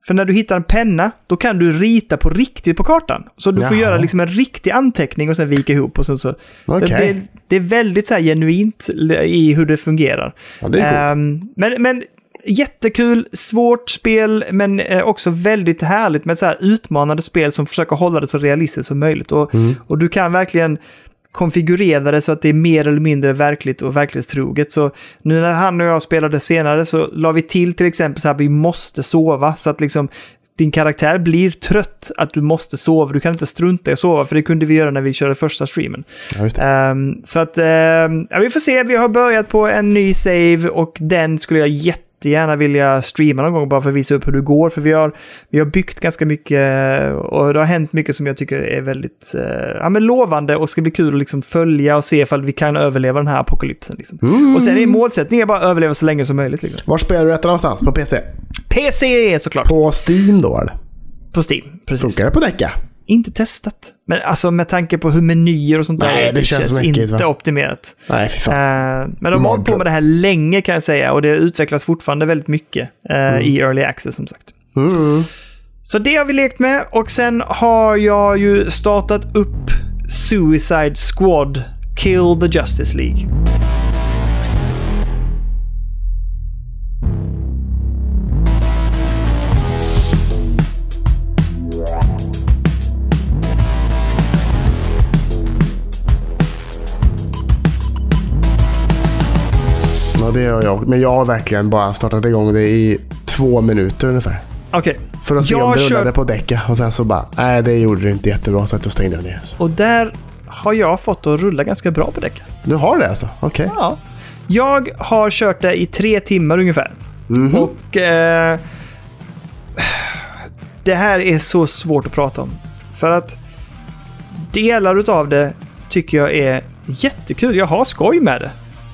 För när du hittar en penna, då kan du rita på riktigt på kartan. Så du får Jaha. göra liksom en riktig anteckning och sen vika ihop. Och sen så. Okej. det, det är väldigt så här genuint i hur det fungerar. Ja, det. Ehm, men, men jättekul, svårt spel, men eh, också väldigt härligt med så här utmanande spel som försöker hålla det så realistiskt som möjligt. Och, Mm. och du kan verkligen konfigurera det så att det är mer eller mindre verkligt och verklighetstroget. Så nu när han och jag spelade senare så la vi till till exempel så här vi måste sova så att liksom din karaktär blir trött att du måste sova. Du kan inte strunta i att sova för det kunde vi göra när vi körde första streamen. Ja. Ehm, så att, ehm, ja, vi får se. Vi har börjat på en ny save och den skulle jag jättegärna vilja streama någon gång bara för att visa upp hur det går. För vi har, vi har byggt ganska mycket och det har hänt mycket som jag tycker är väldigt eh, ja, men lovande och ska bli kul att liksom följa och se ifall vi kan överleva den här apokalypsen. Liksom. Och sen är målsättningen bara att överleva så länge som möjligt. Liksom. Var spelar du detta någonstans? På PC? PC såklart. På Steam då eller? På Steam. Precis. Funkar det på Decca? Inte testat. Men alltså med tanke på hur menyer och sånt Nej, där är, det känns som äckligt, inte va? optimerat. Nej, fy fan. Eh, men de har hållit på med det här länge kan jag säga och det utvecklas fortfarande väldigt mycket eh, i early access som sagt. Mm. Så det har vi lekt med och sen har jag ju startat upp Suicide Squad Kill the Justice League. Det har jag. Men jag har verkligen bara startat igång det i två minuter ungefär. Okej, För att se Jag om det rullade på Decca. Och sen så bara, nej det gjorde det inte jättebra så att då stängde jag ner. och där har jag fått att rulla ganska bra på däck. Du har det alltså? Okej. Ja. Jag har kört det i tre timmar ungefär. Mhm. Och eh, det här är så svårt att prata om. För att delar utav det tycker jag är jättekul. Jag har skoj med det.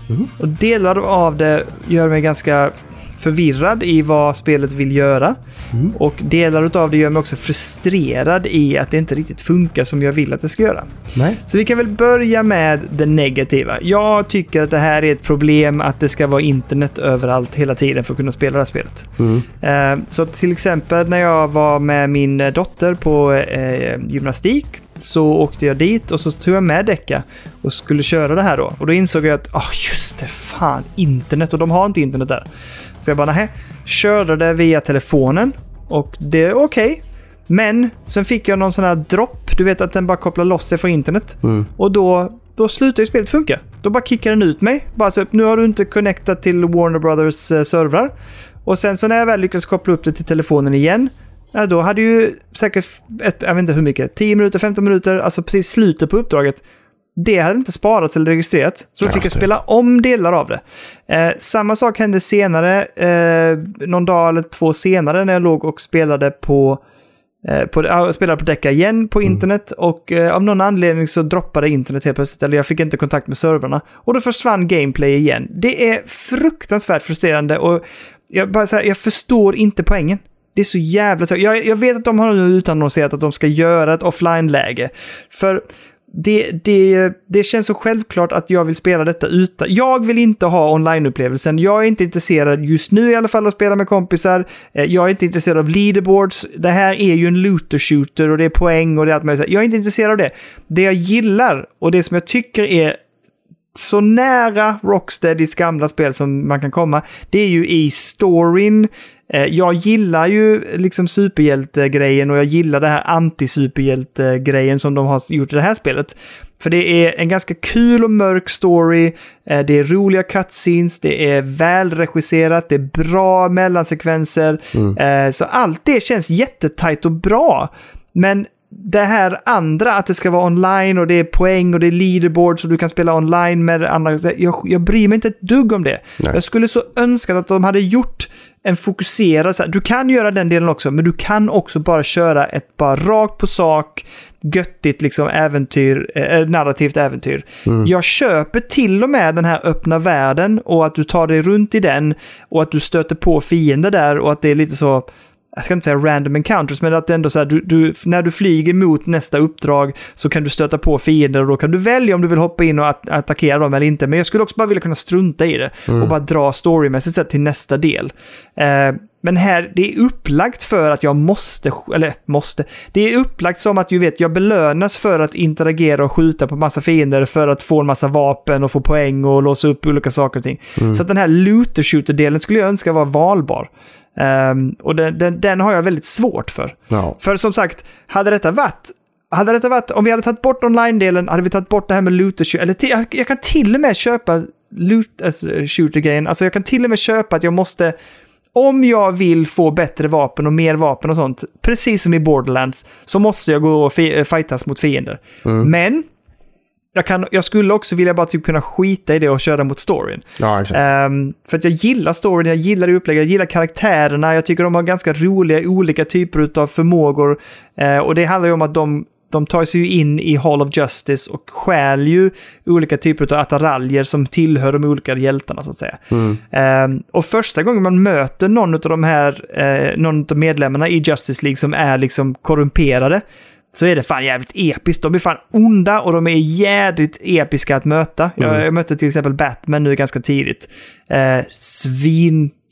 Mhm. Och delar av det gör mig ganska förvirrad i vad spelet vill göra. Mhm. Och delar utav det gör mig också frustrerad i att det inte riktigt funkar som jag vill att det ska göra. Nej. Så vi kan väl börja med det negativa. Jag tycker att det här är ett problem att det ska vara internet överallt hela tiden för att kunna spela det här spelet. Mm. Eh, Så till exempel när jag var med min dotter på eh, gymnastik så åkte jag dit och så tog jag med Decca och skulle köra det här då. Och då insåg jag att, ah just det, fan, internet. Och de har inte internet där. Så jag bara, nej, körde det via telefonen och det är okej. Men sen fick jag någon sån här dropp, du vet att den bara kopplar loss sig från internet. Mm. Och då, då slutar ju spelet funka. Då bara kickar den ut mig. Bara så, nu har du inte connectat till Warner Brothers eh, servrar. Och sen så när jag väl lyckades koppla upp det till telefonen igen. Ja, då hade ju säkert, ett, jag vet inte hur mycket, 10 minuter, 15 minuter, alltså precis slutet på uppdraget. Det hade inte sparats eller registrerats. Så då fick jag spela om delar av det. Eh, samma sak hände senare, eh, någon dag eller två senare när jag låg och spelade på Eh, på, jag spelade på Decca igen på internet och eh, av någon anledning så droppade internet helt plötsligt. Eller jag fick inte kontakt med servrarna. Och då försvann gameplay igen. Det är fruktansvärt frustrerande och jag, bara så här, jag förstår inte poängen. Det är så jävla tråkigt. Jag, jag vet att de har nu utannonserat att de ska göra ett offline-läge. För det, det, det känns så självklart att jag vill spela detta utan... Jag vill inte ha online-upplevelsen. Jag är inte intresserad just nu i alla fall att spela med kompisar. Eh, jag är inte intresserad av leaderboards. Det här är ju en looter-shooter och det är poäng och det är allt möjligt. Jag är inte intresserad av det. Det jag gillar och det som jag tycker är så nära Rocksteadys gamla spel som man kan komma, det är ju i storyn. Eh, Jag gillar ju liksom superhjältegrejen och jag gillar det här anti-superhjältegrejen som de har gjort i det här spelet. För det är en ganska kul och mörk story, eh, det är roliga cutscenes, det är välregisserat, det är bra mellansekvenser. Eh, Så allt det känns jättetajt och bra. Men det här andra, att det ska vara online och det är poäng och det är leaderboards och du kan spela online med andra. Jag, jag bryr mig inte ett dugg om det. Nej. Jag skulle så önska att de hade gjort en fokuserad, så här, du kan göra den delen också, men du kan också bara köra ett bara rakt på sak, göttigt liksom äventyr, eh, narrativt äventyr. Jag köper till och med den här öppna världen och att du tar dig runt i den och att du stöter på fiender där och att det är lite så jag ska inte säga random encounters, men att det ändå så här, du, du, när du flyger mot nästa uppdrag så kan du stöta på fiender och då kan du välja om du vill hoppa in och at attackera dem eller inte. Men jag skulle också bara vilja kunna strunta i det och bara dra storymässigt sett till nästa del. Eh, men här, det är upplagt för att jag måste, eller måste, det är upplagt som att ju vet, jag belönas för att interagera och skjuta på massa fiender för att få en massa vapen och få poäng och låsa upp olika saker och ting. Så att den här looter shooter-delen skulle jag önska var valbar. Ehm, och den, den, den har jag väldigt svårt för. Ja. För som sagt, hade detta varit hade detta varit, om vi hade tagit bort online-delen, hade vi tagit bort det här med looter eller till, jag, jag kan till och med köpa loot alltså, shooter-grejen, alltså jag kan till och med köpa att jag måste, om jag vill få bättre vapen och mer vapen och sånt, precis som i Borderlands, så måste jag gå och fi- fightas mot fiender. Men, jag, kan, jag skulle också vilja bara typ kunna skita i det och köra mot storyn. ja, exakt. Ehm, för att jag gillar storyn, jag gillar upplägget, jag gillar karaktärerna, jag tycker de har ganska roliga olika typer av förmågor. Eh, och det handlar ju om att de, de tar sig ju in i Hall of Justice och stjäl ju olika typer av attiraljer som tillhör de olika hjältarna så att säga. Ehm, och första gången man möter någon av de här, eh, någon av medlemmarna i Justice League som är liksom korrumperade, så är det fan jävligt episkt. De är fan onda och de är jädrigt episka att möta. Jag, jag mötte till exempel Batman nu ganska tidigt. Eh,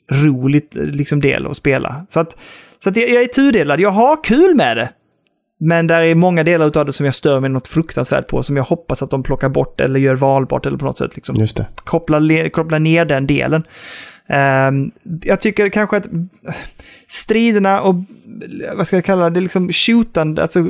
svinroligt liksom del att spela. Så att, så att jag, jag är tudelad. Jag har kul med det. Men där är många delar av det som jag stör mig något fruktansvärt på, som jag hoppas att de plockar bort eller gör valbart eller på något sätt. Liksom Just koppla, le- koppla ner den delen. Ehm, jag tycker kanske att striderna och vad ska jag kalla det, liksom shootande, alltså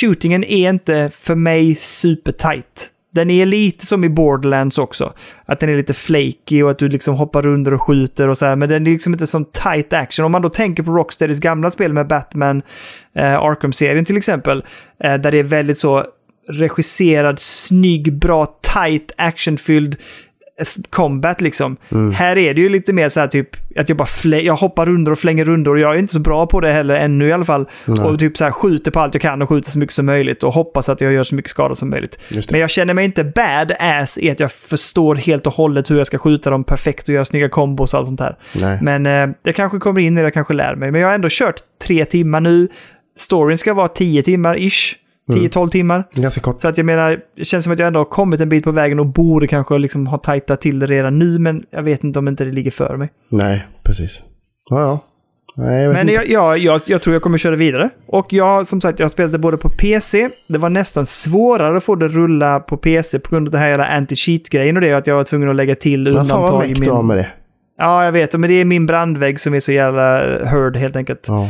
shootingen är inte för mig supertight. Den är lite som i Borderlands också. Att den är lite flaky och att du liksom hoppar under och skjuter och så här. Men den är liksom inte som tight action. Om man då tänker på Rocksteadys gamla spel med Batman, eh, Arkham-serien till exempel. Eh, där det är väldigt så regisserad, snygg, bra, tight, actionfylld combat liksom. Här är det ju lite mer så här typ att jag bara flä- jag hoppar under och flänger runder och jag är inte så bra på det heller ännu i alla fall. Och typ så här skjuter på allt jag kan och skjuter så mycket som möjligt och hoppas att jag gör så mycket skada som möjligt. Men jag känner mig inte bad-ass i att jag förstår helt och hållet hur jag ska skjuta dem perfekt och göra snygga kombos och allt sånt här. Nej. Men eh, jag kanske kommer in i det, jag kanske lär mig. Men jag har ändå kört tre timmar nu. Storyn ska vara tio timmar ish. 10-12 timmar. Ganska kort. Så att jag menar, det känns som att jag ändå har kommit en bit på vägen och borde kanske liksom ha tajtat till det redan nu, men jag vet inte om inte det ligger för mig. Nej, precis. Ja, ja. Nej, jag Men jag, jag, jag, jag tror jag kommer köra vidare. Och jag, som sagt, jag det både på PC, det var nästan svårare att få det rulla på PC på grund av det här jävla anti-cheat-grejen och det, att jag var tvungen att lägga till fan vad undantag i mäkt du har min... med det. Ja, jag vet, men det är min brandvägg som är så jävla hörd helt enkelt. Ja.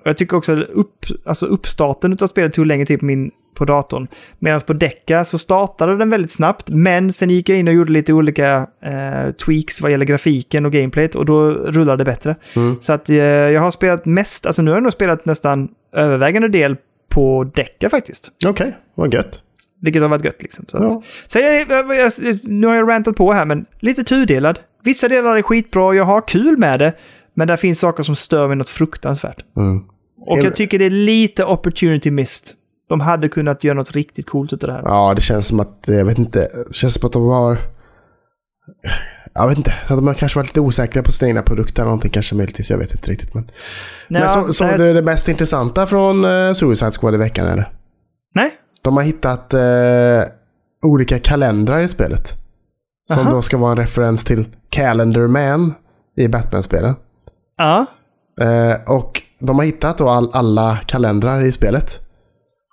Och jag tycker också att upp, alltså uppstarten av spelet tog längre tid på, min, på datorn. Medan på Decca så startade den väldigt snabbt, men sen gick jag in och gjorde lite olika eh, tweaks vad gäller grafiken och gameplayet och då rullade det bättre. Mm. Så att eh, jag har spelat mest, alltså nu har jag nog spelat nästan övervägande del på Decca faktiskt. Okej, vad gött. Vilket har varit gött liksom. Så, att, Ja. så jag, jag, jag, nu har jag rantat på här, men lite tudelad. Vissa delar är skitbra och jag har kul med det. Men där finns saker som stör mig något fruktansvärt. Mm. Och jag tycker det är lite opportunity missed. De hade kunnat göra något riktigt coolt utav det här. Ja, det känns som att, jag vet inte, det känns som att de har... Jag vet inte, de har kanske varit lite osäkra på sina egna produkter eller någonting kanske möjligtvis, jag vet inte riktigt. Men, men så, så nej, det det mest intressanta från uh, Suicide Squad i veckan eller? nej, De har hittat eh, olika kalendrar i spelet. Som Aha. då ska vara en referens till Calendar Man i Batman-spelen. Ja. Eh, och de har hittat då all, alla kalendrar i spelet.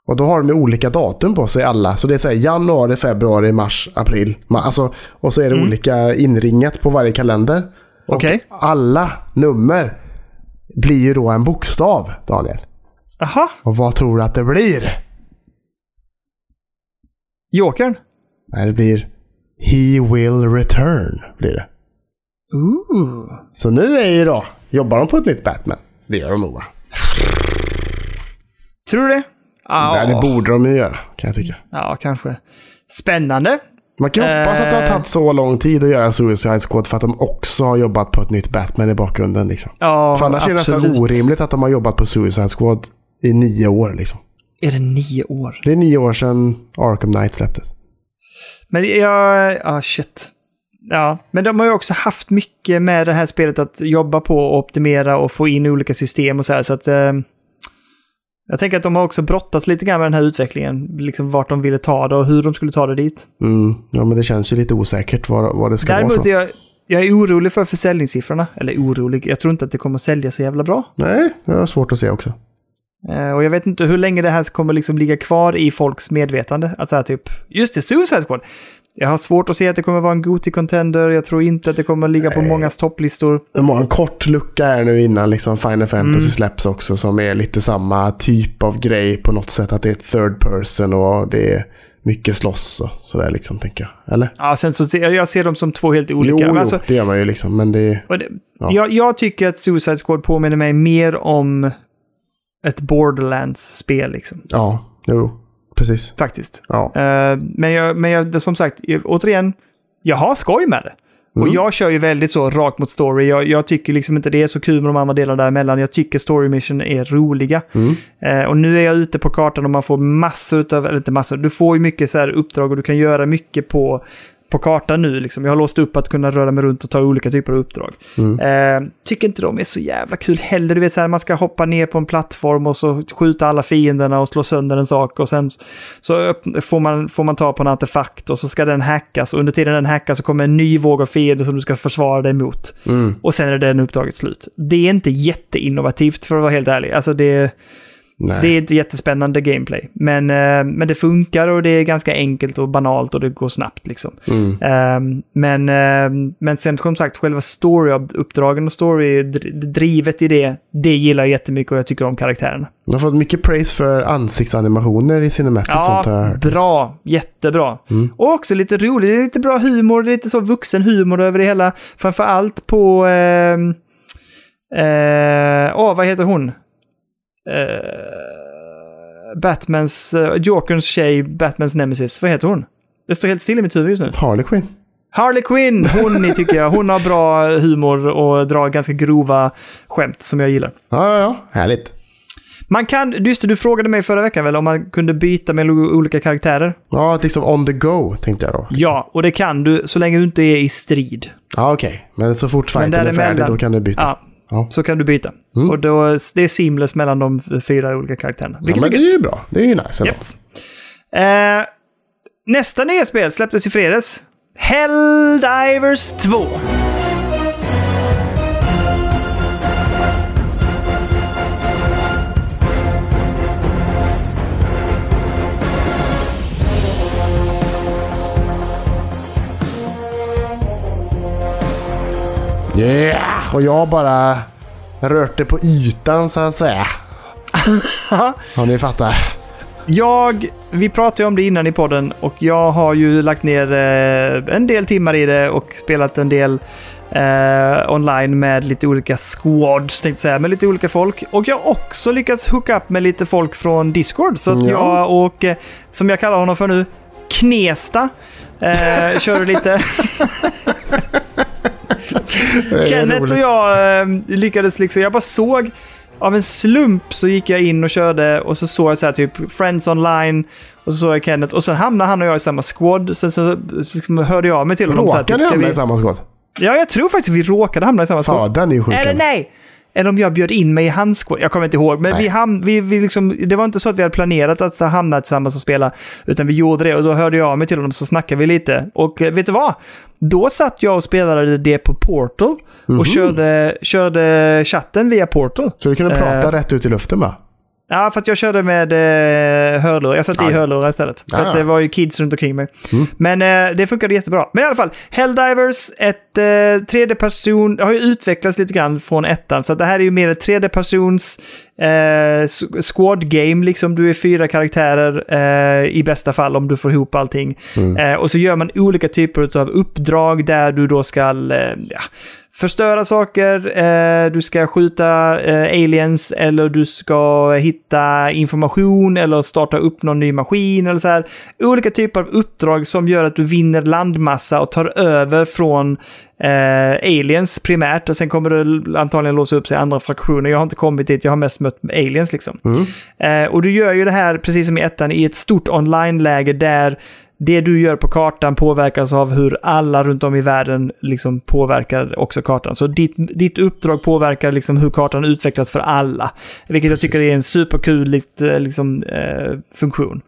Och då har de olika datum på sig alla. Så det är så januari, februari, mars, april. Ma- Alltså, och så är det olika inringat på varje kalender. Och alla nummer blir ju då en bokstav, Daniel. Aha. Och vad tror du att det blir? Jokern. Nej, det blir He will return. Blir det. Ooh. Så nu är ju då, jobbar de på ett nytt Batman? Det gör de nog va? Tror du det? Ja, det borde de ju göra, kan jag tycka. ja, kanske. Spännande. Man kan hoppas att det har Eh. tagit så lång tid att göra Suicide Squad för att de också har jobbat på ett nytt Batman i bakgrunden. Liksom. Ja, för annars är det nästan absolut. orimligt att de har jobbat på Suicide Squad i nio år. Liksom. Är det nio år? Det är nio år sedan Arkham Knight släpptes. Men jag... Ah, shit. Ja, men de har ju också haft mycket med det här spelet att jobba på och optimera och få in olika system och så här. Så att... Eh, jag tänker att de har också brottats lite grann med den här utvecklingen. Liksom vart de ville ta det och hur de skulle ta det dit. Mm. Ja, men det känns ju lite osäkert vad, vad det ska Däremot vara. är För. jag, jag är orolig för försäljningssiffrorna. Eller orolig, jag tror inte att det kommer att sälja så jävla bra. Nej, det har svårt att se också. Eh, och jag vet inte hur länge det här kommer liksom ligga kvar i folks medvetande. Att här typ, just det, Suicide Squad. Jag har svårt att se att det kommer vara en Goti-contender. Jag tror inte att det kommer ligga på mångas topplistor. De har en kort lucka här nu innan liksom Final Fantasy Mm. släpps också som är lite samma typ av grej på något sätt. Att det är third person och det är mycket slåss och sådär liksom tänker jag. Eller? Ja, sen så ser jag ser dem som två helt olika. Jo, jo alltså, det gör man ju liksom. Men det det, Ja. jag, jag tycker att Suicide Squad påminner mig mer om ett Borderlands-spel liksom. Ja, jo. Precis. Faktiskt. Ja. Eh, men jag, men jag, som sagt, återigen, jag har skoj med det. Och jag kör ju väldigt så rakt mot story. Jag, jag tycker liksom inte det är så kul med de andra delarna däremellan. Jag tycker story mission är roliga. Eh, och nu är jag ute på kartan och man får massor utav, eller inte massor, du får ju mycket så här uppdrag och du kan göra mycket på, på kartan nu. Liksom. Jag har låst upp att kunna röra mig runt och ta olika typer av uppdrag. Eh, tycker inte de är så jävla kul heller. Du vet så här, man ska hoppa ner på en plattform och så skjuta alla fienderna och slå sönder en sak. Och sen så får man, får man ta på en artefakt och så ska den hackas. Och under tiden den hackas så kommer en ny våg av fiender som du ska försvara dig mot. Och sen är den uppdraget slut. Det är inte jätteinnovativt för att vara helt ärlig. Alltså det, Nej. det är inte jättespännande gameplay. Men, eh, men det funkar och det är ganska enkelt och banalt och det går snabbt liksom. Eh, men, eh, men sen som sagt, själva story-uppdragen och story-drivet i det, det gillar jag jättemycket och jag tycker om karaktärerna. De har fått mycket praise för ansiktsanimationer i Cinematic och sånt Ja, hört. bra. Jättebra. Och också lite roligt. Lite bra humor. Lite så vuxen humor över det hela. Framför allt på... Ehm, eh, vad heter hon? Eh, Batmans... Uh, Jokerns tjej, Batmans nemesis. Vad heter hon? Det står helt still i mitt huvud just nu. Harley Quinn. Harley Quinn! Hon tycker jag. Hon har bra humor och drar ganska grova skämt som jag gillar. Ja, ja, ja. Härligt. Man kan... Just det, du frågade mig förra veckan väl om man kunde byta med olika karaktärer. Ja, liksom on the go tänkte jag då. Ja, och det kan du så länge du inte är i strid. Ja, okej. Men så fort fighten är färdig då kan du byta. Ja, Ja. så kan du byta. Och då, det är seamless mellan de fyra olika karaktärerna. Ja, men det är ju bra. Det är ju nice. Jeps. Eh, nästa nya spel släpptes i fredags. Helldivers 2. Yeah! Och jag bara rört det på ytan så att säga. <laughs> Ja, ni fattar. Jag, vi pratade ju om det innan i podden och jag har ju lagt ner eh, en del timmar i det och spelat en del eh, online med lite olika squads, tänkte säga, med lite olika folk. Och jag har också lyckats hooka upp med lite folk från Discord. Så att Ja. jag och, eh, som jag kallar honom för nu, Knesta, eh, körde lite. <laughs> Kenneth roligt. och jag eh, lyckades liksom, jag bara såg av en slump så gick jag in och körde och så såg jag så här typ Friends online och så såg jag Kenneth och sen hamnade han och jag i samma squad. Sen så, så liksom hörde jag av mig till honom. så Råkar typ, ni hamna vi... i samma skåd? Ja, jag tror faktiskt vi råkade hamna i samma Ja, squad. den är ju sjuk. Eller nej! Eller om jag bjöd in mig i hans squad. Jag kommer inte ihåg, men Nej. vi, ham, vi, vi liksom, det var inte så att vi hade planerat att hamna tillsammans och spela, utan vi gjorde det och då hörde jag av mig till honom så snackade vi lite. Och eh, vet du vad? Då satt jag och spelade det på Portal och körde, körde chatten via Portal. Så du kunde prata Eh. rätt ut i luften bara? Ja, för att jag körde med eh, hörlurar. Jag satte i hörlurar istället. För att ja. det var ju kids runt omkring mig. Mm. Men eh, det funkade jättebra. Men i alla fall, Helldivers, ett eh, tredje person, det har ju utvecklats lite grann från ettan. Så det här är ju mer ett tredje persons eh, s- squad game. Liksom du är fyra karaktärer eh, i bästa fall om du får ihop allting. Eh, och så gör man olika typer av uppdrag där du då ska eh, ja, förstöra saker, eh, du ska skjuta eh, aliens eller du ska hitta information eller starta upp någon ny maskin eller så här. Olika typer av uppdrag som gör att du vinner landmassa och tar över från eh, aliens primärt och sen kommer det antagligen låsa upp sig andra fraktioner. Jag har inte kommit dit, jag har mest mött aliens liksom. Eh, och du gör ju det här, precis som i ettan, i ett stort online-läge där det du gör på kartan påverkas av hur alla runt om i världen liksom påverkar också kartan. Så ditt, ditt uppdrag påverkar liksom hur kartan utvecklas för alla. Vilket jag tycker är en superkul eh, liksom, eh, funktion.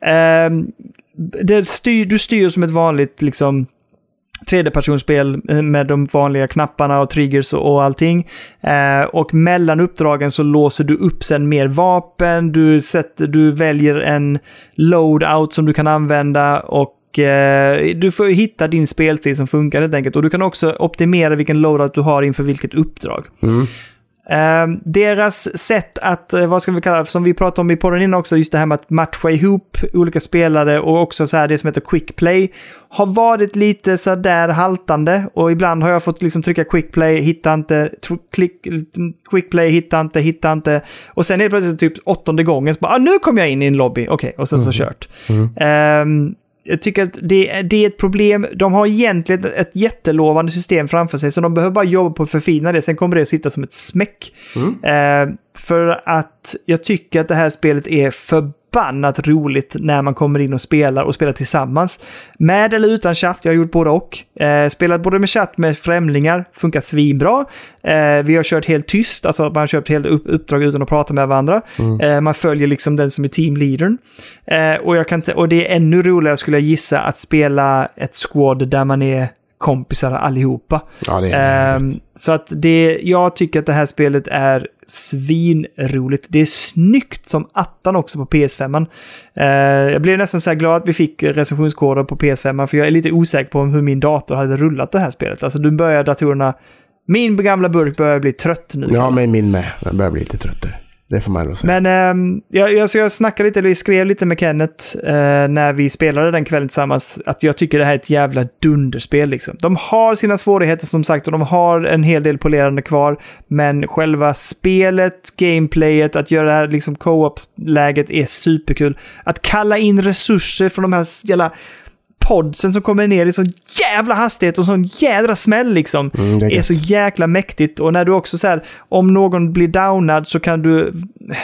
Eh, det styr, du styr som ett vanligt liksom, tredjepersonsspel eh, med de vanliga knapparna och triggers och och allting. Eh, och mellan uppdragen så låser du upp sen mer vapen, du, sätter, du väljer en loadout som du kan använda och eh, du får hitta din speltid som funkar helt enkelt. Och du kan också optimera vilken loadout du har inför vilket uppdrag. Mm. Eh, deras sätt att, eh, vad ska vi kalla det, som vi pratade om i podden innan också, just det här med att matcha ihop olika spelare och också så här det som heter quick play, har varit lite så där haltande och ibland har jag fått liksom trycka quick play, hitta inte, klick, quick play, hitta inte, hitta inte. Och sen är det plötsligt typ åttonde gången så bara, ah, nu kom jag in i en lobby, okej, och sen så kört. Ehm, jag tycker att det, det är ett problem. De har egentligen ett jättelovande system framför sig, så de behöver bara jobba på att förfina det. Sen kommer det att sitta som ett smäck. Eh, för att jag tycker att det här spelet är förbannat roligt när man kommer in och spelar och spelar tillsammans. Med eller utan chatt, jag har gjort både och. Eh, spelat både med chatt med främlingar, funkar svinbra. Eh, vi har kört helt tyst, alltså man har kört helt upp, uppdrag utan att prata med varandra. Eh, man följer liksom den som är teamleadern. Eh, och, jag kan och det är ännu roligare skulle jag gissa att spela ett squad där man är kompisar allihopa. Ja, det är Ehm, så att det, jag tycker att det här spelet är svinroligt. Det är snyggt som attan också på PS5. Uh, jag blev nästan så här glad att vi fick recensionskoder på PS5, för jag är lite osäker på hur min dator hade rullat det här spelet. Alltså, nu börjar datorerna... Min gamla burk börjar bli trött nu. Ja, men min med. Den börjar bli lite trött där. Det får man ändå säga. Men ehm, jag, jag, jag snackade lite, eller skrev lite med Kenneth eh, när vi spelade den kvällen tillsammans, att jag tycker det här är ett jävla dunderspel. Liksom. De har sina svårigheter som sagt och de har en hel del polerande kvar, men själva spelet, gameplayet, att göra det här liksom co-op-läget är superkul. Att kalla in resurser från de här jävla podsen som kommer ner i sån jävla hastighet och sån jädra smäll liksom. Mm, det är är så jäkla mäktigt. Och när du också så här, om någon blir downad så kan du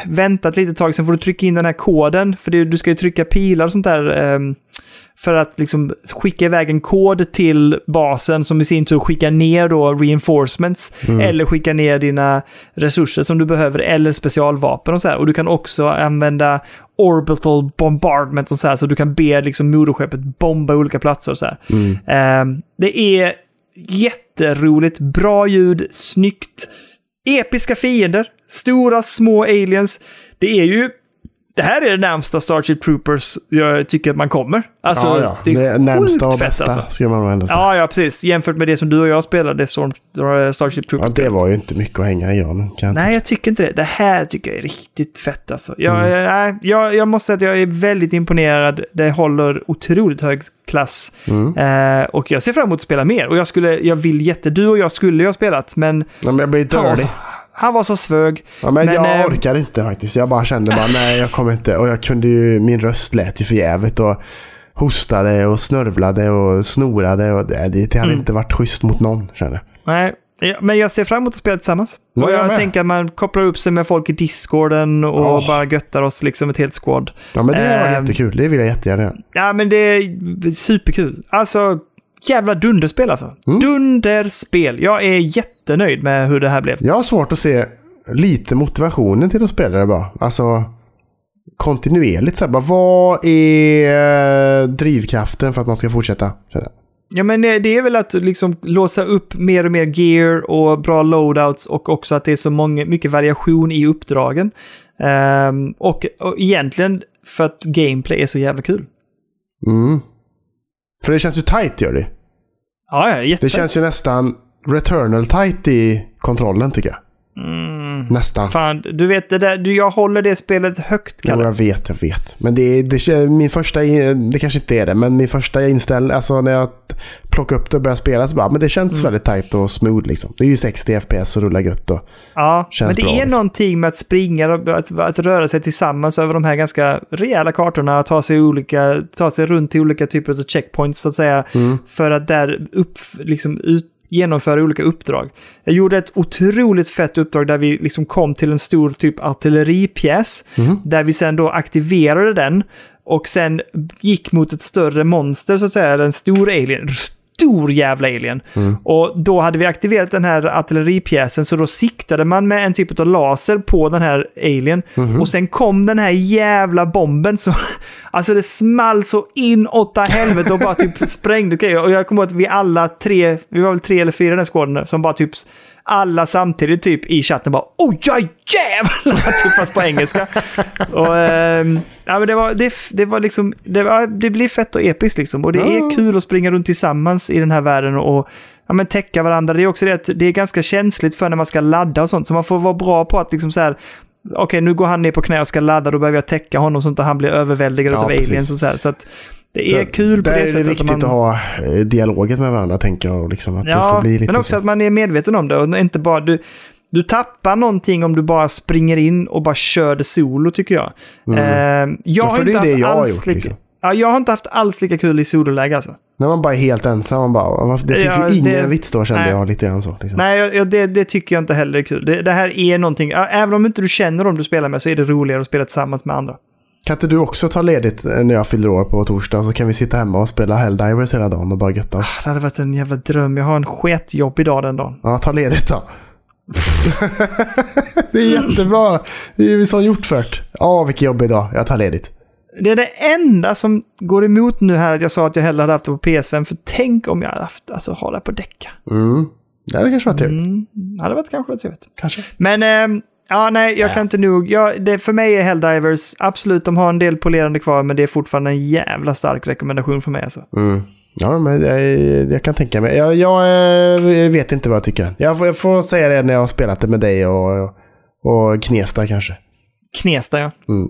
vänta ett litet tag, sen får du trycka in den här koden. För det, du ska ju trycka pilar och sånt där. ehm, för att liksom skicka iväg en kod till basen som i sin tur skickar ner då reinforcements. Eller skickar ner dina resurser som du behöver eller specialvapen och så här. Och du kan också använda orbital bombardment och så här. Så du kan be liksom moderskeppet bomba olika platser och så här. Ehm, det är jätteroligt, bra ljud, snyggt, episka fiender, stora små aliens. Det är ju det här är det närmsta Starship Troopers jag tycker att man kommer. Alltså, ja, ja. det Det är är närmsta och fett, bästa, alltså. skulle man nog ändå säga. Ja, ja, precis. Jämfört med det som du och jag spelade, Storm, Starship Troopers. Ja, det var ju inte mycket att hänga i granen. Jag Nej, jag tycker inte det. Det här tycker jag är riktigt fett alltså. Jag, nej, jag, jag måste säga att jag är väldigt imponerad. Det håller otroligt hög klass. Eh, och jag ser fram emot att spela mer. Och jag, skulle, jag vill jätte... Du och jag skulle ju ha spelat, men Ja, men jag blir dålig. Han var så svög. Ja, men, Men, jag eh, orkar inte faktiskt. Jag bara kände bara nej, jag kommer inte. Och jag kunde ju, min röst lät ju för jävligt och hostade och snörvlade och snorade. Och det, det hade Mm. inte varit schysst mot någon, känner. Nej, men jag ser fram emot att spela tillsammans. Ja, och jag jag tänker att man kopplar upp sig med folk i discorden och Ja. bara göttar oss liksom ett helt squad. Ja, men det varit Ehm, jättekul. Det vill jag jättegärna göra. Ja, men det är superkul. Alltså, jävla dunderspel alltså. Mm. Dunderspel. Jag är jättenöjd med hur det här blev. Jag har svårt att se lite motivationen till att spela det bara. Alltså kontinuerligt så här, bara, vad är eh, drivkraften för att man ska fortsätta? Ja, men det det är väl att liksom låsa upp mer och mer gear och bra loadouts och också att det är så många, mycket variation i uppdragen. Ehm, och, och egentligen för att gameplay är så jävla kul. Mm. För det känns ju tight gör det. Ja, jätte... Det känns ju nästan Returnal tight i kontrollen tycker jag. Mm. Nästan. Fan, du vet det där, du, jag håller det spelet högt, Jo, Kalle. jag vet, jag vet. Men det, är- det, min första, det kanske inte är det, men min första inställning, alltså när jag plockade upp det och började spela så bara, men det känns Mm. väldigt tight och smooth liksom. Det är ju 60 FPS och rullar gött och Ja, Känns men det bra, är liksom. någonting med att springa och att, att röra sig tillsammans över de här ganska rejäla kartorna, ta sig, olika, ta sig runt till olika typer av checkpoints så att säga, Mm. för att där upp, liksom, ut, genomföra olika uppdrag. Jag gjorde ett otroligt fett uppdrag där vi liksom kom till en stor typ artilleripjäs, Mhm. där vi sen då aktiverade den och sen gick mot ett större monster så att säga, eller en stor alien. Stor jävla alien. Och då hade vi aktiverat den här artilleripjäsen så då siktade man med en typ av laser på den här alien. Och sen kom den här jävla bomben så... <laughs> Alltså det small så inåtta helvete och bara typ sprängde grejer. Och jag kommer ihåg att vi alla tre, vi var väl tre eller fyra i den skåden som bara typ alla samtidigt typ i chatten bara oh ja jävlar! <laughs> typ fast på engelska. Och, ehm, ja, men det, var, det, det var liksom, det, var, det blir fett och episkt liksom. Och det Ja. är kul att springa runt tillsammans i den här världen och ja, men täcka varandra. Det är också det att det är ganska känsligt för när man ska ladda och sånt. Så man får vara bra på att liksom så här, okej nu går han ner på knä och ska ladda, då behöver jag täcka honom så att han blir överväldigad Ja, av aliens och så här. Så att det Så är kul på där det är det sättet. viktigt man, att ha eh, dialoget med varandra tänker jag. Liksom, att det får Ja, bli lite men också så. att man är medveten om det och inte bara... Du, du tappar någonting om du bara springer in och bara kör det solo, tycker jag. Eh, jag Mm. Ja, har inte haft jag har alls gjort, lika, liksom. ja, Jag har inte haft alls lika kul i sololäge alltså. När man bara är helt ensam, man bara, det finns Ja, ju ingen det- vits då kände nej. jag lite grann så. Liksom. Nej, jag, det, det tycker jag inte heller är kul. Det, det här är någonting, ja, även om inte du känner dem du spelar med så är det roligare att spela tillsammans med andra. Kan inte du också ta ledigt eh, när jag fyller år på torsdag så kan vi sitta hemma och spela Helldivers hela dagen och bara götta oss. Det hade varit en jävla dröm. Jag har en sketjobb idag den dagen. Ja, ta ledigt då. <laughs> det är jättebra. Det är så gjort först. Ja, vilket jobb idag. Jag tar ledigt. Det är det enda som går emot nu här att jag sa att jag hellre hade haft det på PS5. För tänk om jag hade haft, alltså ha det på däcka. Mm. Det hade kanske varit trevligt. Mm, det hade varit kanske varit trevligt. Kanske. Men, ehm, ja nej, jag Ja. kan inte nog. Ja, det, för mig är Helldivers, absolut, de har en del polerande kvar, men det är fortfarande en jävla stark rekommendation för mig alltså. Mm. Ja, men jag, jag kan tänka mig. Jag, jag eh, vet inte vad jag tycker. Jag får, jag får säga det när jag har spelat det med dig och, och Knesta kanske. Knesta ja. Mm.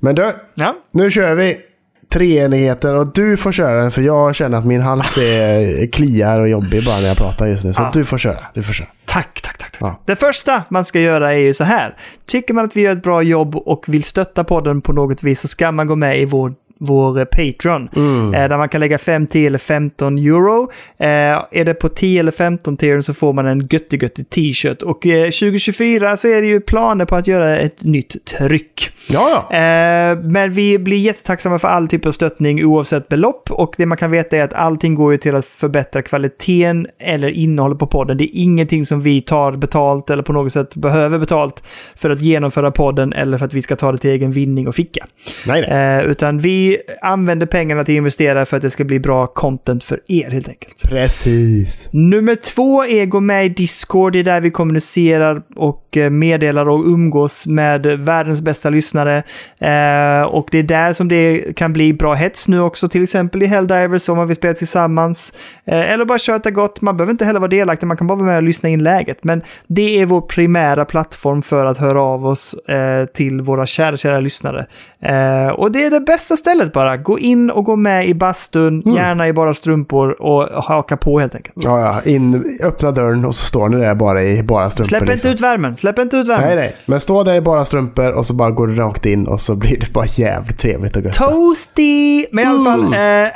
Men du, Ja, nu kör vi treenigheten och du får köra den för jag känner att min hals är kliar och jobbig bara när jag pratar just nu. Så Ja. du får köra. Du får köra. Tack, tack, tack. tack. Ja. Det första man ska göra är ju så här. Tycker man att vi gör ett bra jobb och vill stötta podden på något vis så ska man gå med i vår vår eh, Patreon. Mm. Eh, där man kan lägga 5, 10 eller 15 euro. Eh, är det på 10 eller 15 tier så får man en göttig t-shirt. Och eh, 2024 så är det ju planer på att göra ett nytt tryck. Ja, ja. Eh, men vi blir jättetacksamma för all typ av stöttning oavsett belopp. Och det man kan veta är att allting går ju till att förbättra kvaliteten eller innehållet på podden. Det är ingenting som vi tar betalt eller på något sätt behöver betalt för att genomföra podden eller för att vi ska ta det till egen vinning och ficka. Nej, nej. Eh, utan vi använder pengarna till att investera för att det ska bli bra content för er helt enkelt. Precis. Nummer två är gå med i Discord. Det är där vi kommunicerar och eh, meddelar och umgås med världens bästa lyssnare. Eh, och det är där som det kan bli bra hets nu också, till exempel i Helldivers om man vill spela tillsammans. Eh, eller bara köta gott. Man behöver inte heller vara delaktig, man kan bara vara med och lyssna in läget. Men det är vår primära plattform för att höra av oss eh, till våra kära, kära lyssnare. Eh, och det är det bästa stället bara. Gå in och gå med i bastun, gärna i bara strumpor och haka på helt enkelt. Ja, ja. In, öppna dörren och så står ni där bara i bara strumpor. Släpp inte liksom. ut värmen, släpp inte ut värmen. Nej, nej. Men stå där i bara strumpor och så bara går du rakt in och så blir det bara jävligt trevligt och gött. Toasty! Men i alla fall, Mm. eh,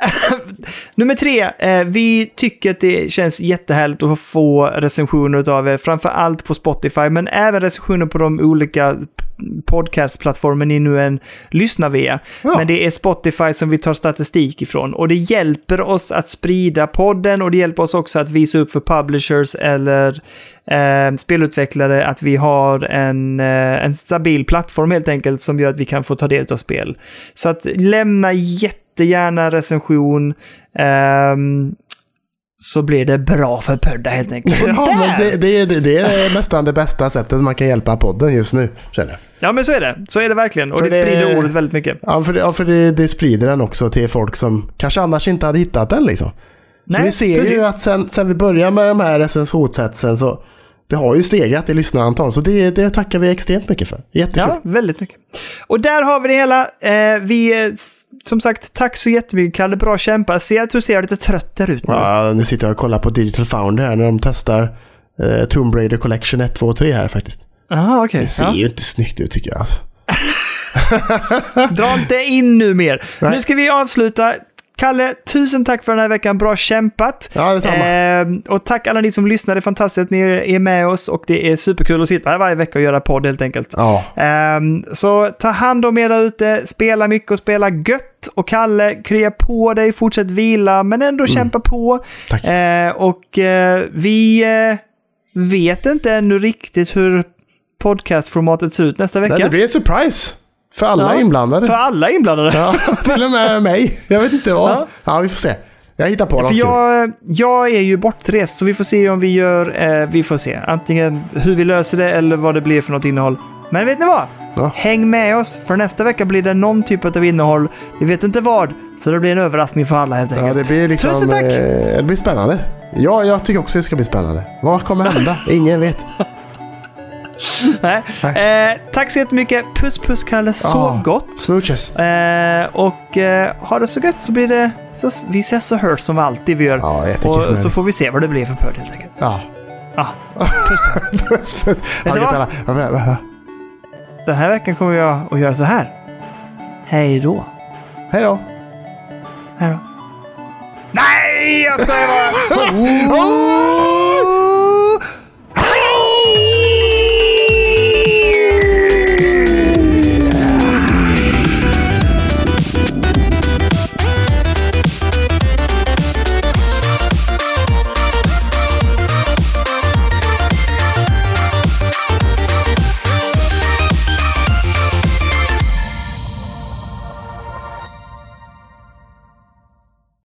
<laughs> nummer tre. Eh, vi tycker att det känns jättehärligt att få recensioner av er, framför allt på Spotify, men även recensioner på de olika podcastplattformar ni nu än lyssnar via. Ja. Men det är Spotify Spotify som vi tar statistik ifrån. Och det hjälper oss att sprida podden och det hjälper oss också att visa upp för publishers eller eh, spelutvecklare att vi har en, eh, en stabil plattform helt enkelt som gör att vi kan få ta del av spel. Så att lämna jättegärna recension. ehm, så blir det bra för Pödda helt enkelt. Ja, där- men det, det, det, det är nästan det bästa sättet man kan hjälpa podden just nu, känner jag. Ja, men så är det. Så är det verkligen. Och För det, sprider ordet väldigt mycket. Ja, för, det, ja, för det, sprider den också till folk som kanske annars inte hade hittat den liksom. så Nej, vi ser ju precis. att sen, sen vi började med de här recensionshetsen så det har ju stegat i lyssnarantal. Så det, det tackar vi extremt mycket för. Jättekul. Ja, väldigt mycket. Och där har vi det hela. Eh, vi, eh, som sagt, tack så jättemycket Kalle. Bra kämpa. Ser att du ser lite trött där ut nu. Ja, nu sitter jag och kollar på Digital Founder här när de testar eh, Tomb Raider Collection 1, 2 och 3 här faktiskt. Aha, okej. Det ser Ja. ju inte snyggt ut tycker jag. Alltså. <laughs> Dra inte in nu mer. Nej. Nu ska vi avsluta. Kalle, tusen tack för den här veckan. Bra kämpat. Ja, detsamma. Eh, och tack alla ni som är fantastiskt att ni är med oss och det är superkul att sitta här varje vecka och göra podd helt enkelt. Ja, Ehm, så ta hand om er där ute, spela mycket och spela gött. Och Kalle, krya på dig, fortsätt vila, men ändå kämpa på. Mm. tack. Eh, och eh, vi eh, vet inte ännu riktigt hur podcastformatet ser ut nästa vecka. Nej, det blir en surprise. För alla Ja, inblandade. För alla inblandade. Ja, <laughs> till och med mig. Jag vet inte vad. Ja. Ja, vi får se. Jag hittar på något jag, jag är ju bortrest, så vi får se om vi gör... Eh, vi får se. Antingen hur vi löser det eller vad det blir för något innehåll. Men vet ni vad? Ja. Häng med oss, för nästa vecka blir det någon typ av innehåll. Vi vet inte vad, så det blir en överraskning för alla helt Ja, enkelt. det blir liksom... Tusen tack! Eh, det blir spännande. Ja, jag tycker också det ska bli spännande. Vad kommer hända? <laughs> Ingen vet. Nej. Eh, tack så jättemycket. Puss puss Kalle, sov Ja. gott. Smooches. Eh, och eh, ha det så gött så blir det... Så, vi ses och hörs som alltid vi gör. Ja, och så får vi se vad det blir för podd helt enkelt. Ja. Ja. <laughs> Puss, puss. Va- va. Den här veckan kommer jag att göra så här. Hej då. Hej då. Hej då. Nej, jag skojar bara! <laughs> Oh!